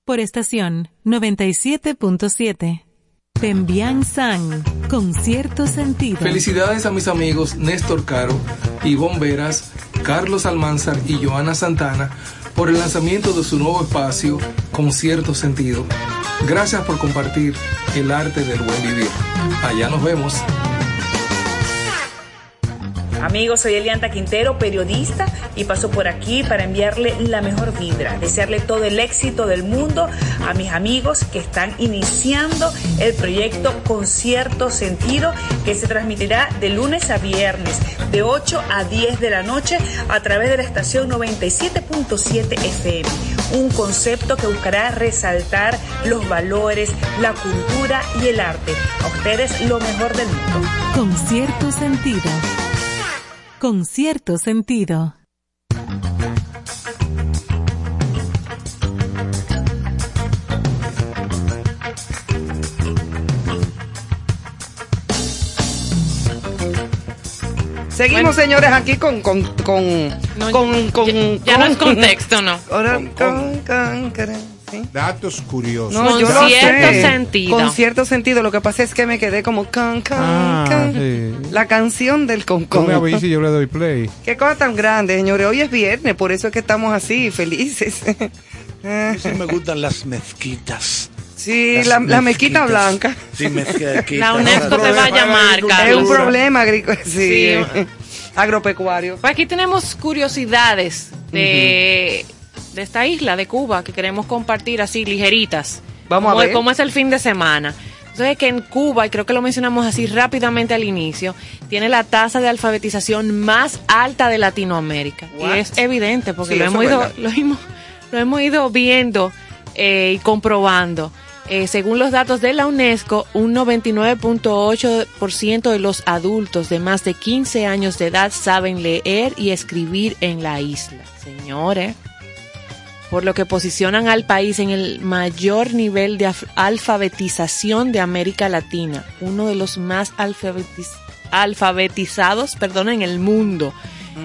Speaker 3: Por estación 97.7. Pembian San, con cierto sentido.
Speaker 15: Felicidades a mis amigos Néstor Caro, Ivonne Veras, Carlos Almanzar y Joana Santana por el lanzamiento de su nuevo espacio con cierto sentido. Gracias por compartir el arte del buen vivir. Allá nos vemos.
Speaker 16: Amigos, soy Elianta Quintero, periodista, y paso por aquí para enviarle la mejor vibra, desearle todo el éxito del mundo a mis amigos que están iniciando el proyecto Concierto Sentido, que se transmitirá de lunes a viernes, de 8 a 10 de la noche, a través de la estación 97.7 FM. Un concepto que buscará resaltar los valores, la cultura y el arte. A ustedes lo mejor del mundo.
Speaker 3: Con cierto sentido. Con cierto sentido.
Speaker 4: Seguimos, señores, aquí con. con, con, con, con-
Speaker 5: ya no es
Speaker 4: con-
Speaker 5: contexto, no.
Speaker 4: Ahora, con- con- con- ¿sí?
Speaker 7: Datos curiosos.
Speaker 4: No,
Speaker 5: Con
Speaker 4: yo lo
Speaker 5: cierto
Speaker 4: sé.
Speaker 5: sentido.
Speaker 4: Con cierto sentido. Lo que pasa es que me quedé como con, con,
Speaker 7: Ah, sí.
Speaker 4: La canción del con,
Speaker 7: Tú me
Speaker 4: con.
Speaker 7: avisas y yo le doy play.
Speaker 4: Qué cosa tan grande, señores. Hoy es viernes, por eso es que estamos así, felices.
Speaker 6: A mí sí me gustan las mezquitas.
Speaker 4: Sí,
Speaker 6: Las
Speaker 4: la, la mezquita blanca.
Speaker 6: Sí.
Speaker 5: La UNESCO te va a llamar,
Speaker 4: Es
Speaker 5: Carlos.
Speaker 4: un problema agrícola. Sí.
Speaker 5: Sí.
Speaker 4: Agropecuario.
Speaker 5: Pues aquí tenemos curiosidades de, de esta isla de Cuba que queremos compartir así ligeritas.
Speaker 4: Vamos a ver.
Speaker 5: Cómo es el fin de semana. Entonces que en Cuba, y creo que lo mencionamos así rápidamente al inicio, tiene la tasa de alfabetización más alta de Latinoamérica.
Speaker 4: What?
Speaker 5: Y es evidente porque
Speaker 4: Sí,
Speaker 5: lo, hemos ido, lo, hemos, lo hemos ido viendo eh, y comprobando. Eh, según los datos de la UNESCO, un 99.8% de los adultos de más de 15 años de edad saben leer y escribir en la isla. Señores, por lo que posicionan al país en el mayor nivel de alfabetización de América Latina, uno de los más alfabetiz- alfabetizados perdón, en el mundo.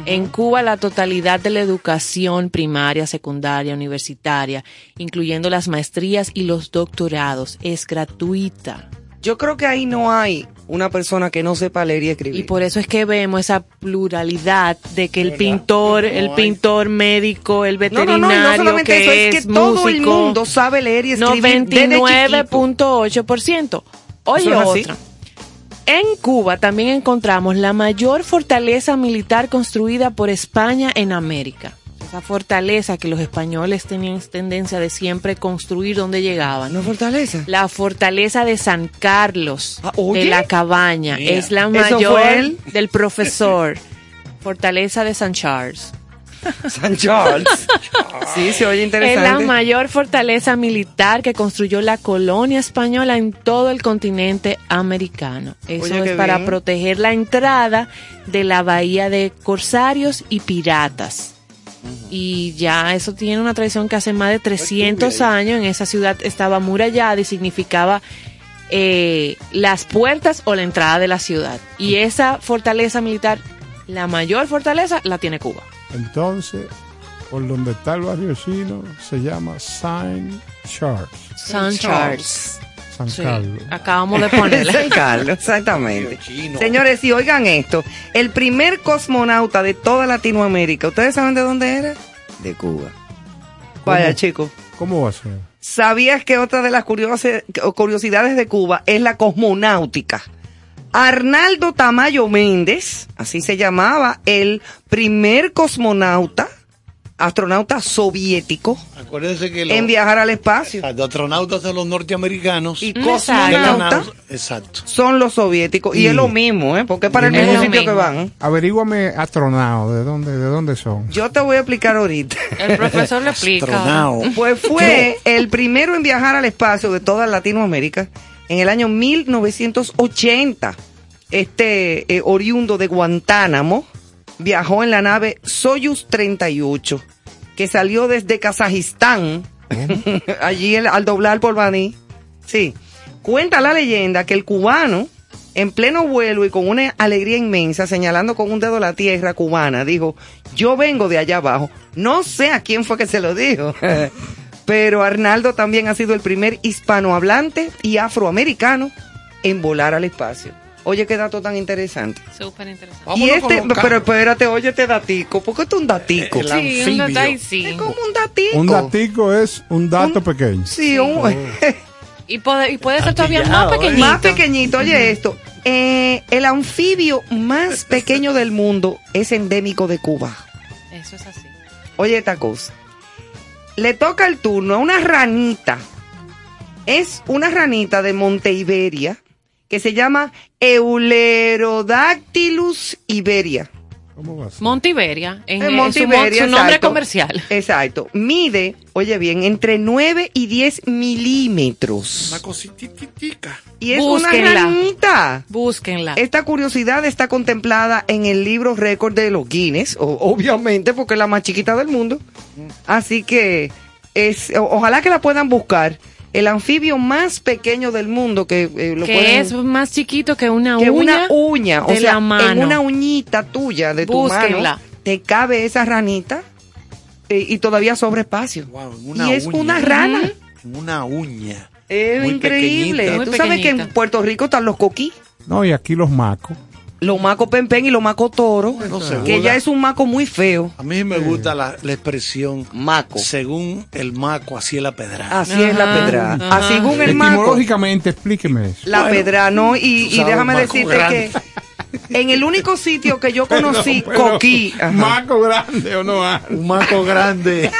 Speaker 5: En Cuba la totalidad de la educación primaria, secundaria, universitaria, incluyendo las maestrías y los doctorados, es gratuita.
Speaker 4: Yo creo que ahí no hay una persona que no sepa leer y escribir.
Speaker 5: Y por eso es que vemos esa pluralidad de que el
Speaker 4: ¿Verdad?
Speaker 5: pintor,
Speaker 4: No
Speaker 5: el pintor médico, el veterinario,
Speaker 4: no, no, no solamente
Speaker 5: que
Speaker 4: eso, es que todo el
Speaker 5: músico,
Speaker 4: mundo sabe leer y escribir desde chiquito.
Speaker 5: 99.8%. Oye,
Speaker 4: es
Speaker 5: otra. En Cuba también encontramos la mayor fortaleza militar construida por España en América. Esa fortaleza que los españoles tenían tendencia de siempre construir donde llegaban.
Speaker 4: ¿No fortaleza?
Speaker 5: La fortaleza de San Carlos
Speaker 4: Ah,
Speaker 5: de la Cabaña
Speaker 4: Mira.
Speaker 5: es la
Speaker 4: ¿Eso
Speaker 5: mayor del profesor. Fortaleza de San Charles.
Speaker 4: San Charles. sí, se oye
Speaker 5: Es la
Speaker 4: interesante.
Speaker 5: mayor fortaleza militar que construyó la colonia española en todo el continente americano. Eso
Speaker 4: Oye,
Speaker 5: es para
Speaker 4: bien.
Speaker 5: proteger la entrada de la bahía de corsarios y piratas. Y ya eso tiene una tradición que hace más de 300 años en esa ciudad estaba murallada y significaba eh, las puertas o la entrada de la ciudad. Y esa fortaleza militar, la mayor fortaleza, la tiene Cuba.
Speaker 7: Entonces, por donde está el barrio chino, se llama Saint Charles.
Speaker 5: San Charles.
Speaker 7: San
Speaker 5: Sí,
Speaker 7: Carlos.
Speaker 5: acabamos de ponerle.
Speaker 4: San Carlos, exactamente. Señores, y oigan esto, el primer cosmonauta de toda Latinoamérica, ¿ustedes saben de dónde era? De Cuba. Vaya, chicos.
Speaker 7: ¿Cómo va a ser?
Speaker 4: ¿Sabías que otra de las curiosi- curiosidades de Cuba es la cosmonáutica? Arnaldo Tamayo Méndez, así se llamaba, el primer cosmonauta, astronauta soviético,
Speaker 6: Acuérdense que los,
Speaker 4: en viajar al espacio.
Speaker 6: los astronautas son los norteamericanos.
Speaker 4: Y cosmonauta
Speaker 6: Exacto.
Speaker 4: son los soviéticos. Y,
Speaker 7: Y-
Speaker 4: es lo mismo, ¿eh? Porque es para el mismo sitio
Speaker 5: mismo.
Speaker 4: que van.
Speaker 7: Averíguame astronautas, ¿de dónde, de dónde son?
Speaker 4: Yo te voy a explicar ahorita.
Speaker 5: El profesor le explica.
Speaker 4: Pues fue el primero en viajar al espacio de toda Latinoamérica en el año 1980. Este eh, oriundo de Guantánamo viajó en la nave Soyuz 38, que salió desde Kazajistán, allí el- al doblar por Baní. Sí, cuenta la leyenda que el cubano, en pleno vuelo y con una alegría inmensa, señalando con un dedo la tierra cubana, dijo, yo vengo de allá abajo. No sé a quién fue que se lo dijo. Pero Arnaldo también ha sido el primer hispanohablante y afroamericano en volar al espacio. Oye, qué dato tan interesante.
Speaker 5: Súper interesante.
Speaker 4: y este, pero espérate, oye este datico, porque esto es un datico.
Speaker 6: El
Speaker 5: Sí, un sí.
Speaker 4: Es como un datico.
Speaker 7: Un datico es un dato
Speaker 4: Un-
Speaker 7: pequeño.
Speaker 4: Sí, un-
Speaker 5: Y puede, y puede ser todavía más
Speaker 6: ¿eh?
Speaker 5: pequeñito.
Speaker 4: más pequeñito. Oye esto, eh, el anfibio más pequeño del mundo es endémico de Cuba.
Speaker 5: Eso es así.
Speaker 4: Oye esta cosa. Le toca el turno a una ranita. Es una ranita de Monteiberia que se llama Eulerodactylus iberia.
Speaker 7: ¿Cómo va a ser?
Speaker 5: Montiberia, en,
Speaker 4: En
Speaker 5: en
Speaker 4: Montiberia,
Speaker 5: su, nombre
Speaker 4: exacto.
Speaker 5: comercial.
Speaker 4: Exacto. Mide, oye bien, entre 9 y 10 milímetros.
Speaker 6: Una cosititica.
Speaker 4: Y es
Speaker 5: Búsquenla.
Speaker 4: una ranita.
Speaker 5: Búsquenla.
Speaker 4: Esta curiosidad está contemplada en el libro récord de los Guinness, o- obviamente porque es la más chiquita del mundo. Así que es, o- ojalá que la puedan buscar. El anfibio más pequeño del mundo que eh, lo
Speaker 5: que
Speaker 4: pueden-
Speaker 5: es más chiquito que una
Speaker 4: que
Speaker 5: uña.
Speaker 4: una uña, o
Speaker 5: de
Speaker 4: sea,
Speaker 5: la mano.
Speaker 4: en una uñita tuya de tu
Speaker 5: Búsquenla.
Speaker 4: mano te cabe esa ranita eh, y todavía sobre espacio.
Speaker 6: Wow, en una
Speaker 4: y es
Speaker 6: uña.
Speaker 4: una rana.
Speaker 6: Una uña.
Speaker 4: Es
Speaker 6: Muy
Speaker 4: increíble. Tú sabes que en. Puerto Rico están los coquí.
Speaker 7: No, y aquí los macos.
Speaker 4: Los macos pempen y los macos toro,
Speaker 6: No
Speaker 4: que ya es un maco muy feo.
Speaker 6: A mí me gusta la, la expresión
Speaker 4: Maco.
Speaker 6: según el maco, así es la pedrada.
Speaker 4: Así es la pedra.
Speaker 5: ajá.
Speaker 4: Así según el maco,
Speaker 7: Etimológicamente, explíqueme eso.
Speaker 4: la
Speaker 6: Bueno,
Speaker 4: pedra, ¿no? Y, y déjame
Speaker 6: maco
Speaker 4: decirte
Speaker 6: grande.
Speaker 4: que En el único sitio que yo conocí
Speaker 7: pero,
Speaker 4: coquí. ajá.
Speaker 7: Maco grande o no
Speaker 6: Un maco grande.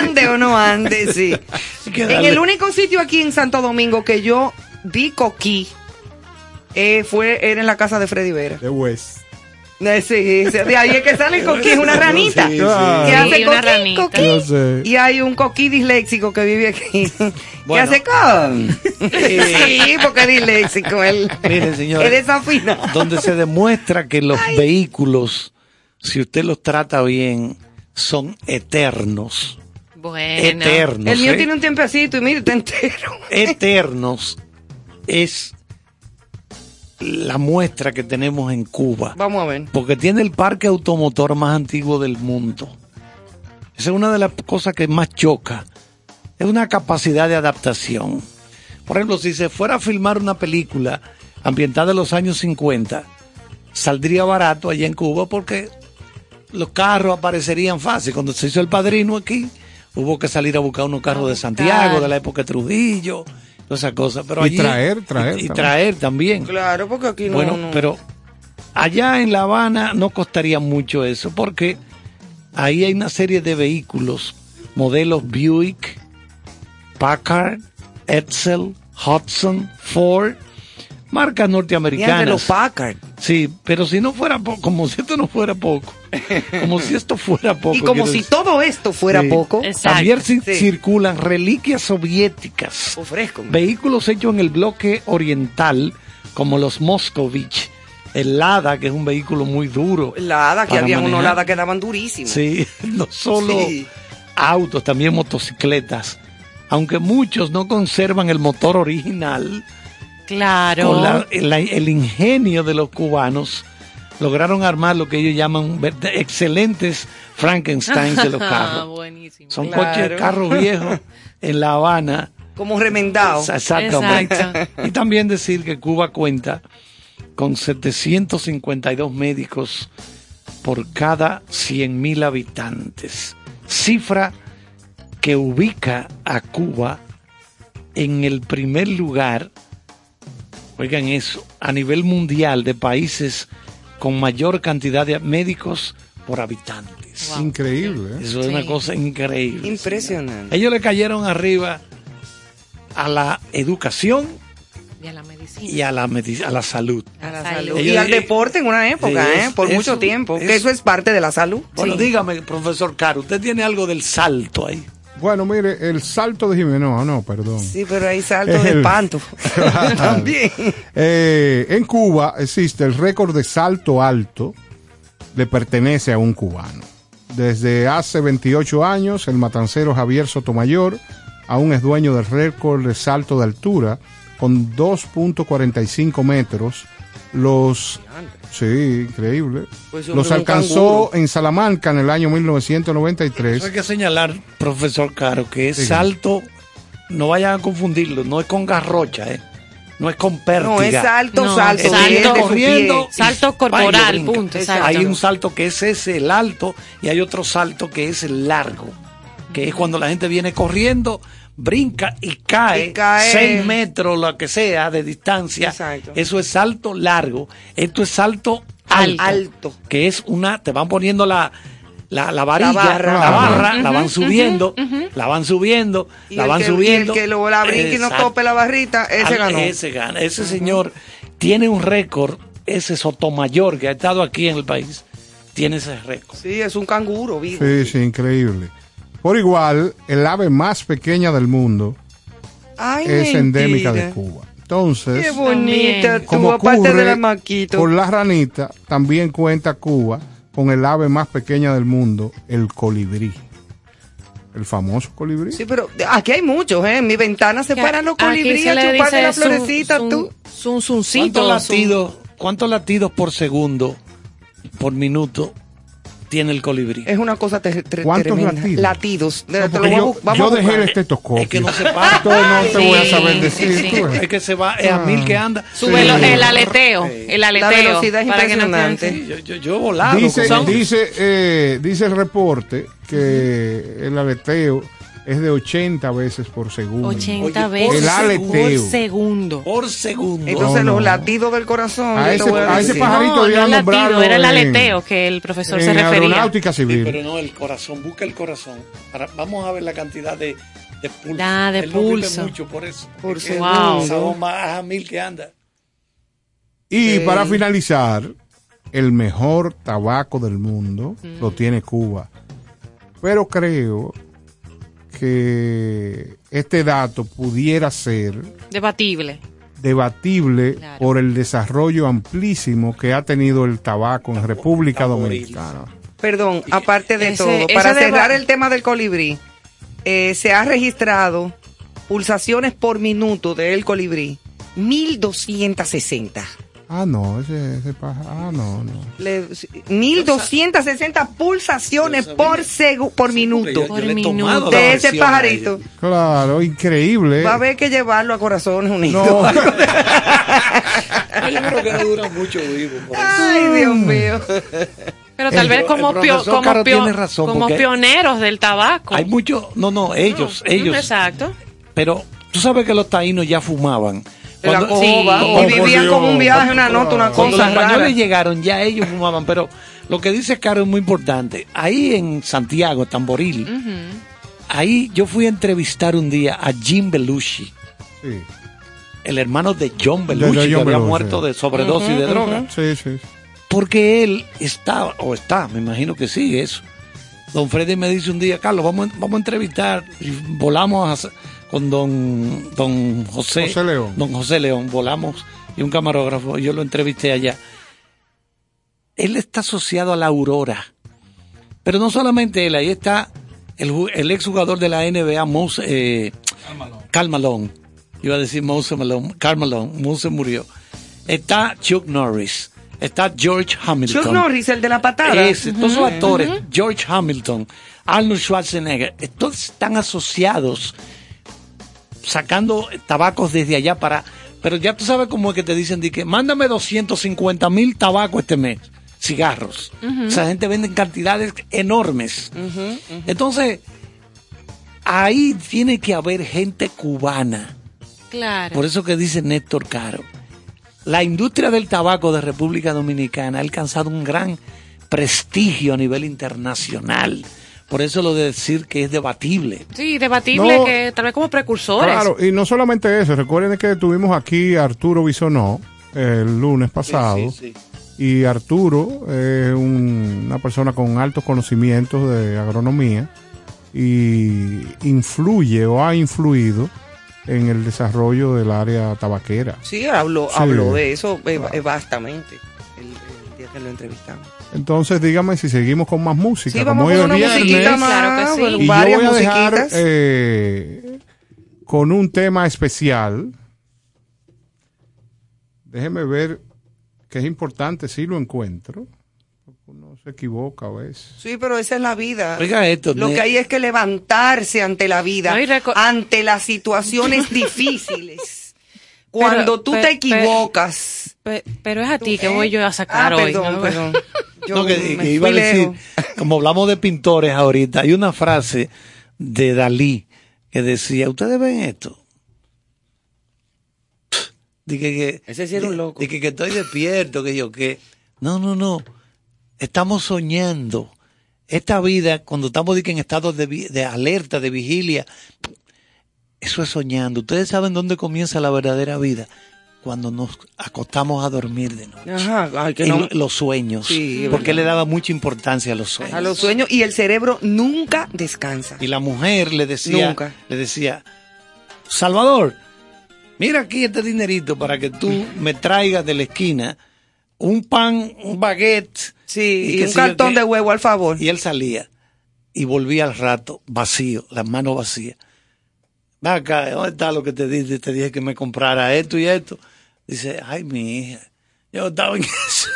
Speaker 4: Ande o no ande, sí. En el único sitio aquí en Santo Domingo que yo vi coquí eh, fue era en la casa de Freddy Vera.
Speaker 7: De West.
Speaker 4: Eh, Sí, sí, de ahí es que sale el coquí, es una ranita.
Speaker 7: Sí, sí.
Speaker 4: Que
Speaker 7: Sí,
Speaker 4: hace
Speaker 5: una
Speaker 4: coquí,
Speaker 5: ranita.
Speaker 4: coquí.
Speaker 7: Yo sé.
Speaker 4: Y hay un coquí disléxico que vive aquí.
Speaker 6: Bueno.
Speaker 4: que hace con. sí, porque es disléxico. Él,
Speaker 6: Miren, señores.
Speaker 4: él desafina.
Speaker 6: donde se demuestra que los vehículos, si usted los trata bien, son eternos.
Speaker 5: Bueno.
Speaker 6: Eternos.
Speaker 4: El mío
Speaker 6: ¿eh?
Speaker 4: tiene un tiempecito y mire, está entero.
Speaker 6: Eternos es la muestra que tenemos en Cuba.
Speaker 4: Vamos a ver.
Speaker 6: Porque tiene el parque automotor más antiguo del mundo. Esa es una de las cosas que más choca. Es una capacidad de adaptación. Por ejemplo, si se fuera a filmar una película ambientada en los años 50, saldría barato allá en Cuba porque los carros aparecerían fácil. Cuando se hizo el padrino aquí, hubo que salir a buscar unos carros de Santiago, de la época de Trujillo, todas esas cosas. Pero
Speaker 7: Y
Speaker 6: allí-
Speaker 7: traer, traer
Speaker 6: Y, y
Speaker 7: también.
Speaker 6: traer también.
Speaker 4: Claro, porque aquí no.
Speaker 6: Bueno,
Speaker 4: no.
Speaker 6: pero allá en La Habana no costaría mucho eso, porque ahí hay una serie de vehículos, modelos Buick, Packard, Edsel, Hudson, Ford, marcas
Speaker 4: Y
Speaker 6: norteamericanas.
Speaker 4: los Packard.
Speaker 6: Sí, pero si no fuera poco, como si esto no fuera poco, como si esto fuera poco.
Speaker 4: Y como si
Speaker 6: decir.
Speaker 4: todo esto fuera
Speaker 6: Sí.
Speaker 4: poco.
Speaker 6: También ci-
Speaker 4: Sí.
Speaker 6: circulan reliquias soviéticas.
Speaker 4: Ofrezco.
Speaker 6: Vehículos hechos en el bloque oriental, como los Moscovich, el Lada, que es un vehículo muy duro.
Speaker 4: La hada, que había unos. Lada que daban durísimos.
Speaker 6: Sí, no solo
Speaker 4: Sí.
Speaker 6: autos, también motocicletas. Aunque muchos no conservan el motor original,
Speaker 5: Claro.
Speaker 6: con la- el, el ingenio de los cubanos, lograron armar lo que ellos llaman excelentes Frankensteins de los carros.
Speaker 5: Buenísimo.
Speaker 6: Son
Speaker 4: Claro.
Speaker 6: coches, carros viejos en La Habana.
Speaker 4: Como remendado.
Speaker 6: Exactamente.
Speaker 5: Exacto.
Speaker 6: Y también decir que Cuba cuenta con 752 médicos por cada 100.000 habitantes. Cifra que ubica a Cuba en el primer lugar, oigan eso, a nivel mundial de países con mayor cantidad de médicos por habitantes.
Speaker 7: Increíble. ¿eh?
Speaker 6: Eso es una cosa increíble.
Speaker 4: Impresionante.
Speaker 6: Ellos le cayeron arriba a la educación
Speaker 5: Y a la medicina.
Speaker 6: y a la, medi- a la salud.
Speaker 4: A la
Speaker 5: Salud.
Speaker 4: salud.
Speaker 6: Ellos-
Speaker 4: y al deporte en una época, ¿eh? Por
Speaker 6: eso-
Speaker 4: mucho tiempo.
Speaker 6: eso-
Speaker 4: que eso es parte de la salud.
Speaker 6: Bueno, dígame, profesor Caro, usted tiene algo del salto ahí.
Speaker 7: Bueno, mire, el salto de Jiménez, no, no, perdón.
Speaker 4: Sí, pero hay saltos de espanto. También.
Speaker 7: Eh, en Cuba existe el récord de salto alto, le pertenece a un cubano. Desde hace 28 años, el matancero Javier Sotomayor aún es dueño del récord de salto de altura con 2.45 metros. Los, sí, increíble.
Speaker 4: Pues
Speaker 7: Los alcanzó
Speaker 4: canguro.
Speaker 7: en Salamanca en el año 1993.
Speaker 6: Eso hay que señalar, profesor Caro, que es
Speaker 7: Sí.
Speaker 6: salto, no vayan a confundirlo, no es con garrocha, ¿eh? no es con pértiga.
Speaker 4: No, es salto,
Speaker 5: No,
Speaker 4: salto.
Speaker 5: salto.
Speaker 6: corriendo.
Speaker 5: Salto corporal, punto, exacto.
Speaker 6: Hay un salto que es ese, el alto, y hay otro salto que es el largo, que es cuando la gente viene corriendo, brinca y cae,
Speaker 4: Y cae.
Speaker 6: seis metros, lo que sea, de distancia.
Speaker 4: Exacto.
Speaker 6: Eso es salto largo. Esto es salto alto,
Speaker 4: Alto.
Speaker 6: que es una, te van poniendo la, la, la varilla, la
Speaker 4: barra.
Speaker 6: barra,
Speaker 4: Ajá.
Speaker 6: la van subiendo, la van subiendo,
Speaker 4: Y
Speaker 6: la van
Speaker 4: que-
Speaker 6: subiendo.
Speaker 4: Y el que luego la brinque y no tope la barrita, ese
Speaker 6: Al-
Speaker 4: ganó.
Speaker 6: Ese gana. Ese señor tiene un récord, ese Sotomayor que ha estado aquí en el país, tiene ese récord.
Speaker 4: Sí, es un canguro vivo.
Speaker 7: Sí, sí, increíble. Por igual, el ave más pequeña del mundo
Speaker 4: Ay,
Speaker 7: es endémica de. Cuba. Entonces,
Speaker 4: Qué bonita tú,
Speaker 7: como
Speaker 4: aparte de la maquito.
Speaker 7: con la ranita, también cuenta Cuba con el ave más pequeña del mundo, el colibrí. El famoso colibrí.
Speaker 4: Sí, pero aquí hay muchos, ¿eh? En mi ventana se paran los colibríes a
Speaker 5: le
Speaker 4: chuparse
Speaker 5: dice
Speaker 4: la florecita,
Speaker 5: sun-
Speaker 4: tú.
Speaker 5: Sun, suncito.
Speaker 6: ¿Cuántos
Speaker 5: sun-
Speaker 6: latidos, ¿Cuántos latidos por segundo, por minuto, tiene el colibrí?
Speaker 4: Es una cosa ter- ter-
Speaker 7: ¿Cuántos
Speaker 4: tremenda.
Speaker 7: latidos?
Speaker 4: Latidos. De- te lo
Speaker 7: Porque
Speaker 4: voy a
Speaker 7: yo,
Speaker 4: vamos
Speaker 7: yo
Speaker 4: a
Speaker 7: dejé el estetoscopio.
Speaker 6: Es que no se para.
Speaker 7: No te
Speaker 5: Sí,
Speaker 7: voy a saber decir.
Speaker 5: sí, sí.
Speaker 7: tú ves.
Speaker 6: Es que se va es a mil que anda.
Speaker 5: Sube el aleteo. El aleteo.
Speaker 4: La velocidad es
Speaker 5: para que no
Speaker 4: impresionante.
Speaker 6: Yo, yo, yo he volado.
Speaker 7: Dice, dice, eh, dice el reporte que el aleteo es de 80 veces por segundo.
Speaker 5: 80 veces
Speaker 7: El aleteo.
Speaker 5: por segundo.
Speaker 6: Por segundo.
Speaker 4: Entonces
Speaker 7: No,
Speaker 4: los latidos del corazón.
Speaker 7: A ese- a pajarito
Speaker 5: No, no latido, era el
Speaker 7: en-
Speaker 5: aleteo que el profesor se
Speaker 7: en
Speaker 5: refería.
Speaker 7: aeronáutica
Speaker 6: Sí,
Speaker 7: civil.
Speaker 6: pero no el corazón, busca el corazón. Para- vamos a ver la cantidad de, de pulso.
Speaker 5: Ah, de
Speaker 6: Él
Speaker 5: pulso.
Speaker 6: mucho por eso.
Speaker 4: Por segundo.
Speaker 6: esa bomba a mil que anda.
Speaker 7: Y
Speaker 4: Sí.
Speaker 7: para finalizar, el mejor tabaco del mundo lo tiene Cuba. Pero creo que este dato pudiera ser
Speaker 5: Debatible.
Speaker 7: debatible por el desarrollo amplísimo que ha tenido el tabaco en República Dominicana.
Speaker 4: Perdón, aparte de
Speaker 5: Ese-
Speaker 4: todo,
Speaker 5: ese
Speaker 4: para cerrar el tema del colibrí, eh, se ha registrado pulsaciones por minuto del colibrí, 1260.
Speaker 7: Ah, no, ese, ese paja- Ah, no, no.
Speaker 4: Le- 1260 pulsaciones por segu- por minuto
Speaker 6: yo- yo tomado la
Speaker 4: de ese pajarito.
Speaker 7: Claro, increíble.
Speaker 4: Va a haber que llevarlo a Corazones Unidos.
Speaker 7: No.
Speaker 6: No, yo creo que no dura mucho vivo. por.
Speaker 4: Ay, Dios mío.
Speaker 5: Pero tal
Speaker 6: El-
Speaker 5: vez como, pio- como, pio-
Speaker 6: razón,
Speaker 5: pioneros del tabaco.
Speaker 6: Hay muchos, no, no, ellos, ellos.
Speaker 5: Exacto.
Speaker 6: Pero tú sabes que los taínos ya fumaban.
Speaker 4: De la
Speaker 6: Cuando-
Speaker 4: cojoba,
Speaker 6: Sí.
Speaker 4: y vivían como un viaje, una nota, una
Speaker 6: Cuando
Speaker 4: cosa
Speaker 6: los
Speaker 4: rara.
Speaker 6: españoles llegaron, ya ellos fumaban, pero lo que dice Caro es muy importante. Ahí en Santiago, Tamboril, ahí yo fui a entrevistar un día a Jim Belushi,
Speaker 7: Sí.
Speaker 6: el hermano de John
Speaker 7: de
Speaker 6: Belushi, que había
Speaker 7: Belushi.
Speaker 6: muerto de sobredosis de droga.
Speaker 7: Sí, sí.
Speaker 6: Porque él estaba, o está, me imagino que sí, eso. Don Freddy me dice un día, Carlos, vamos, a- vamos a entrevistar. Y volamos a con don, don José,
Speaker 7: José León.
Speaker 6: Don José León, volamos y un camarógrafo, yo lo entrevisté allá. Él está asociado a la Aurora. Pero no solamente él, ahí está el, el exjugador de la NBA, Mose, eh, Malone. Iba a decir Mose Malone, Karl Malone, Mose murió. Está Chuck Norris, está George Hamilton.
Speaker 4: Chuck Norris, el de la patada.
Speaker 6: Ese, todos esos actores, George Hamilton, Arnold Schwarzenegger, todos están asociados sacando tabacos desde allá para... Pero ya tú sabes cómo es que te dicen, de que mándame 250 mil tabacos este mes, cigarros.
Speaker 5: Ujú.
Speaker 6: Esa gente vende en cantidades enormes. Entonces, ahí tiene que haber gente cubana.
Speaker 5: Claro.
Speaker 6: Por eso que dice Néstor Caro. La industria del tabaco de República Dominicana ha alcanzado un gran prestigio a nivel internacional. Por eso lo de decir que es debatible.
Speaker 5: Sí, debatible
Speaker 7: No.
Speaker 5: que tal vez como precursores.
Speaker 7: Claro, y no solamente eso, recuerden que tuvimos aquí a Arturo Bisonó el lunes pasado. Y Arturo es un- una persona con altos conocimientos de agronomía y influye o ha influido en el desarrollo del área tabaquera.
Speaker 4: Sí, habló,
Speaker 7: Sí.
Speaker 4: habló de eso eh, eh, vastamente el, el día que lo entrevistamos.
Speaker 7: Entonces, dígame si seguimos con más música.
Speaker 4: Sí,
Speaker 7: como
Speaker 4: vamos
Speaker 7: hoy
Speaker 4: con una
Speaker 7: viernes,
Speaker 4: musiquita más, Claro que sí.
Speaker 7: Y yo
Speaker 4: varias
Speaker 7: voy a dejar eh, con un tema especial. Déjeme ver que es importante si lo encuentro. Uno se equivoca a veces.
Speaker 4: Sí, pero esa es la vida.
Speaker 6: Oiga esto,
Speaker 4: Lo que hay es que levantarse ante la vida,
Speaker 5: No, y reco-
Speaker 4: ante las situaciones difíciles. Cuando tú
Speaker 5: pe-
Speaker 4: te equivocas.
Speaker 5: Pe- pero es a ti que voy yo a sacar
Speaker 4: Ah,
Speaker 5: hoy.
Speaker 4: perdón,
Speaker 5: ¿no?
Speaker 4: perdón. Yo
Speaker 6: No, que,
Speaker 4: me
Speaker 6: que iba a decir,
Speaker 4: lejos.
Speaker 6: como hablamos de pintores ahorita, hay una frase de Dalí que decía, ¿ustedes ven esto? Dije que,
Speaker 4: Ese sí era un loco.
Speaker 6: Dije que estoy despierto, que yo que... No, no, no. Estamos soñando. Esta vida, cuando estamos en estado de, vi- de alerta, de vigilia, eso es soñando. Ustedes saben dónde comienza la verdadera vida. Cuando nos acostamos a dormir de noche.
Speaker 4: Ajá, ay, que no-
Speaker 6: lo- los sueños.
Speaker 4: Sí,
Speaker 6: porque
Speaker 4: verdad.
Speaker 6: le daba mucha importancia a los sueños.
Speaker 4: a los sueños y el cerebro nunca descansa.
Speaker 6: Y la mujer le decía,
Speaker 4: Nunca.
Speaker 6: le decía, Salvador, mira aquí este dinerito para que tú me traigas de la esquina un pan, un baguette.
Speaker 4: Sí, y un cartón
Speaker 6: qué".
Speaker 4: de huevo al favor.
Speaker 6: Y él salía y volvía al rato vacío, las manos vacías. Ven acá, ¿dónde está lo que te dije? Te dije que me comprara esto y esto. Dice, ay, mi hija, yo estaba en eso.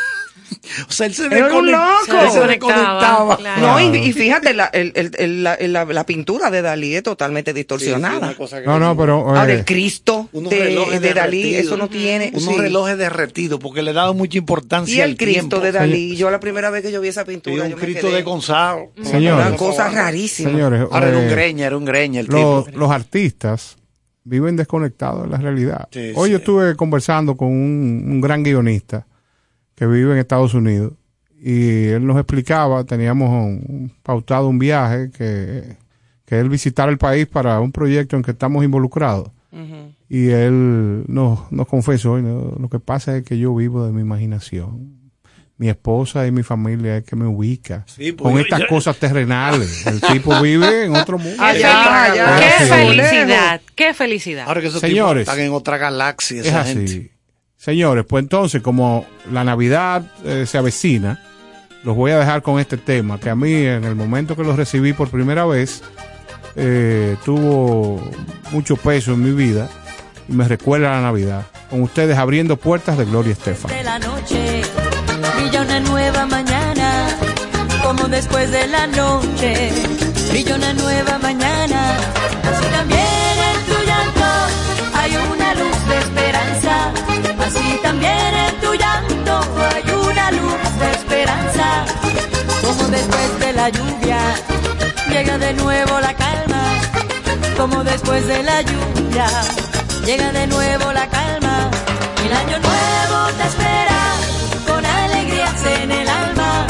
Speaker 6: O sea, él se
Speaker 4: Era un loco.
Speaker 6: él se desconectaba.
Speaker 4: No, y, y fíjate, la, el- el- el- la, la- la pintura de Dalí es totalmente distorsionada.
Speaker 7: No, no, pero.
Speaker 4: Ahora,
Speaker 7: eh,
Speaker 4: el Cristo de, Dalí, eso no tiene.
Speaker 6: Unos
Speaker 4: sí.
Speaker 6: relojes derretidos, porque le daba mucha importancia
Speaker 4: Y el
Speaker 6: al
Speaker 4: Cristo
Speaker 6: tiempo.
Speaker 4: de Dalí, yo la primera vez que yo vi esa
Speaker 6: Y
Speaker 4: pintura,
Speaker 6: un
Speaker 4: yo me
Speaker 6: Cristo
Speaker 4: quedé-
Speaker 6: de Gonzalo.
Speaker 7: Señores.
Speaker 4: Una cosa rarísima.
Speaker 7: Señores,
Speaker 6: Ahora era un
Speaker 7: eh,
Speaker 6: greña, era un greña el
Speaker 7: los,
Speaker 6: tipo.
Speaker 7: los artistas viven desconectados de la realidad.
Speaker 6: Sí,
Speaker 7: Hoy
Speaker 6: sí.
Speaker 7: yo estuve conversando con un, un gran guionista que vive en Estados Unidos y él nos explicaba, teníamos un- pautado un viaje que, que él visitara el país para un proyecto en que estamos involucrados. Y él nos, nos confesó, "No, lo que pasa es que yo vivo de mi imaginación. Mi esposa y mi familia es que me ubica
Speaker 6: Sí, pues
Speaker 7: con estas cosas terrenales. El tipo vive en otro mundo.
Speaker 4: Allá, allá.
Speaker 5: Qué felicidad, qué felicidad.
Speaker 6: Ahora que esos
Speaker 7: Señores.
Speaker 6: tipos están en otra galaxia,
Speaker 7: Es así.
Speaker 6: gente.
Speaker 7: Señores, pues entonces, como la Navidad eh, se avecina, los voy a dejar con este tema, que a mí en el momento que lo recibí por primera vez, eh, tuvo mucho peso en mi vida y me recuerda a la Navidad. Con ustedes abriendo puertas de Gloria Estefan.
Speaker 17: de la noche brilla una nueva mañana como después de la noche brilla una nueva mañana. Así también en tu llanto hay una luz de esperanza. Así también en tu llanto hay una luz de esperanza. Como después de la lluvia llega de nuevo la calma. Como después de la lluvia llega de nuevo la calma. El año nuevo te espera en el alma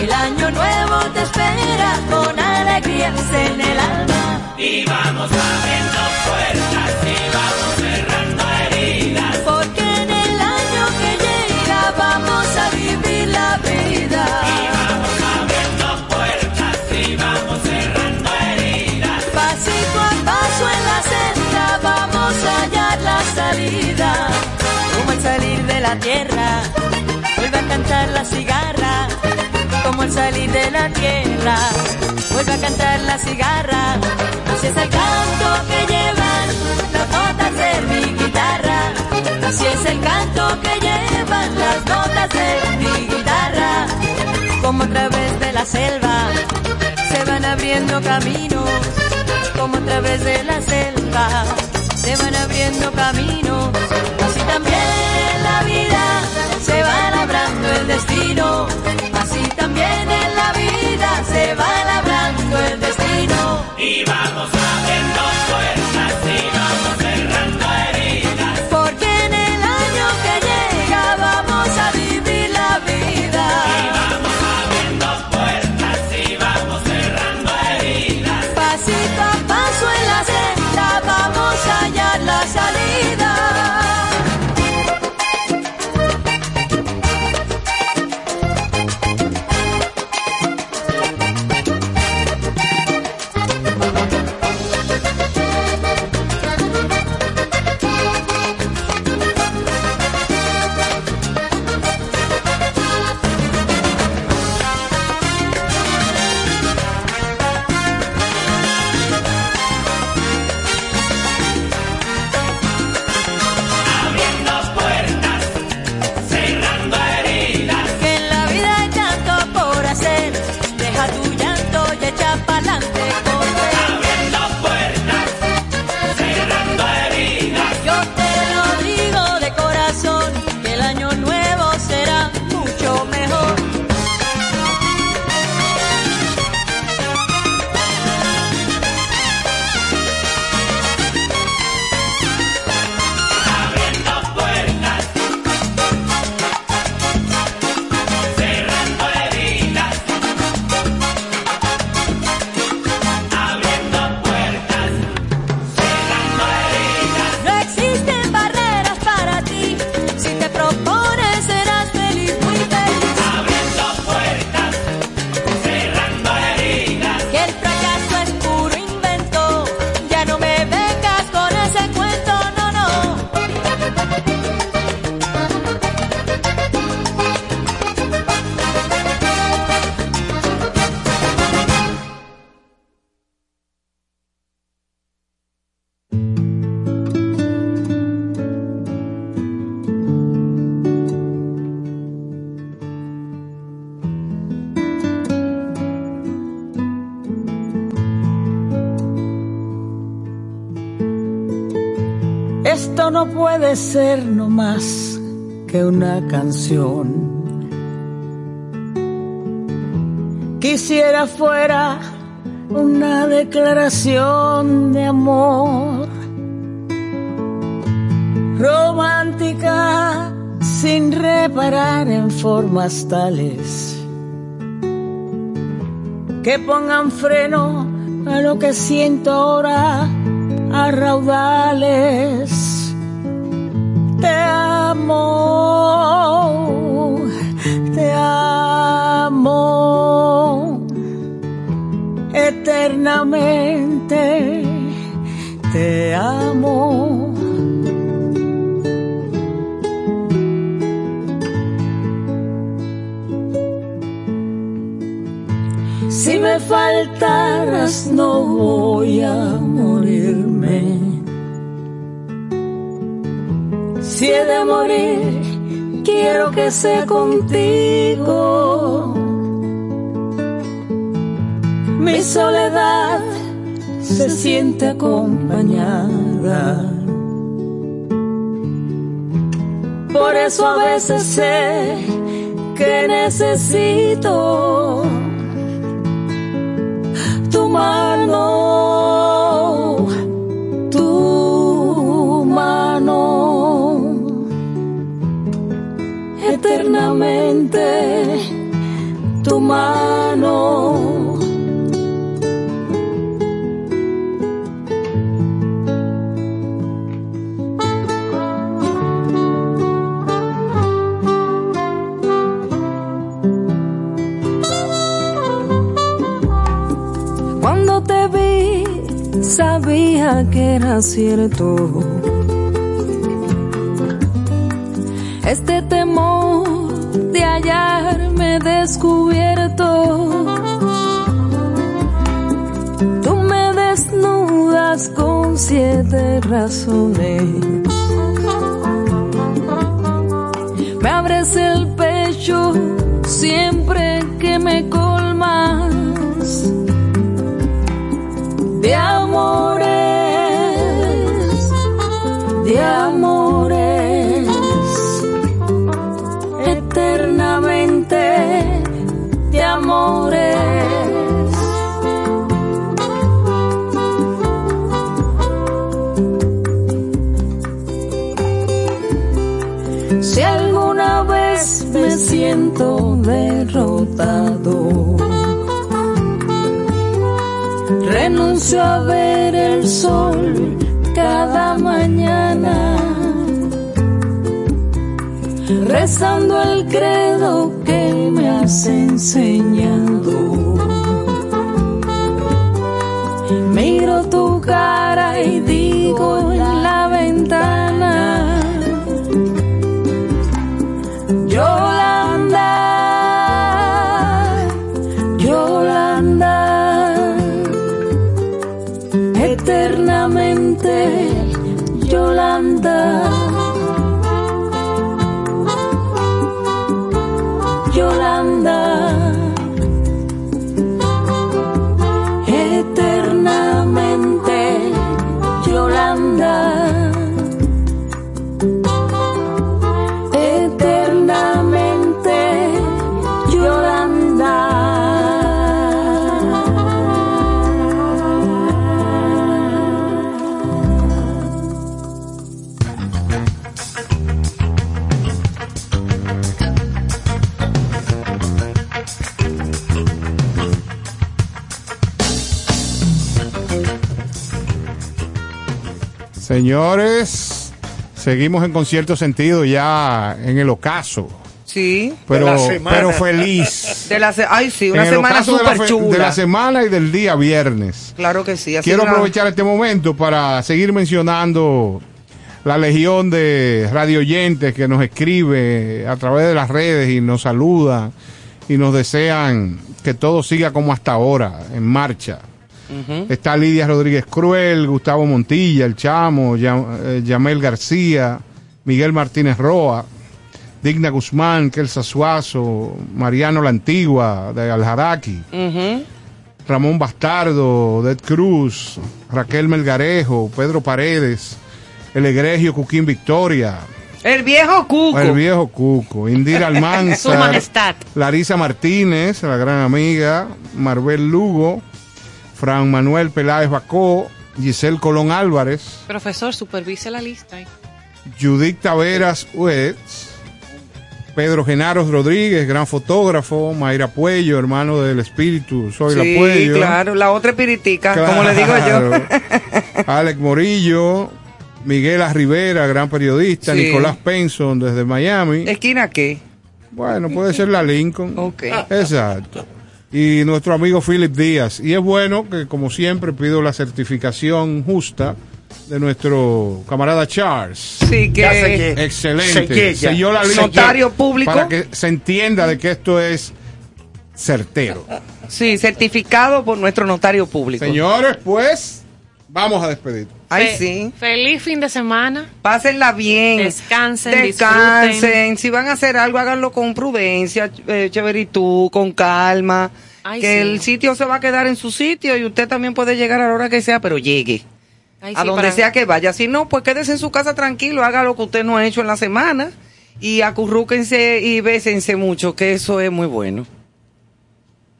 Speaker 17: el año nuevo te espera con alegrías en el alma
Speaker 18: Y vamos abriendo puertas y vamos cerrando heridas.
Speaker 17: porque en el año que llega vamos a vivir la vida
Speaker 18: Abriendo puertas y vamos cerrando heridas.
Speaker 17: Pasito a paso en la senda vamos a hallar la salida. Como al salir de la tierra, cantar la cigarra. Como al salir de la tierra, vuelve a cantar la cigarra. Así es el canto que llevan las notas de mi guitarra. Así es el canto que llevan las notas de mi guitarra. Como a través de la selva se van abriendo caminos como a través de la selva se van abriendo caminos así también la vida se va labrando el destino. Así también en la vida se va labrando el destino.
Speaker 18: Y vamos abriendo puertas
Speaker 1: ser no más que una canción. Quisiera fuera una declaración de amor romántica sin reparar en formas tales que pongan freno a lo que siento ahora a raudales. Te amo, te amo eternamente, te amo. Si me faltaras no voy a Si he de morir, quiero que sea contigo. Mi soledad se siente acompañada. Por eso a veces sé que necesito tu mano, tu mano. Cuando te vi, sabía que era cierto. Este temor hallarme descubierto. Tú me desnudas con siete razones. Me abres el pecho siempre que me colmas derrotado, renuncio a ver el sol cada mañana, rezando el credo que me has enseñado. Miro tu cara
Speaker 7: Señores, seguimos en concierto sentido ya en el ocaso.
Speaker 4: Sí.
Speaker 7: Pero, pero feliz.
Speaker 4: De la se- Ay, sí, una semana
Speaker 7: de la
Speaker 4: súper
Speaker 7: fe- De la
Speaker 4: chula.
Speaker 7: semana y del día viernes.
Speaker 4: Claro que sí. así
Speaker 7: Quiero
Speaker 4: una-
Speaker 7: aprovechar este momento para seguir mencionando la legión de radio oyentes que nos escribe a través de las redes y nos saluda y nos desean que todo siga como hasta ahora, en marcha. Está Lidia Rodríguez Cruel, Gustavo Montilla, El Chamo, eh, Yamel García, Miguel Martínez Roa, Digna Guzmán, Kelsa Suazo, Mariano La Antigua, de Aljaraki.
Speaker 4: Ujú.
Speaker 7: Ramón Bastardo, Ded Cruz, Raquel Melgarejo, Pedro Paredes, el egregio Cuquín Victoria,
Speaker 4: El viejo Cuco.
Speaker 7: el viejo Cuco, Indira
Speaker 5: Su
Speaker 7: Almanzar,
Speaker 5: majestad.
Speaker 7: Larisa Martínez, la gran amiga, Marbel Lugo, Fran Manuel Peláez Bacó, Giselle Colón Álvarez,
Speaker 5: Profesor, supervise la lista. ¿eh?
Speaker 7: Judith Taveras Uetz, Pedro Genaro Rodríguez, gran fotógrafo, Mayra Puello, hermano del espíritu, soy la
Speaker 4: Sí,
Speaker 7: Puello.
Speaker 4: claro, la otra espiritica, como le digo yo.
Speaker 7: Claro. Alex Morillo, Miguel A. Rivera, gran periodista,
Speaker 4: Sí.
Speaker 7: Nicolás Penson desde Miami.
Speaker 4: ¿Esquina qué?
Speaker 7: Bueno, puede ser la Lincoln.
Speaker 4: Ok.
Speaker 7: Exacto. Y nuestro amigo Philip Díaz. Y es bueno que, como siempre, pido la certificación justa de nuestro camarada Charles.
Speaker 4: Sí, que- Ya sellé.
Speaker 7: Excelente. Selló la
Speaker 4: Notario público.
Speaker 7: Para que se entienda de que esto es certero.
Speaker 4: Sí, certificado por nuestro notario público.
Speaker 7: Señores, pues, vamos a despedir.
Speaker 4: Ay,
Speaker 5: Fe-
Speaker 4: sí.
Speaker 5: Feliz fin de semana.
Speaker 4: Pásenla bien.
Speaker 5: Descansen,
Speaker 4: Descansen.
Speaker 5: disfruten.
Speaker 4: Si van a hacer algo, háganlo con prudencia, eh, chéveritud, con calma.
Speaker 5: Ay,
Speaker 4: que
Speaker 5: sí.
Speaker 4: el sitio se va a quedar en su sitio y usted también puede llegar a la hora que sea, pero llegue.
Speaker 5: Ay,
Speaker 4: a
Speaker 5: sí,
Speaker 4: donde
Speaker 5: para-
Speaker 4: sea que vaya. Si no, pues quédese en su casa tranquilo, haga lo que usted no ha hecho en la semana y acurrúquense y bésense mucho, que eso es muy bueno.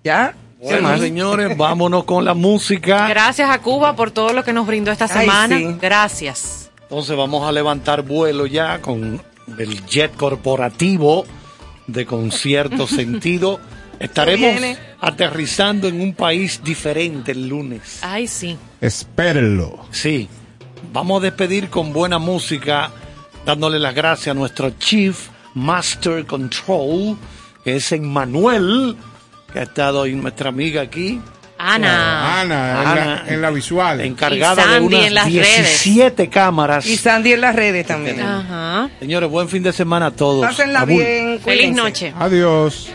Speaker 4: ¿Ya? ¿Qué
Speaker 6: Bueno,
Speaker 4: más?
Speaker 6: señores, vámonos con la música.
Speaker 5: Gracias a Cuba por todo lo que nos brindó esta
Speaker 6: Ay,
Speaker 5: semana.
Speaker 6: sí.
Speaker 5: Gracias.
Speaker 6: Entonces vamos a levantar vuelo ya con el jet corporativo de concierto sentido. Estaremos aterrizando en un país diferente el lunes.
Speaker 5: Ay, sí.
Speaker 7: Espérenlo.
Speaker 6: Sí. Vamos a despedir con buena música, dándole las gracias a nuestro Chief Master Control, que es Emmanuel, que ha estado ahí nuestra amiga aquí.
Speaker 5: Ana.
Speaker 7: Ana, en,
Speaker 6: Ana.
Speaker 7: la, en la visual.
Speaker 6: Encargada
Speaker 5: Y
Speaker 6: de
Speaker 5: Sandy
Speaker 6: unas
Speaker 5: en las redes.
Speaker 6: 17 cámaras.
Speaker 4: Y Sandy en las redes también.
Speaker 5: Ajá.
Speaker 6: Señores, buen fin de semana a todos.
Speaker 4: Pásenla
Speaker 6: Abul.
Speaker 4: bien.
Speaker 5: Feliz
Speaker 4: cuídense.
Speaker 5: noche.
Speaker 7: Adiós.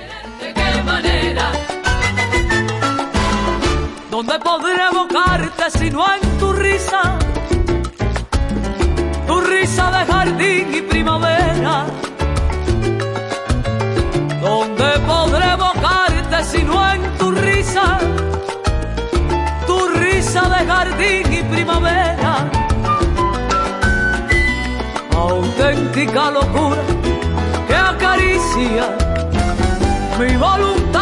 Speaker 19: donde podré evocarte si no en tu risa tu risa de jardín y primavera donde podré evocarte si no en tu risa tu risa de jardín y primavera. Auténtica locura que acaricia mi voluntad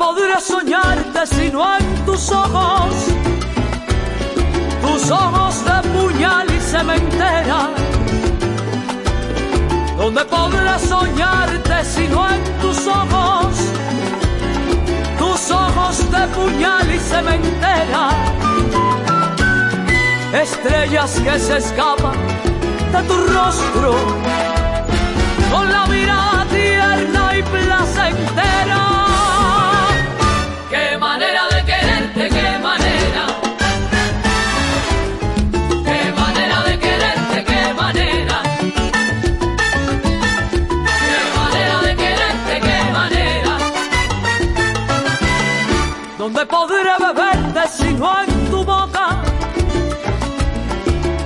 Speaker 19: podré soñarte si no en tus ojos? Tus ojos de puñal y cementera donde podré soñarte si no en tus ojos, tus ojos de puñal y cementera, estrellas que se escapan de tu rostro, con la mirada tierna y placentera. En tu boca,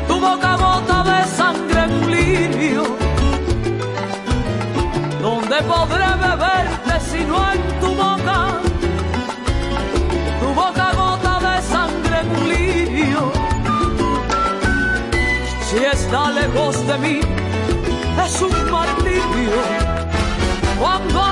Speaker 19: tu boca gota de sangre en lirio. Donde podré beberte si no en tu boca, tu boca gota de sangre en lirio. Si está lejos de mí, es un martirio cuando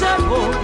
Speaker 19: del